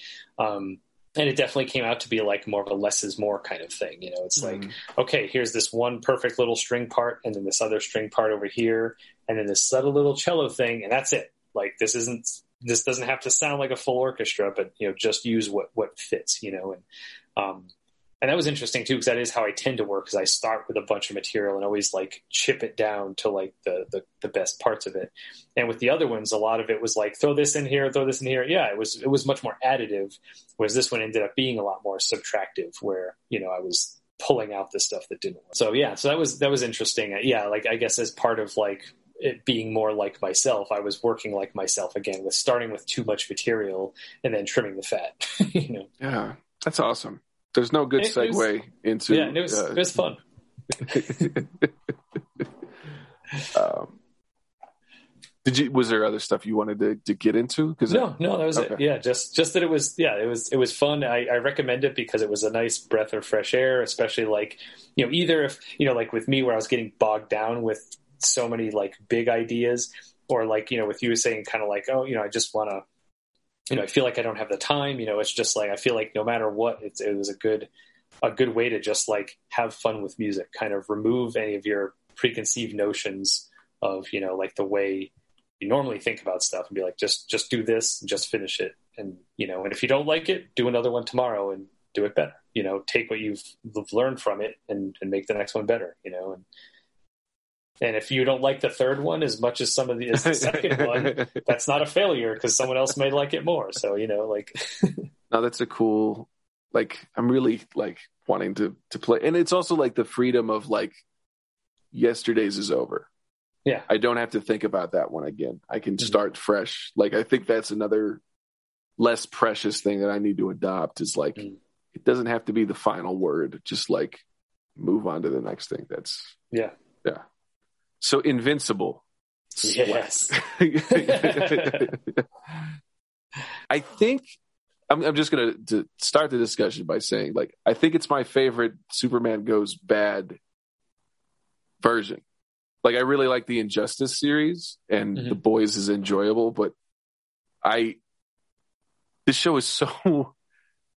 Um, and it definitely came out to be like more of a less is more kind of thing. You know, it's like, Mhm. okay, here's this one perfect little string part and then this other string part over here. And then this subtle little cello thing. And that's it. Like this isn't, this doesn't have to sound like a full orchestra, but you know, just use what, what fits, you know, and, um, and that was interesting too because that is how I tend to work because I start with a bunch of material and always like chip it down to like the, the the best parts of it. And with the other ones, a lot of it was like throw this in here, throw this in here. Yeah, it was it was much more additive, whereas this one ended up being a lot more subtractive, where you know I was pulling out the stuff that didn't work. So yeah, so that was that was interesting. Uh, yeah, like I guess as part of like it being more like myself, I was working like myself again with starting with too much material and then trimming the fat. you know, yeah that's awesome there's no good it was- segue into yeah, it was uh, it was fun. um, did you was there other stuff you wanted to, to get into because No, no, that was it. Yeah, just just that it was yeah, it was it was fun. I, I recommend it because it was a nice breath of fresh air, especially like you know either if you know like with me where I was getting bogged down with so many like big ideas, or like you know with you saying kind of like oh you know I just want to you know I feel like I don't have the time. You know it's just like I feel like no matter what, it's, it was a good a good way to just like have fun with music, kind of remove any of your preconceived notions of you know like the way you normally think about stuff and be like, just just do this, and just finish it, and you know, and if you don't like it, do another one tomorrow and do it better. You know, take what you've, learned from it and, and make the next one better. You know, and and if you don't like the third one as much as some of the, as the second one, that's not a failure because someone else may like it more. So you know, like no that's a cool like i'm really like wanting to to play and it's also like the freedom of like yesterday's is over Yeah. i don't have to think about that one again i can Mhm. start fresh like i think that's another less precious thing that i need to adopt is like Mm. it doesn't have to be the final word just like move on to the next thing that's yeah, yeah so invincible yes, I think I'm, I'm just gonna to start the discussion by saying, like, I think it's my favorite Superman Goes Bad version. Like, I really like the Injustice series, and Mhm. The Boys is enjoyable, but I this show is so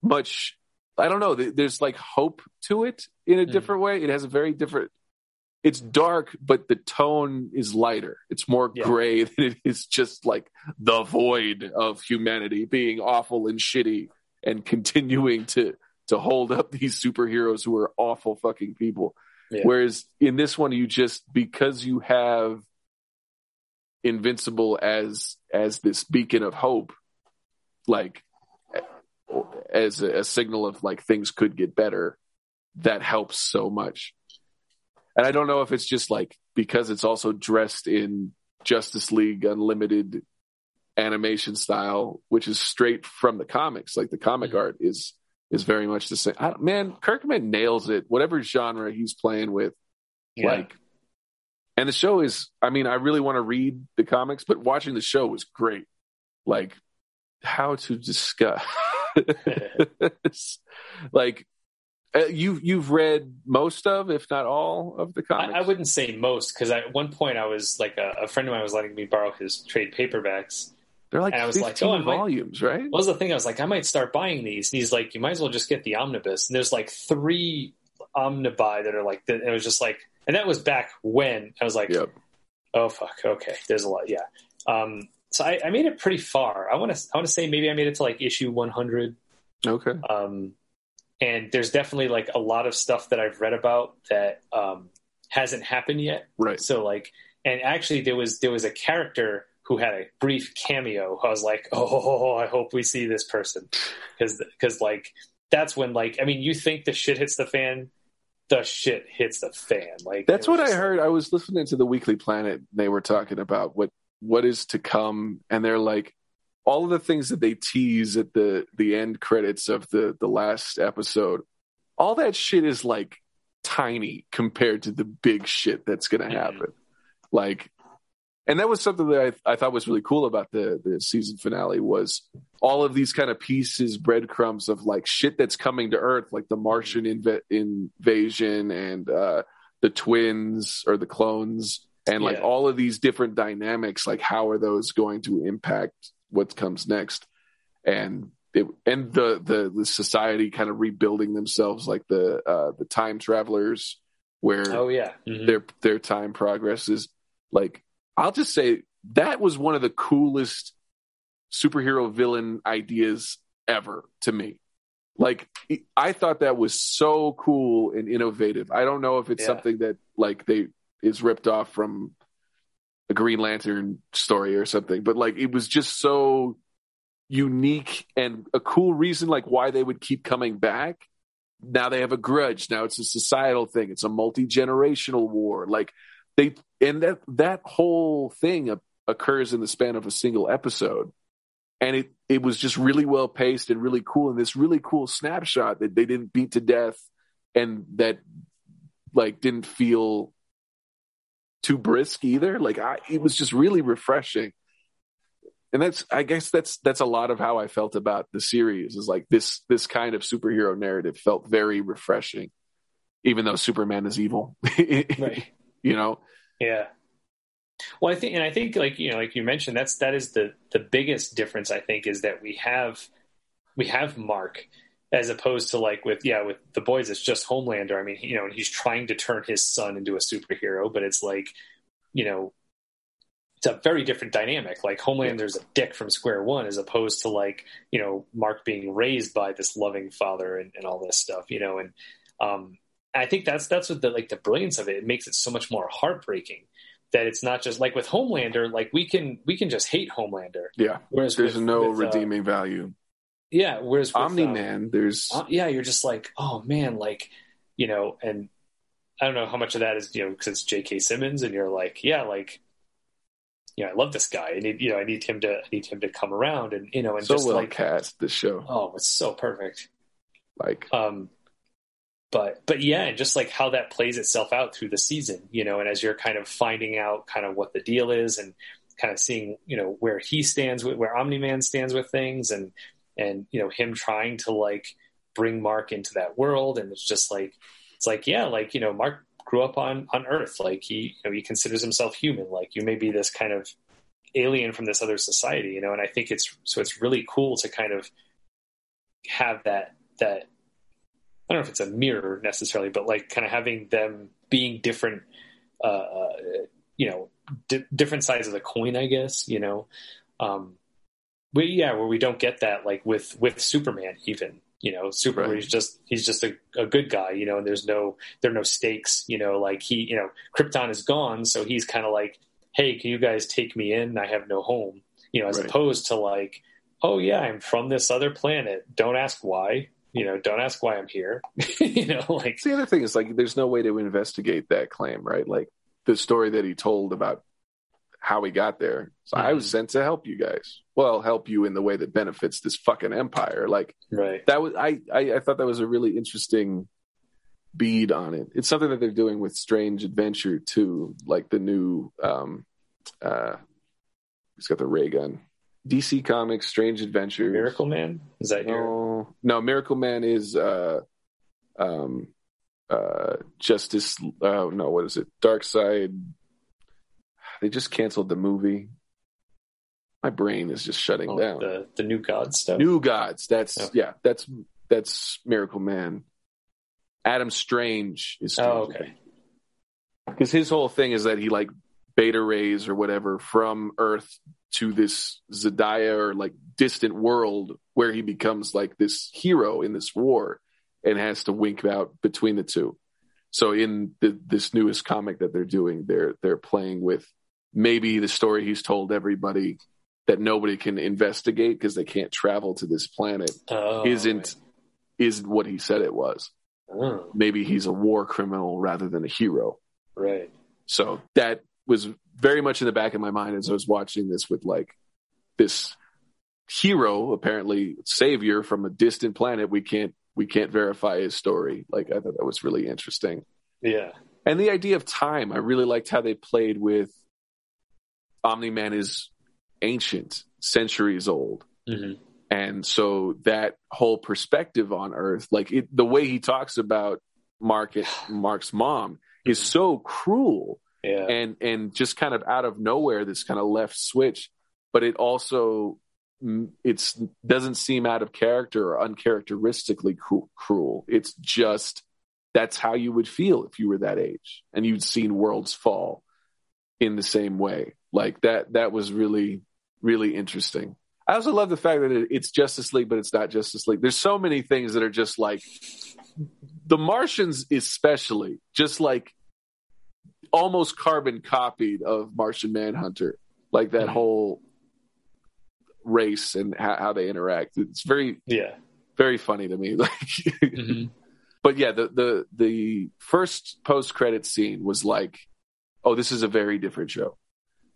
much. I don't know. There's like hope to it in a Mhm. different way. It has a very different. It's dark, but the tone is lighter. It's more Yeah. gray than it is just like the void of humanity being awful and shitty and continuing to to hold up these superheroes who are awful fucking people. Yeah. Whereas in this one, you just because you have Invincible as as this beacon of hope, like as a, a signal of like things could get better, that helps so much. And I don't know if it's just like because it's also dressed in Justice League Unlimited animation style, which is straight from the comics. Like the comic mm-hmm. art is is very much the same. I, man, Kirkman nails it. Whatever genre he's playing with, yeah. like. And the show is, I mean, I really want to read the comics, but watching the show was great. Like, how to discuss. like, uh, you you've read most of, if not all, of the comics. I, I wouldn't say most because at one point I was like a, a, friend of mine was letting me borrow his trade paperbacks, they're like and I was like, oh, volumes, might, right? What was the thing? I was like, I might start buying these. And he's like, you might as well just get the omnibus. And there's like three omnibuy that are like, and it was just like, and that was back when I was like, yep. oh fuck, okay, there's a lot, yeah. Um, so I, I made it pretty far. I want to, I want to say maybe I made it to like issue 100. Okay. Um, and there's definitely like a lot of stuff that I've read about that um hasn't happened yet. Right. So like, and actually there was there was a character who had a brief cameo. I was like, oh, I hope we see this person because because like that's when like I mean, you think the shit hits the fan, the shit hits the fan. Like that's what I heard. I was listening to the Weekly Planet. They were talking about what what is to come, and they're like all of the things that they tease at the the end credits of the the last episode. All that shit is like tiny compared to the big shit that's going to mm-hmm. happen. Mm-hmm. Like and that was something that I, I, thought was really cool about the the season finale was all of these kind of pieces breadcrumbs of like shit that's coming to earth like the martian inv- invasion and uh the twins or the clones and like yeah. all of these different dynamics like how are those going to impact what comes next and it, and the, the the society kind of rebuilding themselves like the uh the time travelers where oh yeah mm-hmm. their their time progresses like I'll just say that was one of the coolest superhero villain ideas ever to me. Like I thought that was so cool and innovative. I don't know if it's yeah. something that like they is ripped off from a Green Lantern story or something, but like it was just so unique and a cool reason like why they would keep coming back. Now they have a grudge. Now it's a societal thing. It's a multi-generational war. Like they and that that whole thing occurs in the span of a single episode and it it was just really well paced and really cool and this really cool snapshot that they didn't beat to death and that like didn't feel too brisk either. Like I, it was just really refreshing. And that's i guess that's that's a lot of how i felt about the series is like this this kind of superhero narrative felt very refreshing even though superman is evil right. you know? Yeah. Well i think and i think like you know like you mentioned that's that is the the biggest difference i think is that we have we have mark as opposed to like with yeah with the boys it's just homelander i mean you know he's trying to turn his son into a superhero but it's like you know it's a very different dynamic like homelander's a dick from square one as opposed to like you know mark being raised by this loving father and, and all this stuff you know and um I think that's that's what the like the brilliance of it. It makes it so much more heartbreaking that it's not just like with Homelander. Like we can we can just hate Homelander. Yeah. Whereas there's with, no with, uh, redeeming uh, value. Yeah. Whereas Omni um, Man, there's uh, yeah, you're just like oh man, like you know, and I don't know how much of that is you know because it's J.K. Simmons, and you're like yeah, like you know, I love this guy. I need, you know, I need him to, I need him to come around and, you know, and so just well like cast the show. Oh, it's so perfect. Like, um, but but yeah, and just like how that plays itself out through the season, you know, and as you're kind of finding out kind of what the deal is and kind of seeing, you know, where he stands with where Omni Man stands with things and and you know, him trying to like bring Mark into that world and it's just like it's like, yeah, like, you know, Mark grew up on on Earth. Like he you know, he considers himself human. Like you may be this kind of alien from this other society, you know, and I think it's so it's really cool to kind of have that that I don't know if it's a mirror necessarily, but like kind of having them being different, uh, uh you know, di- different sides of the coin, I guess, you know. Um, we, yeah, where we don't get that like with, with Superman even, you know, Superman, right. he's just, he's just a, a good guy, you know, and there's no, there are no stakes, you know, like he, you know, Krypton is gone. So he's kind of like hey, can you guys take me in? I have no home. You know, as Right. opposed to like, oh yeah, I'm from this other planet. Don't ask why. You know, don't ask why I'm here. you know, like the other thing is like there's no way to investigate that claim, right? Like the story that he told about how he got there. So I was sent to help you guys. Well, help you in the way that benefits this fucking empire. Like right. that was I, I I thought that was a really interesting bead on it. It's something that they're doing with Strange Adventure too, like the new um uh he's got the ray gun. DC Comics Strange Adventure. Miracle Man? Is that your No, no, Miracle Man is uh um uh Justice uh no, what is it? Darkseid. They just canceled the movie. My brain is just shutting oh, down. the the new God stuff? New Gods. That's yeah, that's that's Miracle Man. Adam Strange is oh, okay. because his whole thing is that he like beta rays or whatever from Earth to this Zadiah or like distant world where he becomes like this hero in this war and has to wink out between the two. So in the, this newest comic that they're doing, they're they're playing with maybe the story he's told everybody that nobody can investigate because they can't travel to this planet Oh, isn't isn't what he said it was. Oh, Maybe he's a war criminal rather than a hero. right. So that was very much in the back of my mind as I was watching this with like this hero, apparently savior from a distant planet. We can't we can't verify his story. Like I thought that was really interesting. Yeah. And the idea of time, I really liked how they played with Omni Man is ancient, centuries old. hmm And so that whole perspective on Earth, like it, the way he talks about Mark, Mark's mom, is so cruel Yeah. and and just kind of out of nowhere, this kind of left switch. But it also mm, it's doesn't seem out of character or uncharacteristically cru- cruel. It's just that's how you would feel if you were that age and you'd seen worlds fall in the same way. Like that. That was really really interesting. I also love the fact that it, it's Justice League, but it's not Justice League. There's so many things that are just like the Martians, especially just like almost carbon copied of Martian Manhunter, like that Mhm. whole race and how, how they interact. It's very yeah. very funny to me. Like, Mhm. but yeah, the the the first post credit scene was like, oh, this is a very different show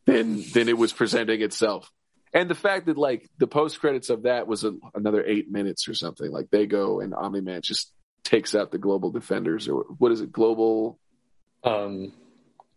than than it was presenting itself. And the fact that like the post credits of that was a, another eight minutes or something. Like they go and Omni Man just takes out the global defenders or what is it? Global Um,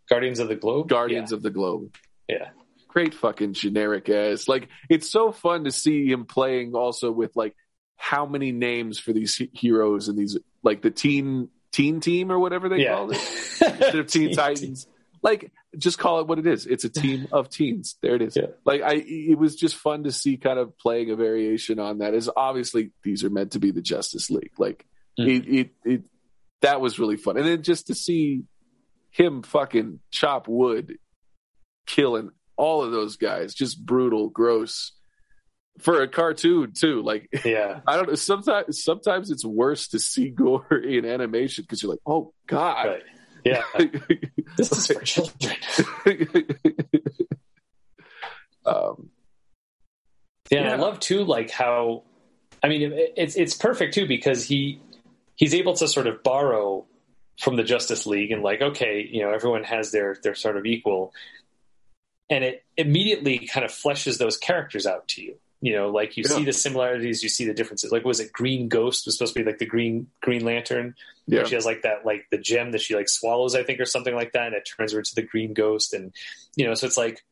Guardians of the Globe. Guardians of the Globe. Yeah. Great fucking generic ass. Like it's so fun to see him playing also with like how many names for these heroes and these like the teen teen team or whatever they Yeah. call it instead of Teen Titans. Like just call it what it is. It's a team of teens. There it is. Yeah. Like I it was just fun to see kind of playing a variation on that. Is obviously these are meant to be the Justice League. Like Mhm. it, it it that was really fun. And then just to see him fucking chop wood, killing all of those guys, just brutal, gross. For a cartoon too, like Yeah. I don't know. Sometimes, sometimes it's worse to see gore in animation because you're like, oh god. Right. Yeah. This is for children. um, Yeah, Yeah. I love too, like how, I mean, it, it's it's perfect too because he he's able to sort of borrow from the Justice League and like, okay, you know, everyone has their their sort of equal, and it immediately kind of fleshes those characters out to you. You know, like you Yeah. see the similarities, you see the differences. Like, was it Green Ghost was supposed to be like the Green Green Lantern? yeah, She has like that, like the gem that she like swallows, I think, or something like that, and it turns her into the Green Ghost, and you know, so it's like,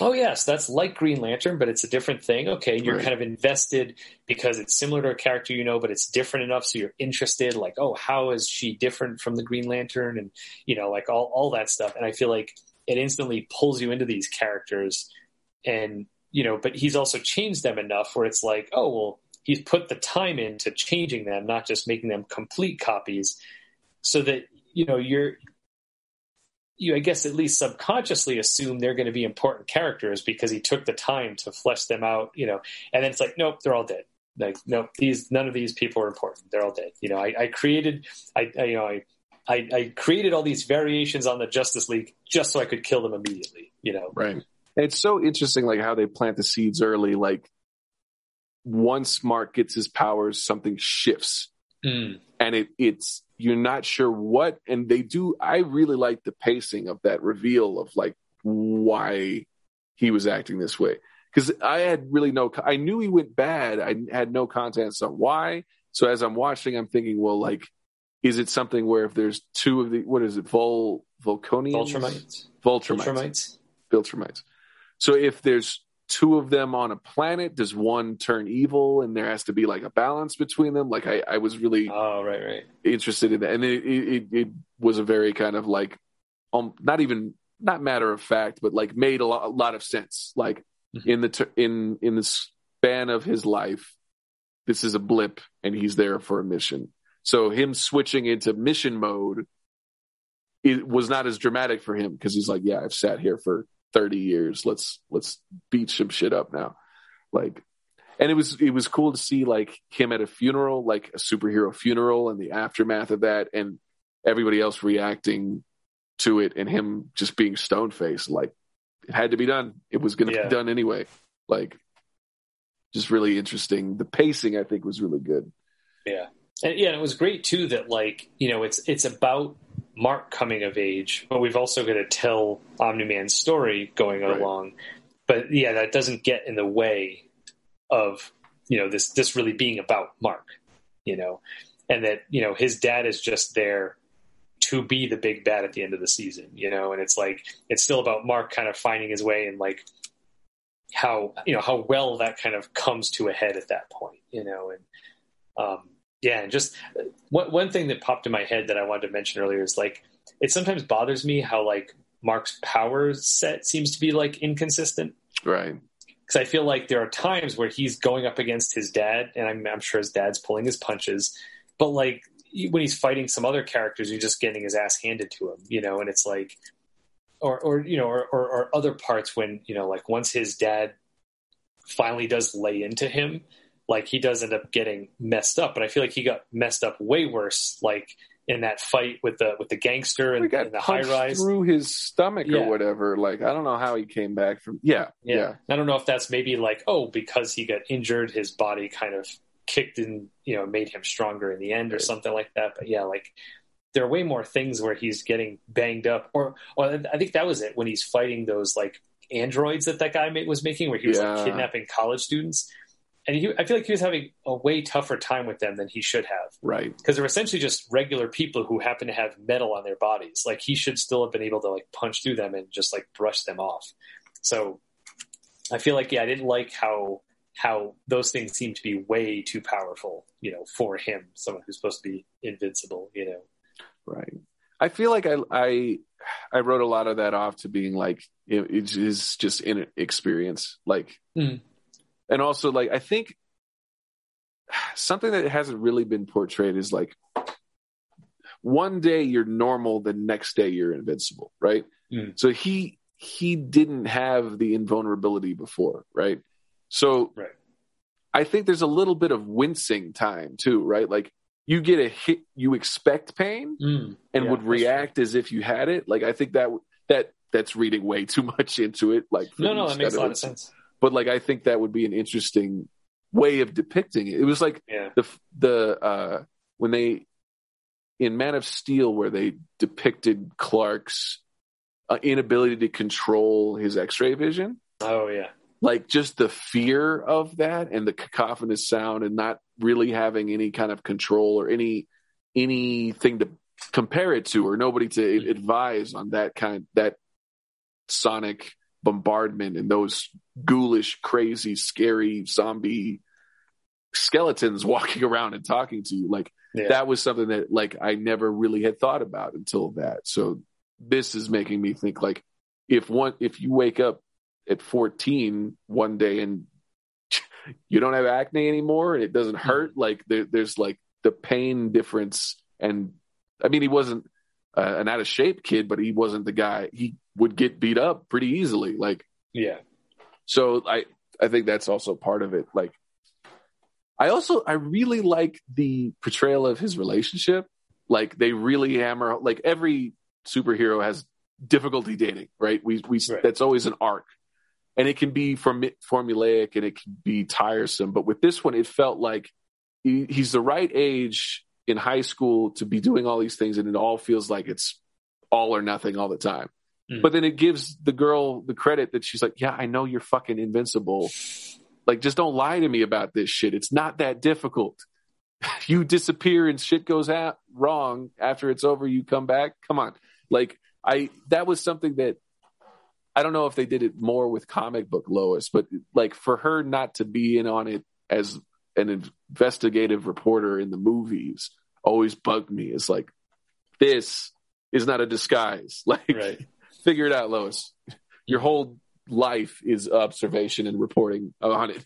oh yes, that's like Green Lantern, but it's a different thing. Okay, you're Right. kind of invested because it's similar to a character you know, but it's different enough, so you're interested. Like, oh, how is she different from the Green Lantern, and you know, like all all that stuff. And I feel like it instantly pulls you into these characters, and you know, but he's also changed them enough where it's like, oh well, he's put the time into changing them, not just making them complete copies, so that you know you're you I guess at least subconsciously assume they're going to be important characters because he took the time to flesh them out, you know, and then it's like, nope, they're all dead. Like, nope, these none of these people are important. They're all dead. You know, I, I created, I, I you know, I I, I created all these variations on the Justice League just so I could kill them immediately. You know, right? And it's so interesting, like how they plant the seeds early. Like once Mark gets his powers, something shifts, Mm. and it it's you're not sure what. And they do. I really like the pacing of that reveal of like why he was acting this way because I had really no. I knew he went bad. I had no context on why. So as I'm watching, I'm thinking, well, like, is it something where if there's two of the what is it, Vol Volconians, Ultramites, Voltramites, Ultramites. Viltrumites. So if there's two of them on a planet, does one turn evil, and there has to be like a balance between them? Like I, I was really Oh, right, right. interested in that, and it, it, it was a very kind of like, um, not even not matter of fact, but like made a lot, a lot of sense. Like Mhm. in the ter- in in the span of his life, this is a blip, and he's there for a mission. So him switching into mission mode, it was not as dramatic for him because he's like, yeah, I've sat here for thirty years. Let's let's beat some shit up now, like. And it was it was cool to see like him at a funeral, like a superhero funeral, and the aftermath of that, and everybody else reacting to it, and him just being stone faced, like it had to be done. It was going to Yeah. be done anyway. Like, just really interesting. The pacing, I think, was really good. Yeah. And yeah, and it was great too that like, you know, it's it's about Mark coming of age, but we've also got to tell Omni Man's story going Right. along. But yeah, that doesn't get in the way of, you know, this this really being about Mark, you know. And that, you know, his dad is just there to be the big bad at the end of the season, you know, and it's like it's still about Mark kind of finding his way and like how you know how well that kind of comes to a head at that point, you know, and um, yeah, and just uh, one one thing that popped in my head that I wanted to mention earlier is like it sometimes bothers me how like Mark's power set seems to be like inconsistent Right. because I feel like there are times where he's going up against his dad, and I'm, I'm sure his dad's pulling his punches, but like when he's fighting some other characters, he's just getting his ass handed to him, you know, and it's like, or or you know, or, or, or other parts when you know, like once his dad finally does lay into him, like he does end up getting messed up, but I feel like he got messed up way worse, like in that fight with the with the gangster and, and the high rise. through his stomach Yeah. or whatever. Like, I don't know how he came back from. Yeah. Yeah. Yeah. I don't know if that's maybe like, oh, because he got injured, his body kind of kicked in, you know, made him stronger in the end or Right. something like that. But yeah, like there are way more things where he's getting banged up or, or I think that was it when he's fighting those like androids that that guy was making where he was Yeah. like kidnapping college students. And he, I feel like he was having a way tougher time with them than he should have Right. because they're essentially just regular people who happen to have metal on their bodies. Like he should still have been able to like punch through them and just like brush them off. So I feel like yeah, I didn't like how how those things seem to be way too powerful, you know, for him, someone who's supposed to be invincible, you know. Right. I feel like I I I wrote a lot of that off to being like it, it is just inexperience. Like, Mhm. And also like I think something that hasn't really been portrayed is like one day you're normal, the next day you're invincible, right? Mhm. So he he didn't have the invulnerability before, right? So Right. I think there's a little bit of wincing time too, right? Like you get a hit, you expect pain, and Yeah, would react as if you had it. Like I think that that that's reading way too much into it. Like No, no, that makes a lot of sense. But like I think that would be an interesting way of depicting it. It was like Yeah. the the uh when they in Man of Steel where they depicted Clark's uh, inability to control his X-ray vision Oh yeah. like just the fear of that and the cacophonous sound and not really having any kind of control or any anything to compare it to or nobody to advise on that kind that sonic bombardment and those ghoulish crazy scary zombie skeletons walking around and talking to you. Like Yeah. that was something that like I never really had thought about until that. So this is making me think like if one if you wake up at 14 one day and you don't have acne anymore and it doesn't hurt like there, there's like the pain difference. And i mean he wasn't uh, an out of shape kid but he wasn't the guy. He would get beat up pretty easily like yeah. so i i think that's also part of it like i also i really like the portrayal of his relationship Like they really hammer like every superhero has difficulty dating, right? We we Right. that's always an arc. And it can be form, formulaic and it can be tiresome, but with this one it felt like he, he's the right age in high school to be doing all these things and it all feels like it's all or nothing all the time. Mhm. But then it gives the girl the credit that she's like, "Yeah, I know you're fucking invincible. Like just don't lie to me about this shit. It's not that difficult." you disappear and shit goes out wrong after it's over you come back come on like i that was something that i don't know if they did it more with comic book lois but like for her not to be in on it as an investigative reporter in the movies always bugged me it's like this is not a disguise like Right. Figure it out lois your whole life is observation and reporting on it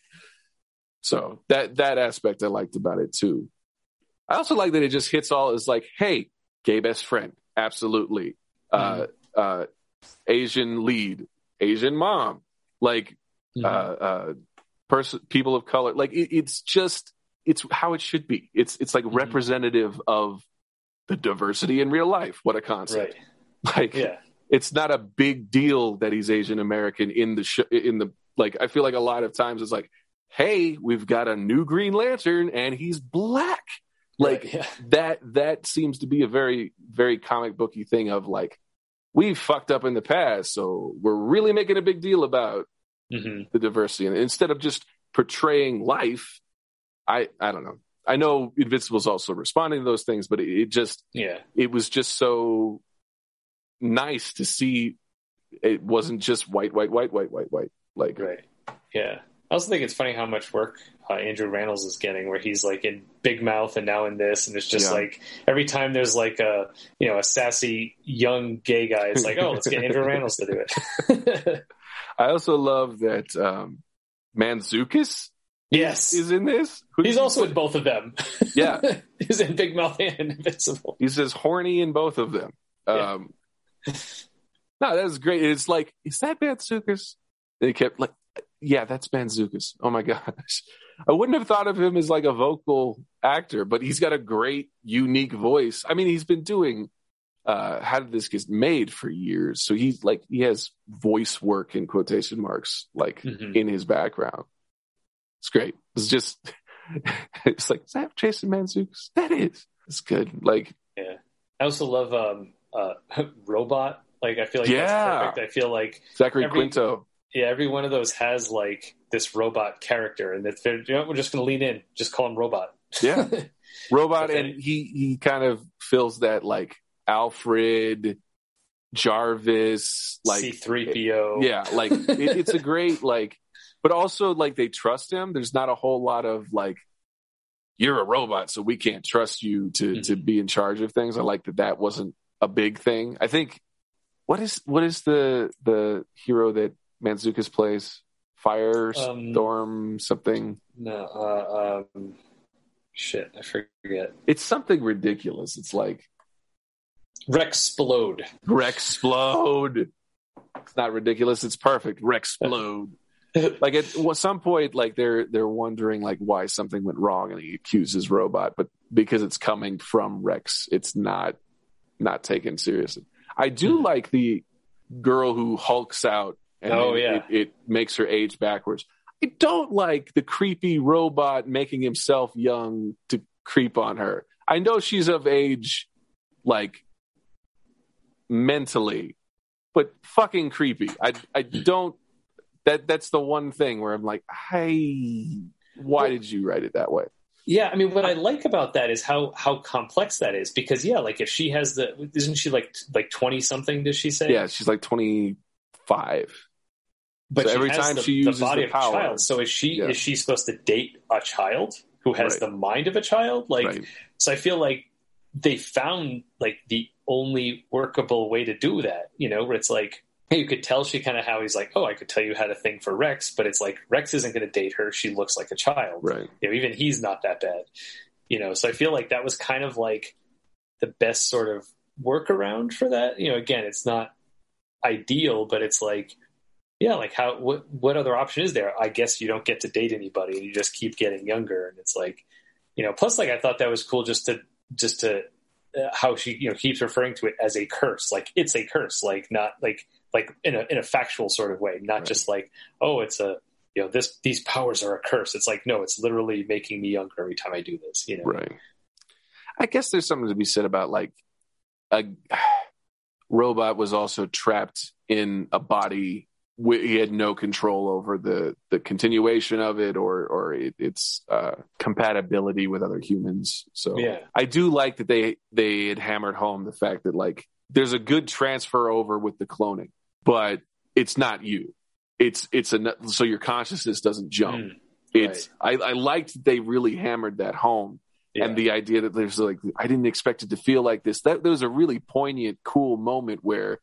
so that that aspect I liked about it too. I also like that it just hits all as like, hey, gay best friend, absolutely. Uh, uh, Asian lead, Asian mom, like Mhm. uh, uh, person, people of color. Like it, it's just it's how it should be. It's it's like Mhm. representative of the diversity in real life. What a concept! right. Like Yeah. It's not a big deal that he's Asian American in the sh- in the like. I feel like a lot of times it's like, hey, we've got a new Green Lantern and he's black. Like Right, yeah. that that seems to be a very very comic booky thing of like we fucked up in the past, so we're really making a big deal about hmm the diversity and instead of just portraying life. I I don't know. I know Invincible's also responding to those things, but it, it just Yeah. it was just so nice to see it wasn't just white, white, white, white, white, white. Like, Right. Yeah. I also think it's funny how much work uh, Andrew Rannells is getting, where he's like in Big Mouth and now in this, and it's just Yeah. like every time there's like a you know a sassy young gay guy, it's like oh let's get Andrew Rannells to do it. I also love that um, Mantzoukas yes, is in this. Who he's also say? in both of them. Yeah. he's in Big Mouth and Invincible. he's as horny in both of them. Um, no, that was great. It's like, is that Mantzoukas? They kept like, yeah, that's Mantzoukas. Oh my gosh. I wouldn't have thought of him as like a vocal actor, but he's got a great, unique voice. I mean, he's been doing uh how did this get made for years. So he's like he has voice work in quotation marks like Mhm. in his background. It's great. It's just it's like, is that Jason Mantzoukas? That is. It's good. Like Yeah. I also love um, uh, Robot. Like I feel like Yeah. that's perfect. I feel like Zachary Every- Quinto. yeah, every one of those has like this robot character, and that they're, you know, we're just going to lean in, just call him Robot. Yeah. Robot If and he he kind of fills that like Alfred Jarvis like C3PO. yeah like it, it's a great like but also like they trust him there's not a whole lot of like you're a robot so we can't trust you to to be in charge of things i like that that wasn't a big thing i think what is what is the the hero that Mantzoukas plays firestorm something No, uh, um, shit, I forget. it's something ridiculous it's like Rexplode. Rexplode. It's not ridiculous. It's perfect. Rexplode. like at well, some point, like they're they're wondering like why something went wrong, and he accuses robot, but because it's coming from Rex, it's not not taken seriously. I do Mhm. like the girl who hulks out, and Oh, then yeah. it, it makes her age backwards. I don't like the creepy robot making himself young to creep on her. I know she's of age, like mentally, but fucking creepy. I I don't. That that's the one thing where I'm like, I. Why did you write it that way? Yeah, I mean, what I like about that is how how complex that is. Because yeah, like if she has the, isn't she like like twenty something? Does she say? Yeah, she's like 25. but so every time the, she uses the body the of power- a child. So is she Yeah. is she supposed to date a child who has Right. the mind of a child? Like, right. so I feel like they found like the only workable way to do that. You know, where it's like you could tell she kind of how he's like, oh, I could tell you how to thing for Rex, but it's like Rex isn't going to date her. She looks like a child. Right. You know, even he's not that bad. You know, so I feel like that was kind of like the best sort of workaround for that. You know, again, it's not ideal, but it's like, yeah, like how what what other option is there? I guess you don't get to date anybody, and you just keep getting younger, and it's like, you know. Plus, like I thought that was cool just to just to uh, how she you know keeps referring to it as a curse, like it's a curse, like not like like in a in a factual sort of way, not Right. just like oh it's a you know this these powers are a curse. It's like no, it's literally making me younger every time I do this. You know, Right. I guess there's something to be said about like a robot was also trapped in a body. He had no control over the the continuation of it or or it, its uh, compatibility with other humans. So Yeah. I do like that they they had hammered home the fact that like there's a good transfer over with the cloning, but it's not you. It's it's a so your consciousness doesn't jump. Mm, It's I, I liked that they really hammered that home yeah. and the idea that there's like I didn't expect it to feel like this. That there was a really poignant, cool moment where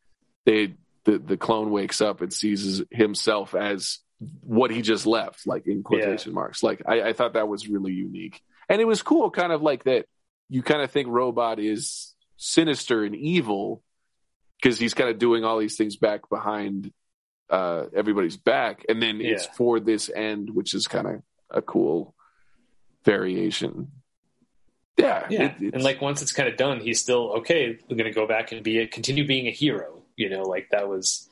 they the the clone wakes up and sees himself as what he just left, like in quotation marks. Like I, I thought that was really unique, and it was cool, kind of like that. You kind of think Robot is sinister and evil because he's kind of doing all these things back behind uh, everybody's back, and then it's for this end, which is kind of a cool variation. Yeah, yeah, it- and like once it's kind of done, he's still okay. We're going to go back and be a, continue being a hero. You know, like that was,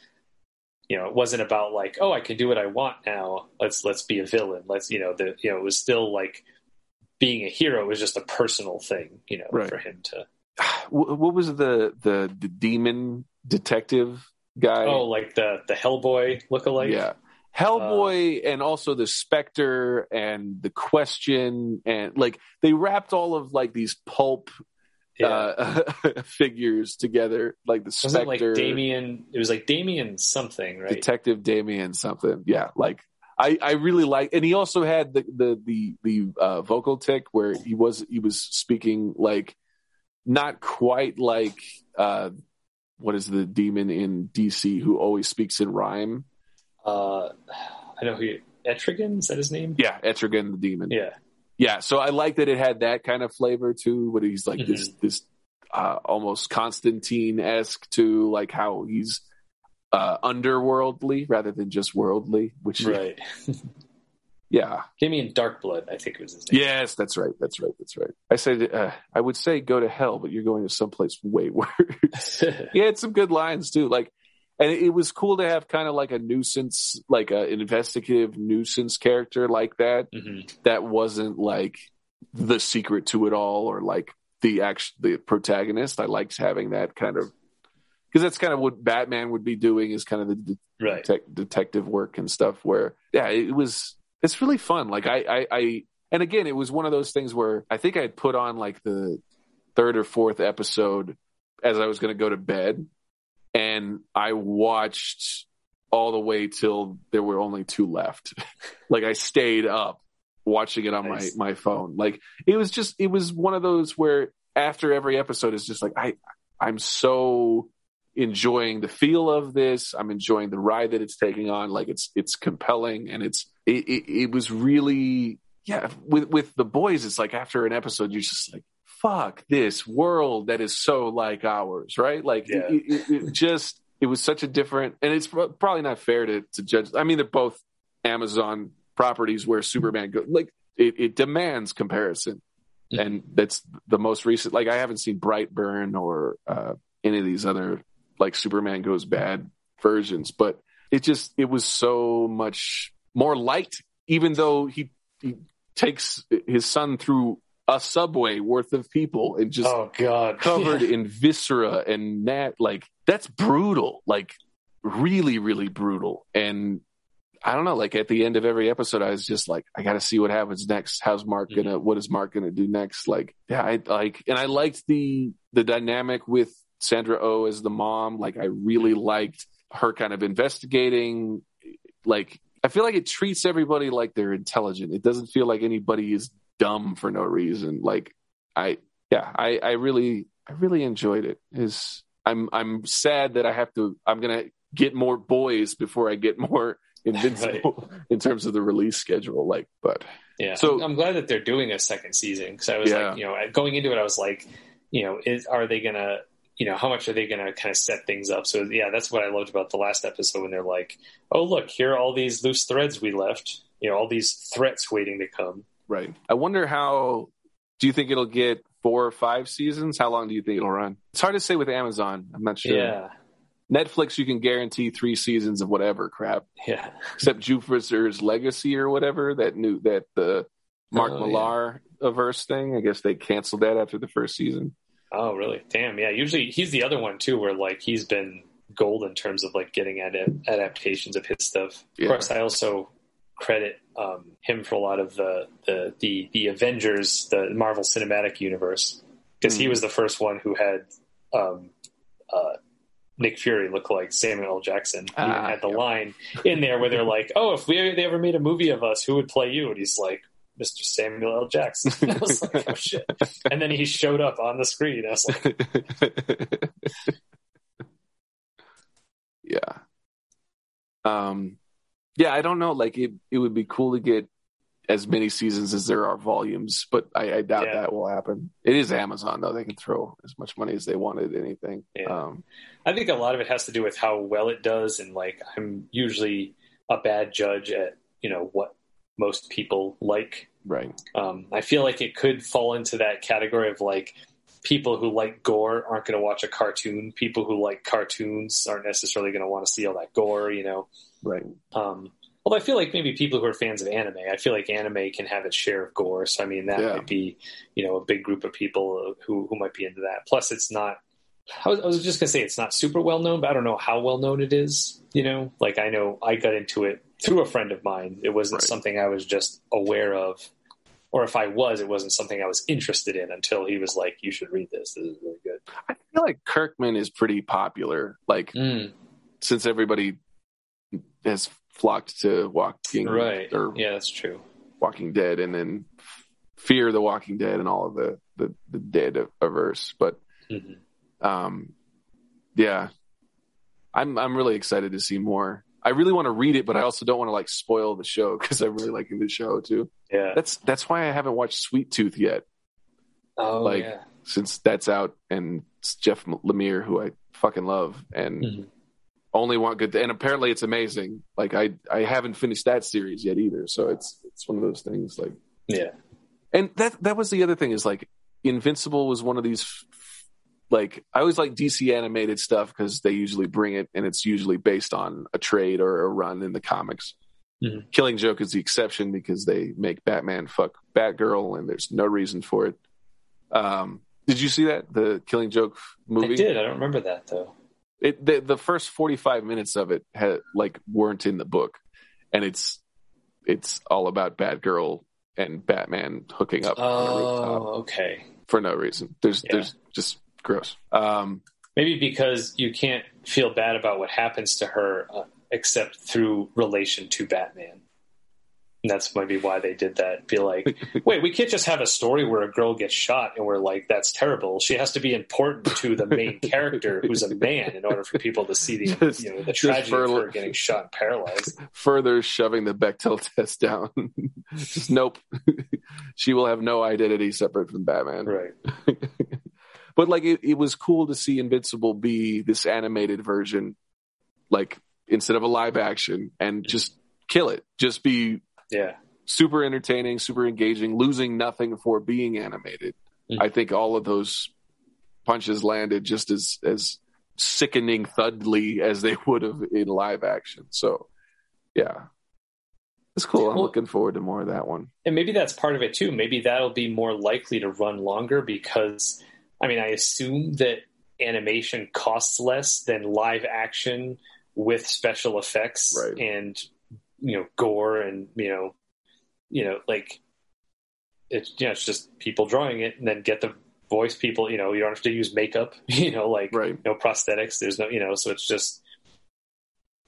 you know, it wasn't about like, oh, I can do what I want now. Let's let's be a villain. Let's you know, the you know, it was still like being a hero was just a personal thing. You know, Right. for him to what was the the the demon detective guy? oh, like the the Hellboy lookalike. yeah, Hellboy, and also the Spectre and the Question, and like they wrapped all of like these pulp yeah. uh, figures together, like the it like Spectre, Damien? It was like Damien something, right? Detective Damien, something. Yeah, like. I, I really like, and he also had the the the the uh, vocal tick where he was he was speaking like not quite like uh, what is the demon in DC who always speaks in rhyme? uh, I know who Etrigan is that his name? Yeah, Etrigan the demon. Yeah, Yeah, so I like that it had that kind of flavor too, but he's like this Mm-hmm. this uh, almost Constantine esque to like how he's uh, underworldly rather than just worldly. Which right. yeah, Damien Darkblood, I think it was his name. yes, that's right, that's right, that's right. I said uh, I would say go to hell, but you're going to someplace way worse. he had some good lines too, like. And it was cool to have kind of like a nuisance, like an investigative nuisance character like that. hmm that wasn't like the secret to it all or like the act the protagonist. I liked having that kind of because that's kind of what Batman would be doing is kind of the de- Right. detec- detective work and stuff. Where yeah, it was it's really fun. Like I, I I and again, it was one of those things where I think I had put on like the third or fourth episode as I was going to go to bed, and I watched all the way till there were only two left. like I stayed up watching it on Nice. my my phone. Like it was just it was one of those where after every episode is just like I I'm so enjoying the feel of this. I'm enjoying the ride that it's taking on. Like it's it's compelling and it's it, it, it was really yeah with with the boys. It's like after an episode you're just like fuck this world that is so like ours, right? Like Yeah. it, it, it just it was such a different and it's probably not fair to to judge. I mean they're both Amazon properties where Superman go like it, it demands comparison. Mhm. And that's the most recent. Like I haven't seen Brightburn or uh, any of these other like Superman goes bad versions, but it just it was so much more light. Even though he he takes his son through a subway worth of people and just oh God, covered in viscera and that like that's brutal like really really brutal. And i don't know like at the end of every episode i was just like i gotta see what happens next. How's mark gonna mm-hmm. what is mark gonna do next? Like yeah i like and i liked the the dynamic with sandra o oh as the mom. Like i really mm-hmm. liked her kind of investigating like i feel like it treats everybody like they're intelligent it doesn't feel like anybody is dumb for no reason like i yeah, I, I really, I really enjoyed it. Is I'm, I'm sad that I have to. I'm gonna get more boys before I get more Invincible in terms of the release schedule. Like, but Yeah. So- So I'm glad that they're doing a second season because I was Yeah. like, you know, going into it, I was like, you know, is are they gonna, you know, how much are they gonna kind of set things up? So yeah, that's what I loved about the last episode when they're like, oh look, here are all these loose threads we left, you know, all these threats waiting to come. right. I wonder how. Do you think it'll get four or five seasons. How long do you think it'll run? It's hard to say with Amazon. I'm not sure. Yeah. Netflix, you can guarantee three seasons of whatever crap, Yeah. except Jupiter's Legacy or whatever that new that the Mark Oh, Millar averse thing. I guess they canceled that after the first season. Oh, really? Damn. Yeah. Usually he's the other one too, where like he's been gold in terms of like getting at adaptations of his stuff. Yeah. Of course, I also credit um, him for a lot of the the the, the Avengers, the Marvel Cinematic Universe, because he Mhm. was the first one who had um, uh, Nick Fury look like Samuel L. Jackson. He Ah, had the yeah. line in there where they're like, "Oh, if we they ever made a movie of us, who would play you?" And he's like. Mr. Samuel L. Jackson. I was like, oh shit. And then he showed up on the screen. I was like, yeah. Um yeah, I don't know. Like it it would be cool to get as many seasons as there are volumes, but I, I doubt Yeah. that will happen. It is Amazon though; they can throw as much money as they want at anything. Yeah. Um, I think a lot of it has to do with how well it does, and like I'm usually a bad judge at you know what most people like. Right. Um, I feel like it could fall into that category of like people who like gore aren't going to watch a cartoon. People who like cartoons aren't necessarily going to want to see all that gore. You know. Right. Um, although I feel like maybe people who are fans of anime, I feel like anime can have its share of gore. So I mean, that Yeah. might be, you know, a big group of people who who might be into that. Plus, it's not. I was, I was just gonna say it's not super well known, but I don't know how well known it is. You know, like I know I got into it through a friend of mine. It wasn't Right. something I was just aware of, or if I was, it wasn't something I was interested in until he was like, "You should read this. This is really good." I feel like Kirkman is pretty popular. Like Mm, since everybody has flocked to Walking right? or Yeah, that's true. Walking Dead, and then Fear the Walking Dead, and all of the the, the Dead averse. But hmm um, yeah, I'm I'm really excited to see more. I really want to read it, but I also don't want to like spoil the show because I'm really liking the show too. Yeah. That's that's why I haven't watched Sweet Tooth yet, Oh, like- yeah. since that's out, and it's Jeff Lemire, who I fucking love, and Mhm. only want good. And apparently, it's amazing. Like I I haven't finished that series yet either, so it's it's one of those things. Like, Yeah. and that that was the other thing is like Invincible was one of these. Like I always like DC animated stuff because they usually bring it, and it's usually based on a trade or a run in the comics. Mhm. Killing Joke is the exception because they make Batman fuck Batgirl, and there's no reason for it. Um, did you see that the Killing Joke movie? I did. I don't remember that though. It the, the first forty five minutes of it had like weren't in the book, and it's it's all about Batgirl and Batman hooking up on a rooftop Oh, okay. for no reason. There's Yeah. there's just gross. Um, Maybe because you can't feel bad about what happens to her uh, except through relation to Batman. And that's maybe why they did that. Be like, wait, we can't just have a story where a girl gets shot and we're like, that's terrible. She has to be important to the main character who's a man in order for people to see the Just- you know the tragedy of her getting shot and paralyzed. further shoving the Bechdel test down. just nope. she will have no identity separate from Batman. Right. But like it, it was cool to see Invincible be this animated version, like instead of a live action, and just kill it. Just be Yeah. super entertaining, super engaging, losing nothing for being animated. Mhm. I think all of those punches landed just as as sickening thudly as they would have in live action. So yeah. It's cool. I'm Well- looking forward to more of that one. and maybe that's part of it too. Maybe that'll be more likely to run longer because, I mean, I assume that animation costs less than live action with special effects Right. and you know gore and you know, you know, like it's you know it's just people drawing it and then get the voice people. You know, you don't have to use makeup. You know, like Right. no prosthetics. There's no you know, so it's just.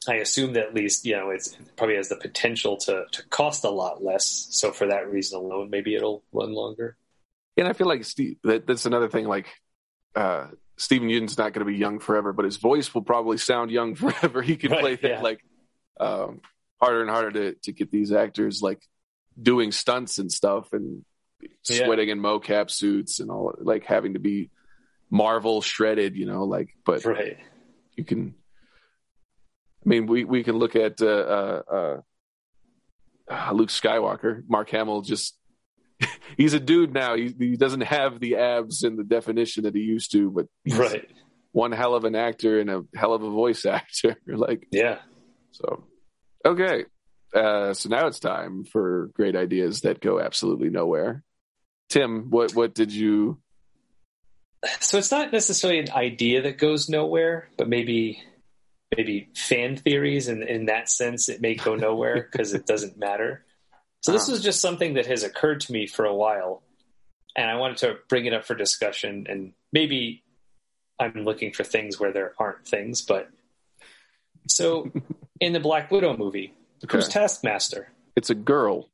I assume that at least you know it's, it probably has the potential to to cost a lot less. So for that reason alone, maybe it'll run longer. And I feel like Steve that, that's another thing like uh Steven Yeun's not going to be young forever, but his voice will probably sound young forever. He can Right, play things yeah. like um, harder and harder to, to get these actors like doing stunts and stuff and Yeah. sweating in mocap suits and all like having to be Marvel shredded, you know, like but Right. you can I mean we we can look at uh uh, uh Luke Skywalker, Mark Hamill just he's a dude now. He, he doesn't have the abs and the definition that he used to, but he's right. one hell of an actor and a hell of a voice actor. like, Yeah. so okay. Uh, so now it's time for great ideas that go absolutely nowhere. Tim, what what did you? So it's not necessarily an idea that goes nowhere, but maybe maybe fan theories and in that sense it may go nowhere because it doesn't matter. So this was just something that has occurred to me for a while and I wanted to bring it up for discussion and maybe I'm looking for things where there aren't things, but so in the Black Widow movie, who's Taskmaster? It's a girl.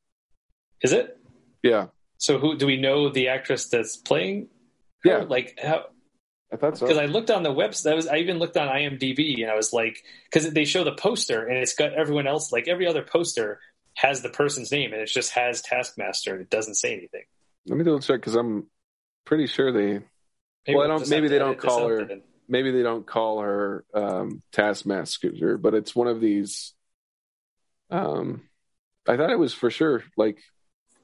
Is it? Yeah, So who do we know the actress that's playing? her? Yeah. Like how I thought so. because I looked on the website. I was I even looked on IMDb and I was like, because they show the poster and it's got everyone else like every other poster has the person's name and it just has Taskmaster and it doesn't say anything. Let me double check because I'm pretty sure they Well, I don't- maybe they don't call her- then. maybe they don't call her um, Taskmaster, but it's one of these. Um, I thought it was for sure like.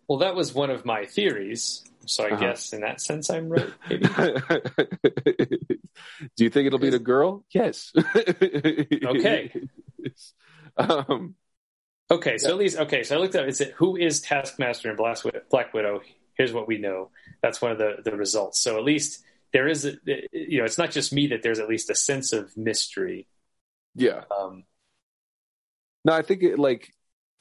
Well, that was one of my theories. So I Uh-huh. guess in that sense I'm right. Maybe. Do you think it'll be the girl? Yes. Okay. Um, Okay, so at least okay. So I looked up. Is it who is Taskmaster in Black Widow? Black Widow. Here's what we know. That's one of the the results. So at least there is, a, you know, it's not just me that there's at least a sense of mystery. yeah. Um, No, I think it like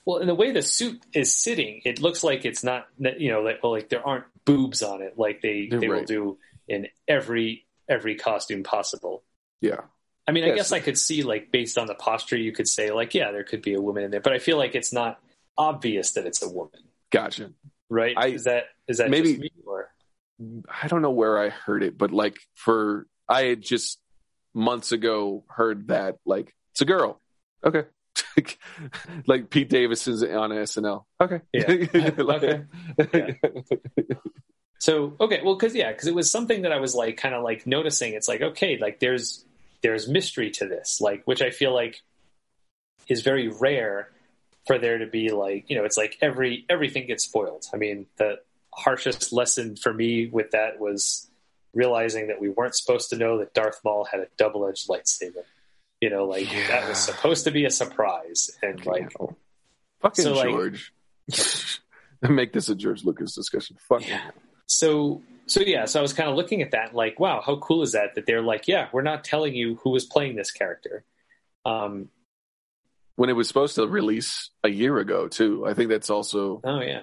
well, in the way the suit is sitting, it looks like it's not, you know, like well, like there aren't boobs on it, like they they will do in every every costume possible. yeah. I mean, I guess I could see like based on the posture, you could say like, yeah, there could be a woman in there, but I feel like it's not obvious that it's a woman, Gotcha. right? I- is that is that maybe- just me or I don't know where I heard it, but like for I had just months ago heard that like it's a girl. Okay. like Pete Davidson's on SNL. Okay. Yeah. Okay. So okay, well, because yeah, because it was something that I was like kind of like noticing. It's like okay, like there's there's mystery to this, like which I feel like is very rare for there to be like you know it's like every everything gets spoiled. I mean, the harshest lesson for me with that was realizing that we weren't supposed to know that Darth Maul had a double edged lightsaber. You know, like that was supposed to be a surprise, and like fucking So, like- George. Make this a George Lucas discussion. Fuck Yeah. so so yeah so i was kind of looking at that like wow how cool is that that they're like yeah we're not telling you who was playing this character um When it was supposed to release a year ago too. I think that's also oh yeah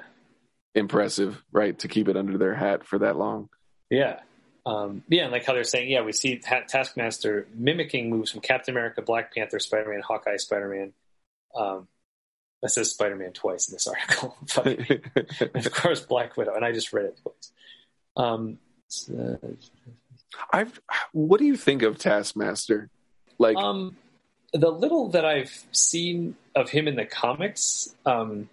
impressive, right? To keep it under their hat for that long. yeah um yeah and like how they're saying yeah we see Ta- taskmaster mimicking moves from captain america black panther spider-man hawkeye spider-man um that says spider-man twice in this article but of course black widow and i just read it twice um so- I've what do you think of Taskmaster? Like Um, the little that I've seen of him in the comics, um,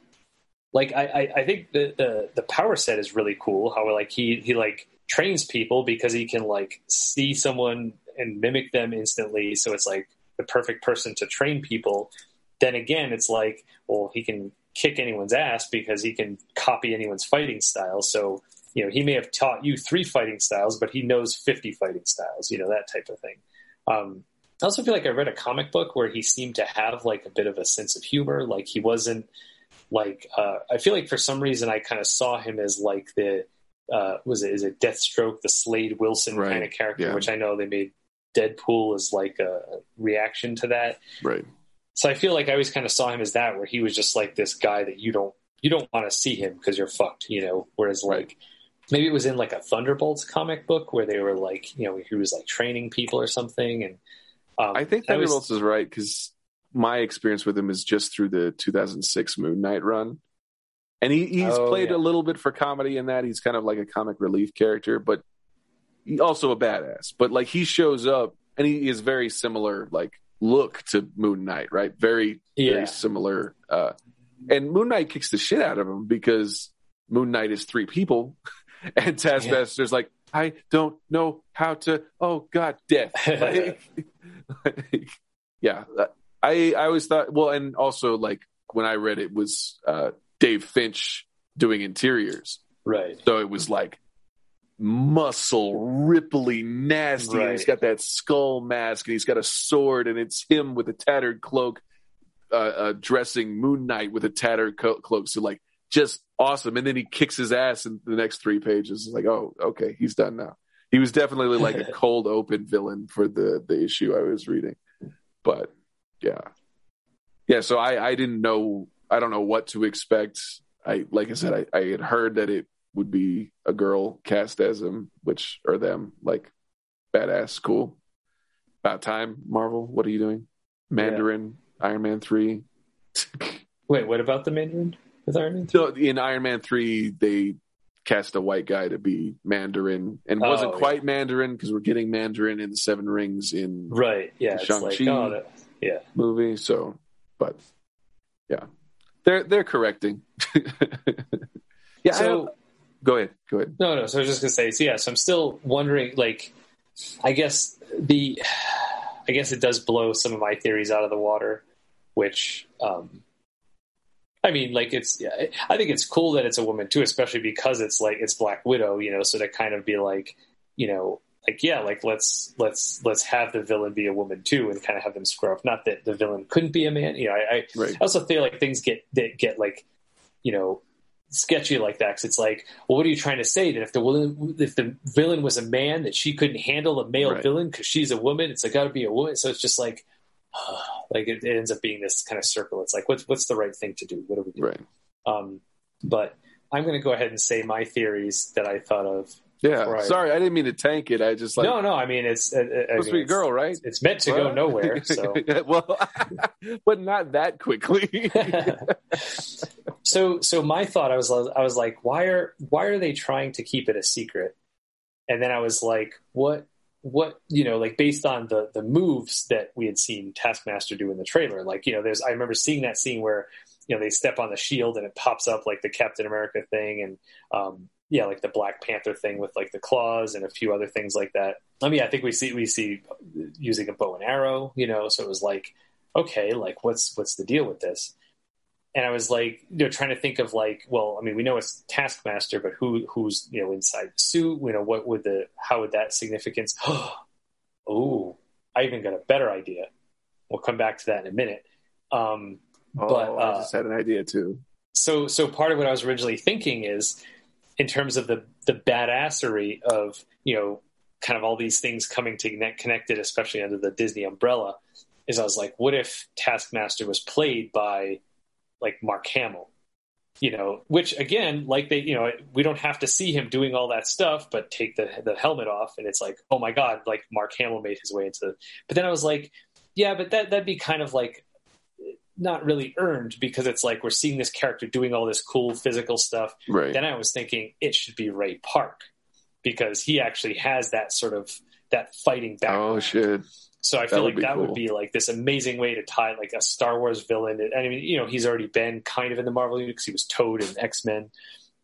like I, I, I think the, the the power set is really cool. How like he he like trains people because he can like see someone and mimic them instantly. So it's like the perfect person to train people. Then again, it's like well, he can kick anyone's ass because he can copy anyone's fighting style. So you know, he may have taught you three fighting styles, but he knows fifty fighting styles. You know that type of thing. Um, I also feel like I read a comic book where he seemed to have like a bit of a sense of humor. Like he wasn't like uh, I feel like for some reason I kind of saw him as like the uh, was it is it Deathstroke the Slade Wilson Right, kind of character, yeah. which I know they made Deadpool as like a reaction to that. right. So I feel like I always kind of saw him as that, where he was just like this guy that you don't you don't want to see him because you're fucked, you know. Whereas like maybe it was in like a Thunderbolts comic book where they were like you know he was like training people or something, and um, I think Thunderbolts is right because my experience with him is just through the 2006 Moon Knight run, and he, he's Oh, played yeah. a little bit for comedy in that. He's kind of like a comic relief character, but also a badass. But like he shows up and he is very similar, like look to Moon Knight, right? Very yeah. very similar. Uh, and Moon Knight kicks the shit out of him because Moon Knight is three people, and Taskmaster's like, I don't know how to. Oh God, death. Like, like, yeah, I I always thought. Well, and also like when I read it was uh, Dave Finch doing interiors. Right. So it was like muscle, ripply, nasty. And he's Right. got that skull mask and he's got a sword and it's him with a tattered cloak, uh, uh, dressing Moon Knight with a tattered co- cloak. So like just awesome. And then he kicks his ass in the next three pages. It's like, oh, okay, he's done now. He was definitely like a cold open villain for the the issue I was reading. But yeah. Yeah, so I I didn't know I don't know what to expect. I like I said I, I had heard that it would be a girl cast as him, which or them, like badass, cool. About time, Marvel. What are you doing? Mandarin, Iron Man three. Wait, what about the Mandarin with Iron Man? So in Iron Man three, they cast a white guy to be Mandarin, and Oh, wasn't yeah. quite Mandarin because we're getting Mandarin in the Seven Rings in Right. Yeah. Shang-Chi. oh, yeah. movie. So, but yeah, they're they're correcting. yeah. So go ahead. Go ahead. no, no. So I was just gonna say, so yeah. So I'm still wondering, like, I guess the, I guess it does blow some of my theories out of the water, which, um, I mean, like it's, I think it's cool that it's a woman too, especially because it's like it's Black Widow, you know. So to kind of be like, you know, like yeah, like let's let's let's have the villain be a woman too, and kind of have them square up. Not that the villain couldn't be a man, you know. I, I Right. I also feel like things get that get like, you know, sketchy like that. 'cause it's like, well, what are you trying to say? That if the villain, if the villain was a man, that she couldn't handle a male Right. villain because she's a woman. It's like got to be a woman. So it's just like, like it, it ends up being this kind of circle. It's like, what's what's the right thing to do? What do we do? Right. Um, but I'm going to go ahead and say my theories that I thought of. Yeah. Right. Sorry, I didn't mean to tank it. I just like no, no. I mean, it's uh, uh, I supposed to be a girl, right? It's, it's meant to go nowhere. So. well, but not that quickly. so so my thought I was I was like why are why are they trying to keep it a secret and then I was like what what you know like based on the the moves that we had seen Taskmaster do in the trailer like you know there's I remember seeing that scene where you know they step on the shield and it pops up like the Captain America thing and um yeah like the Black Panther thing with like the claws and a few other things like that. I mean I think we see we see using a bow and arrow you know so it was like okay like what's what's the deal with this and I was like, you know, trying to think of like, well, I mean, we know it's Taskmaster, but who who's you know inside the suit? You know, what would the how would that significance? oh, I even got a better idea. We'll come back to that in a minute. Um, oh, but I uh, just had an idea too. so so part of what I was originally thinking is in terms of the the badassery of you know kind of all these things coming to connect, connected, especially under the Disney umbrella, is I was like, what if Taskmaster was played by like Mark Hamill? You know, which again, like they, you know, we don't have to see him doing all that stuff, but take the the helmet off, and it's like, oh my god, like Mark Hamill made his way into. But then I was like, yeah, but that that'd be kind of like not really earned because it's like we're seeing this character doing all this cool physical stuff. Right. Then I was thinking it should be Ray Park because he actually has that sort of that fighting background. Oh shit. So I feel like that cool. would be like this amazing way to tie like a Star Wars villain. I mean, you know, he's already been kind of in the Marvel universe because he was Toad in X Men,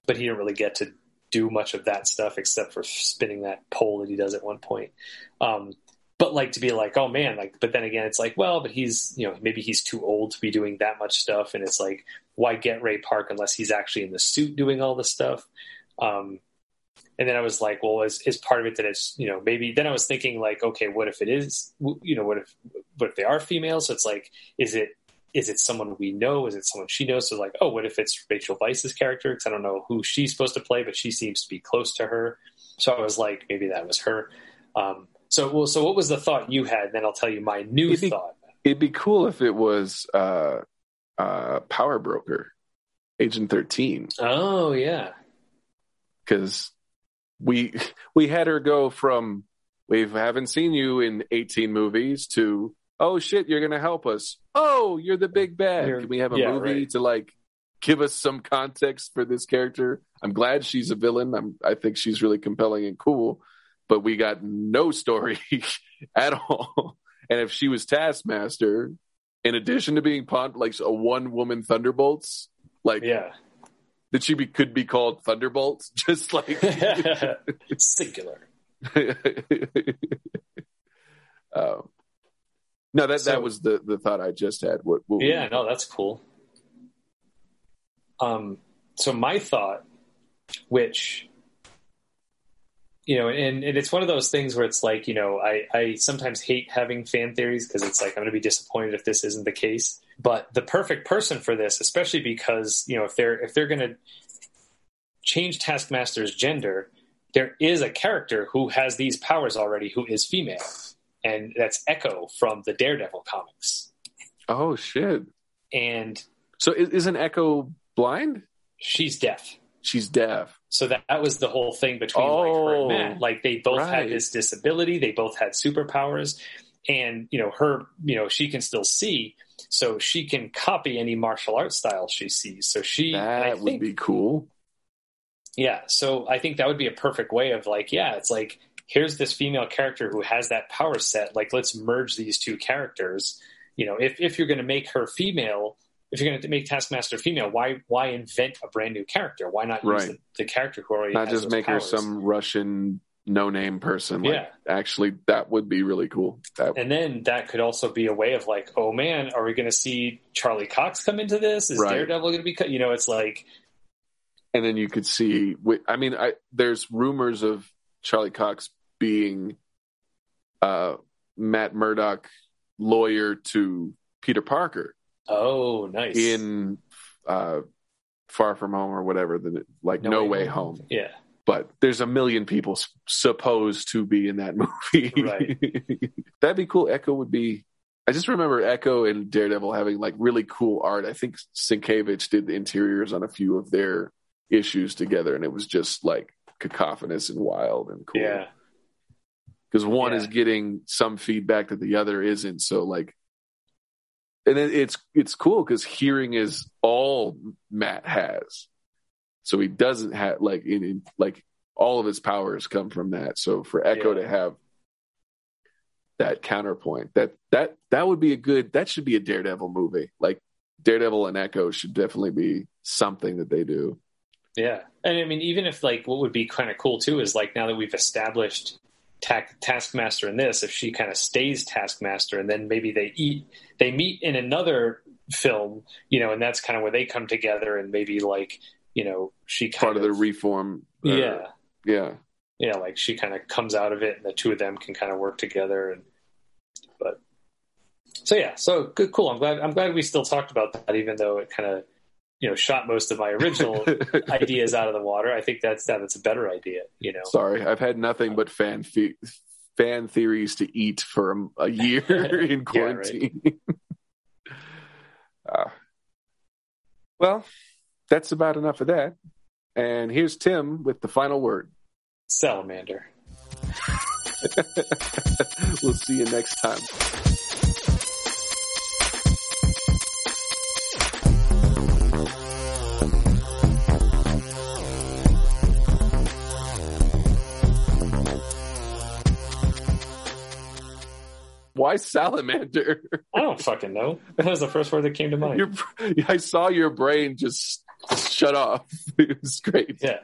but he didn't really get to do much of that stuff except for spinning that pole that he does at one point. Um, but like to be like, oh man, like, but then again, it's like, well, but he's, you know, maybe he's too old to be doing that much stuff, and it's like, why get Ray Park unless he's actually in the suit doing all the stuff? Um, and then I was like, well, is, is part of it that it's, you know, maybe then I was thinking like, okay, what if it is, you know, what if, what if they are female? So it's like, is it, is it someone we know? Is it someone she knows? So like, oh, what if it's Rachel Weisz's character? Because I don't know who she's supposed to play, but she seems to be close to her. So I was like, maybe that was her. Um, so, well, so what was the thought you had? Then I'll tell you my new It'd be- thought. It'd be cool if it was uh uh Power Broker, Agent 13. Oh yeah, because we we had her go from we haven't seen you in 18 movies to oh shit you're gonna help us. Oh you're the big bad. You're- can we have a yeah, movie right. to like give us some context for this character? I'm glad she's a villain. I'm i think she's really compelling and cool but we got no story at all. And if she was taskmaster in addition to being pont like a one woman thunderbolts like yeah, that she be, could be called thunderbolts just like singular. um, no, that So- that was the the thought I just had. What? what Yeah, no, that's cool. Um, so my thought which you know, and, and it's one of those things where it's like, you know, I, I sometimes hate having fan theories because it's like I'm going to be disappointed if this isn't the case. But the perfect person for this, especially because you know, if they're if they're going to change Taskmaster's gender, there is a character who has these powers already who is female, and that's Echo from the Daredevil comics. Oh shit! And so isn't Echo blind? She's deaf. She's deaf. So that, that was the whole thing between Oh, like her and Matt. Oh, like they both right. had this disability, they both had superpowers, and you know her, you know she can still see, so she can copy any martial arts style she sees. So she, That would think- be cool. yeah. So I think that would be a perfect way of like, yeah, it's like here's this female character who has that power set. Like let's merge these two characters. You know, if if you're going to make her female. If you're going to make Taskmaster female, why why invent a brand new character? Why not use Right. the, the character who already Not just make her some Russian no name person. Like, Yeah. actually, that would be really cool. That And then that could also be a way of like, oh man, are we going to see Charlie Cox come into this? Is Right. Daredevil going to be cut? You know, it's like, and then you could see. I mean, I, there's rumors of Charlie Cox being uh, Matt Murdock lawyer to Peter Parker oh, nice. in uh, Far From Home or whatever. The like No, Way, Home. Yeah. But there's a million people s- supposed to be in that movie. Right. That'd be cool. Echo would be. I just remember Echo and Daredevil having like really cool art. I think Sienkiewicz did the interiors on a few of their issues together, and it was just like cacophonous and wild and cool. Yeah. because one Yeah. is getting some feedback that the other isn't. So like, and it, it's it's cool because hearing is all Matt has. So he doesn't have like in, in like all of his powers come from that. So for Echo Yeah. to have that counterpoint, that that that would be a good. That should be a Daredevil movie. Like Daredevil and Echo should definitely be something that they do. Yeah. And I mean, even if like what would be kind of cool too is like now that we've established ta- Taskmaster in this, if she kind of stays Taskmaster and then maybe they eat, they meet in another film, you know, and that's kind of where they come together and maybe like, you know, she kind Part of the reform. uh, yeah. yeah. yeah, like she kind of comes out of it, and the two of them can kind of work together. And but so yeah, so good, cool. I'm glad. I'm glad we still talked about that, even though it kind of you know shot most of my original ideas out of the water. I think that's that. That's a better idea. You know. Sorry, I've had nothing but fan fe- fan theories to eat for a, a year in quarantine. Uh, well, that's about enough of that. And here's Tim with the final word. Salamander. we'll see you next time. Why salamander? I don't fucking know. That was the first word that came to mind. Your, I saw your brain just, just shut off. It was great. yeah.